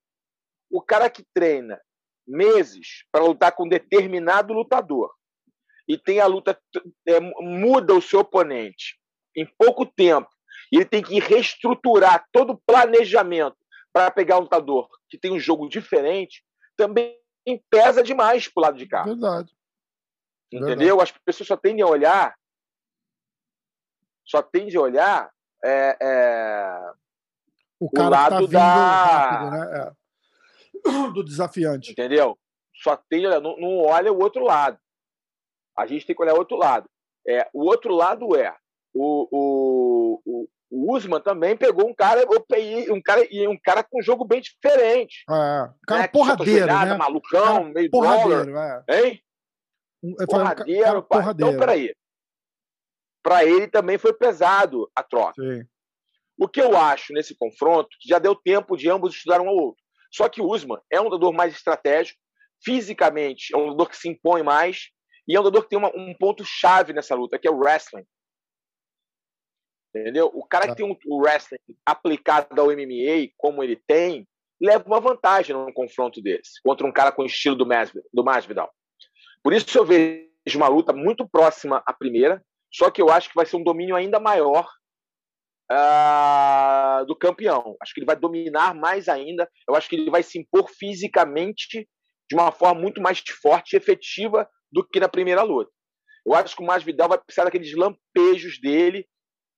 o cara que treina meses para lutar com um determinado lutador e tem a luta é, muda o seu oponente em pouco tempo e ele tem que reestruturar todo o planejamento para pegar um lutador que tem um jogo diferente, também pesa demais pro lado de cá. Verdade. Entendeu? Verdade. As pessoas só tendem a olhar só tende a olhar é, é, o, o lado tá da rápido, né? é. [clears throat] do desafiante. Entendeu? Só tem, não, não olha o outro lado. A gente tem que olhar o outro lado. É, o outro lado é o, o, o, o Usman também pegou um cara, um cara, um cara com um jogo bem diferente. É, um cara né? porradeiro, né? malucão, meio porradeiro, é. Hein? Porradeiro, cara, porradeiro. Então, peraí. Para ele também foi pesado a troca. Sim. O que eu acho nesse confronto, que já deu tempo de ambos estudar um ao outro. Só que o Usman é um lutador mais estratégico, fisicamente é um lutador que se impõe mais, e é um lutador que tem uma, um ponto-chave nessa luta, que é o wrestling. Entendeu? O cara que tá. tem um, o wrestling aplicado ao MMA, como ele tem, leva uma vantagem num confronto desse, contra um cara com o estilo do, Masvidal, do Masvidal. Por isso eu vejo uma luta muito próxima à primeira, só que eu acho que vai ser um domínio ainda maior uh, do campeão. Acho que ele vai dominar mais ainda. Eu acho que ele vai se impor fisicamente de uma forma muito mais forte e efetiva do que na primeira luta. Eu acho que o Masvidal vai precisar daqueles lampejos dele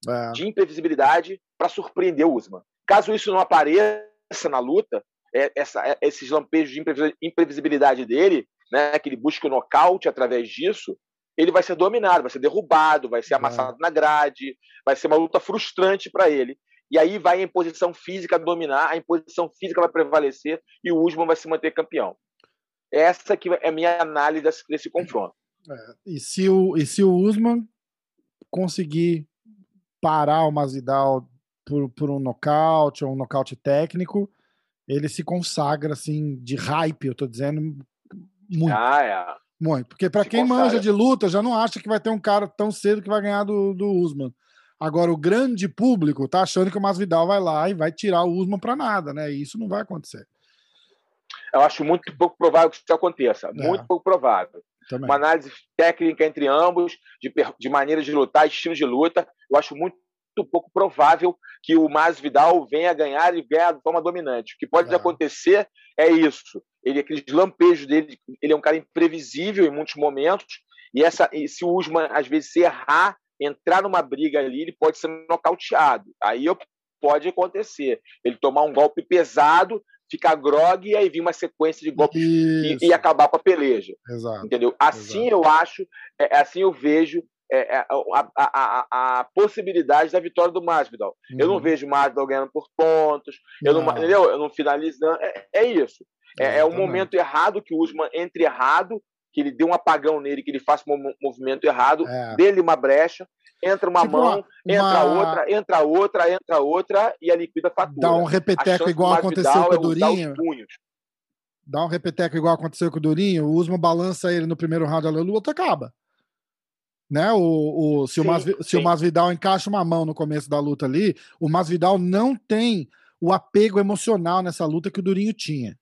é. de imprevisibilidade para surpreender o Usman. Caso isso não apareça na luta, é, essa, é, esses lampejos de imprevisibilidade dele, né, que ele busca o nocaute através disso, ele vai ser dominado, vai ser derrubado, vai ser amassado é. na grade, vai ser uma luta frustrante para ele. E aí vai a imposição física dominar, a imposição física vai prevalecer e o Usman vai se manter campeão. Essa que é a minha análise desse, desse confronto. É, e, se o, e se o Usman conseguir parar o Masvidal por, por um nocaute ou um nocaute técnico, ele se consagra assim de hype, eu tô dizendo muito. Ah, é. Muito. Porque para quem consagra. manja de luta, já não acha que vai ter um cara tão cedo que vai ganhar do, do Usman. Agora, o grande público tá achando que o Masvidal vai lá e vai tirar o Usman para nada, né? E isso não vai acontecer. Eu acho muito pouco provável que isso aconteça. É. Muito pouco provável. Também. Uma análise técnica entre ambos, de, de maneira de lutar, estilo de luta. Eu acho muito pouco provável que o Masvidal venha ganhar e ganhar de forma dominante. O que pode é. acontecer é isso. Ele, aqueles lampejos dele, ele é um cara imprevisível em muitos momentos. E, essa, e se o Usman, às vezes, errar, entrar numa briga ali, ele pode ser nocauteado. Aí pode acontecer. Ele tomar um golpe pesado, ficar grog e aí vir uma sequência de golpes e, e, acabar com a peleja. Exato. Entendeu? Assim Exato. eu acho, é, assim eu vejo é, é, a, a, a, a, possibilidade da vitória do Masvidal. Uhum. Eu não uhum. vejo o Masvidal ganhando por pontos, não. eu não, entendeu? Eu não finalizando. É, é isso. É, é o momento errado que o Usman entre errado, que ele dê um apagão nele, que ele faça um movimento errado, é. dele uma brecha, entra uma tipo mão, uma, entra uma... outra, entra outra, entra outra e a liquida fatura. Dá um repeteco igual aconteceu com o Durinho. Dá um repeteco igual aconteceu com o Durinho, o Usman balança ele no primeiro round, a luta acaba né? O, o, se, sim, o Mas, se o Masvidal encaixa uma mão no começo da luta ali, o Masvidal não tem o apego emocional nessa luta que o Durinho tinha.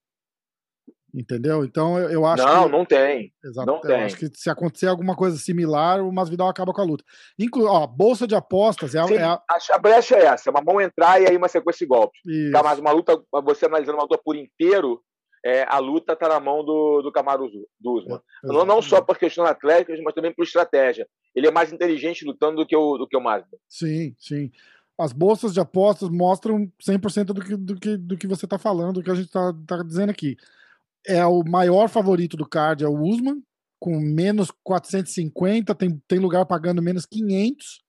Entendeu? Então eu, eu acho não, que. Não, não tem. Exato. Não tem. acho que se acontecer alguma coisa similar, o Masvidal acaba com a luta. Inclu ó, bolsa de apostas é a, Sim, é a... a brecha é essa: uma mão entrar e aí uma sequência de golpes. Tá, mas uma luta, você analisando uma luta por inteiro, é, a luta está na mão do, do Camaro do Usman. É, não, não, só por questão atlética, mas também por estratégia. Ele é mais inteligente lutando do que o, do que o Mazda. Sim, sim. As bolsas de apostas mostram 100% do que, do, que, do que você está falando, do que a gente está tá dizendo aqui. É o maior favorito do card, é o Usman, com menos 450, tem, tem lugar pagando menos 500.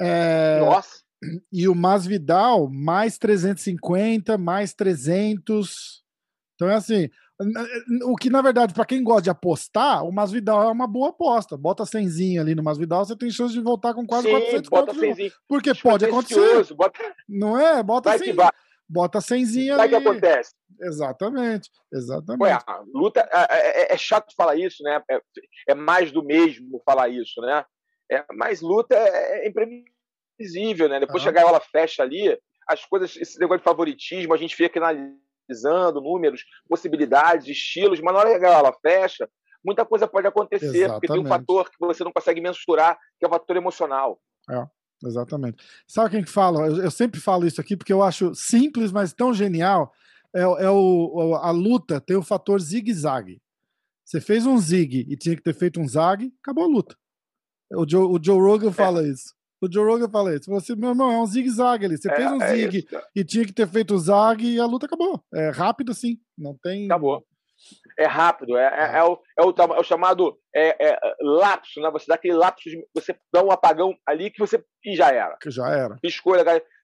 É, Nossa! E o Masvidal, mais 350, mais 300. Então é assim, o que na verdade, para quem gosta de apostar, o Masvidal é uma boa aposta. Bota 100 ali no Masvidal, você tem chance de voltar com quase Sim, 400 bota Porque pode acontecer. Bota... Não é? Bota vai 100. Bota 100 ali. Vai que acontece. Exatamente, exatamente. Ué, luta é, é, é, chato falar isso, né? É, é, mais do mesmo falar isso, né? É, mas luta é, é imprevisível, né? Depois ah. chegar ela fecha ali, as coisas, esse negócio de favoritismo, a gente fica analisando analisando números, possibilidades, estilos, mas na hora que ela fecha, muita coisa pode acontecer, exatamente. porque tem um fator que você não consegue mensurar, que é o fator emocional. É, exatamente. Sabe quem que fala? Eu, eu sempre falo isso aqui porque eu acho simples, mas tão genial. É, é o, a luta tem o fator zigue-zague. Você fez um zig e tinha que ter feito um zag, acabou a luta. O Joe, o Joe Rogan é. fala isso. O Joe Rogan fala isso. Você, meu irmão, é um zigue-zague ali. Você é, fez um é zigue e tinha que ter feito o zag e a luta acabou. É rápido assim. Não tem. Acabou. É rápido, é, é, é, o, é, o, é o chamado é, é, lapso, né? Você dá aquele lapso, de, você dá um apagão ali que você e já era. Que já era. Piscou,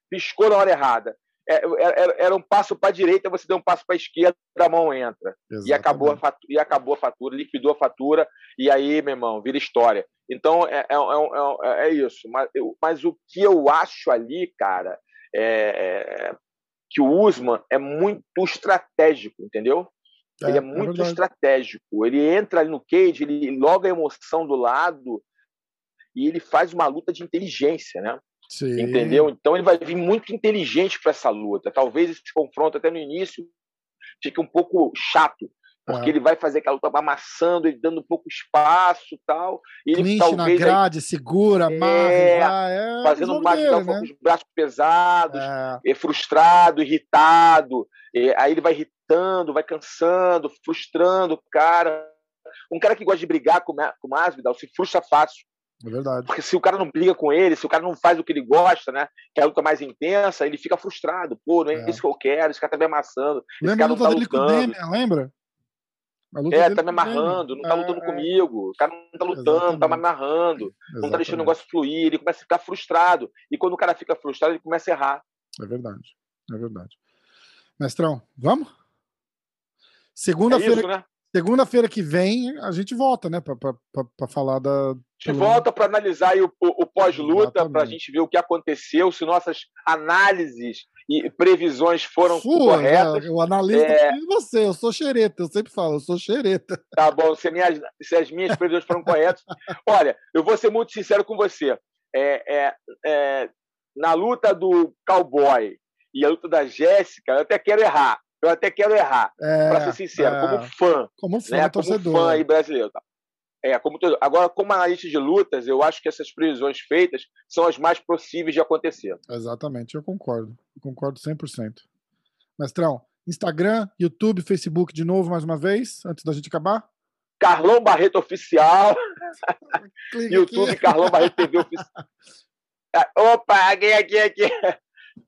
piscou na hora errada. É, era, era um passo para a direita, você deu um passo para a esquerda, a mão entra. E acabou, a fatura, e acabou a fatura, liquidou a fatura, e aí, meu irmão, vira história. Então, é, é, é, é isso. Mas, eu, mas o que eu acho ali, cara, é que o Usman é muito estratégico, entendeu? Ele é muito estratégico. Ele entra ali no cage, ele loga a emoção do lado e ele faz uma luta de inteligência, né? Sim. Entendeu? Então ele vai vir muito inteligente para essa luta. Talvez esse confronto até no início fique um pouco chato, porque é. ele vai fazer aquela luta amassando, ele dando um pouco espaço tal. E ele talvez na grade, aí, segura, amarra, é, vai, é, fazendo um dele, né? com os braços pesados, é. frustrado, irritado. aí ele vai irritando, vai cansando, frustrando o cara. Um cara que gosta de brigar com, com o Masvidal se frustra fácil. É verdade. Porque se o cara não briga com ele, se o cara não faz o que ele gosta, né? Que é a luta mais intensa, ele fica frustrado. Pô, não é, é. isso que eu quero, esse cara tá me amassando. Lembra esse cara não tá dele lutando. Demian, lembra? É, tá me amarrando, não tá lutando é, comigo. O cara não tá lutando, exatamente. tá me amarrando, exatamente. não tá deixando o negócio fluir, ele começa a ficar frustrado. E quando o cara fica frustrado, ele começa a errar. É verdade, é verdade. Mestrão, vamos? Segunda-feira. É né? Segunda-feira que vem a gente volta, né, para falar da. A gente volta para analisar o, o, o pós-luta, para a gente ver o que aconteceu, se nossas análises e previsões foram Sua, corretas. Né? O analista é você, eu sou xereta, eu sempre falo, eu sou xereta. Tá bom, se, minhas, se as minhas previsões foram corretas. Olha, eu vou ser muito sincero com você. É, é, é, na luta do cowboy e a luta da Jéssica, eu até quero errar eu até quero errar, é, para ser sincero, é, como fã. Como fã, né? torcedor. Como fã aí brasileiro. Tá? É, como todo... Agora, como analista de lutas, eu acho que essas previsões feitas são as mais possíveis de acontecer. Exatamente, eu concordo. Eu concordo 100%. Mestrão, Instagram, YouTube, Facebook de novo mais uma vez, antes da gente acabar? Carlão Barreto Oficial. [laughs] YouTube, aqui. Carlão Barreto TV Oficial. [laughs] Opa, aqui, aqui, aqui.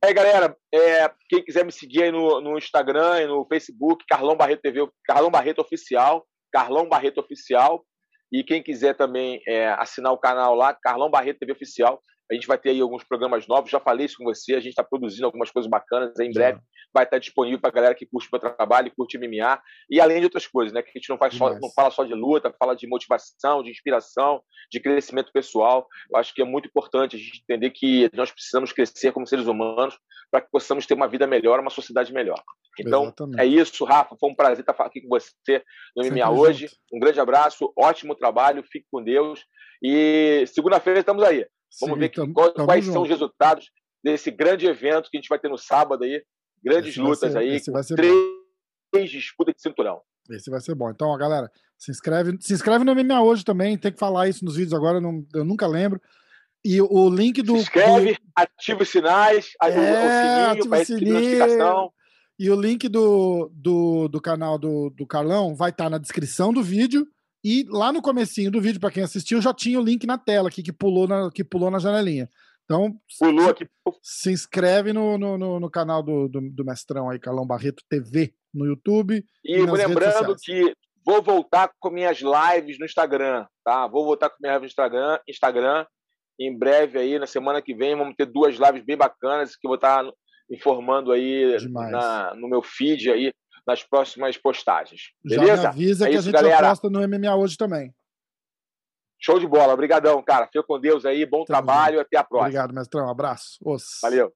É, galera, é, quem quiser me seguir aí no, no Instagram e no Facebook, Carlão Barreto TV, Carlão Barreto Oficial, Carlão Barreto Oficial. E quem quiser também é, assinar o canal lá, Carlão Barreto TV Oficial, a gente vai ter aí alguns programas novos. Já falei isso com você, a gente está produzindo algumas coisas bacanas. Em breve vai estar disponível para a galera que curte o meu trabalho, curte MMA. E além de outras coisas, né? Que a gente não, faz só, não fala só de luta, fala de motivação, de inspiração, de crescimento pessoal. Eu acho que é muito importante a gente entender que nós precisamos crescer como seres humanos para que possamos ter uma vida melhor, uma sociedade melhor. Então, Exatamente. é isso, Rafa. Foi um prazer estar aqui com você no MMA hoje. Junto. Um grande abraço, ótimo trabalho, fique com Deus. E segunda-feira estamos aí. Vamos Sim, ver que, quais, são os resultados desse grande evento que a gente vai ter no sábado aí. Grandes esse lutas ser, aí. três, disputas de cinturão. Esse vai ser bom. Então, ó, galera, se inscreve, se inscreve no MMA hoje também. Tem que falar isso nos vídeos agora, não, eu nunca lembro. E o link do. Se inscreve, do... ativa os sinais, é, o sininho para receber notificação. E o link do, do, do canal do, do Carlão vai estar tá na descrição do vídeo. E lá no comecinho do vídeo, para quem assistiu, já tinha o link na tela aqui que pulou na, que pulou na janelinha. Então, pulou aqui. se inscreve no, no, no, no canal do, do, do, Mestrão aí, Carlão Barreto TV, no YouTube. E, e lembrando que vou voltar com minhas lives no Instagram, tá? Vou voltar com minhas lives no Instagram, Instagram. Em breve aí, na semana que vem, vamos ter duas lives bem bacanas que eu vou estar informando aí na, no meu feed aí nas próximas postagens. Beleza? Já avisa é que isso, a gente galera. posta no MMA hoje também. Show de bola. Obrigadão, cara. Fica com Deus aí. Bom Tamo trabalho. Até a próxima. Obrigado, mestrão. Um abraço. Os. Valeu.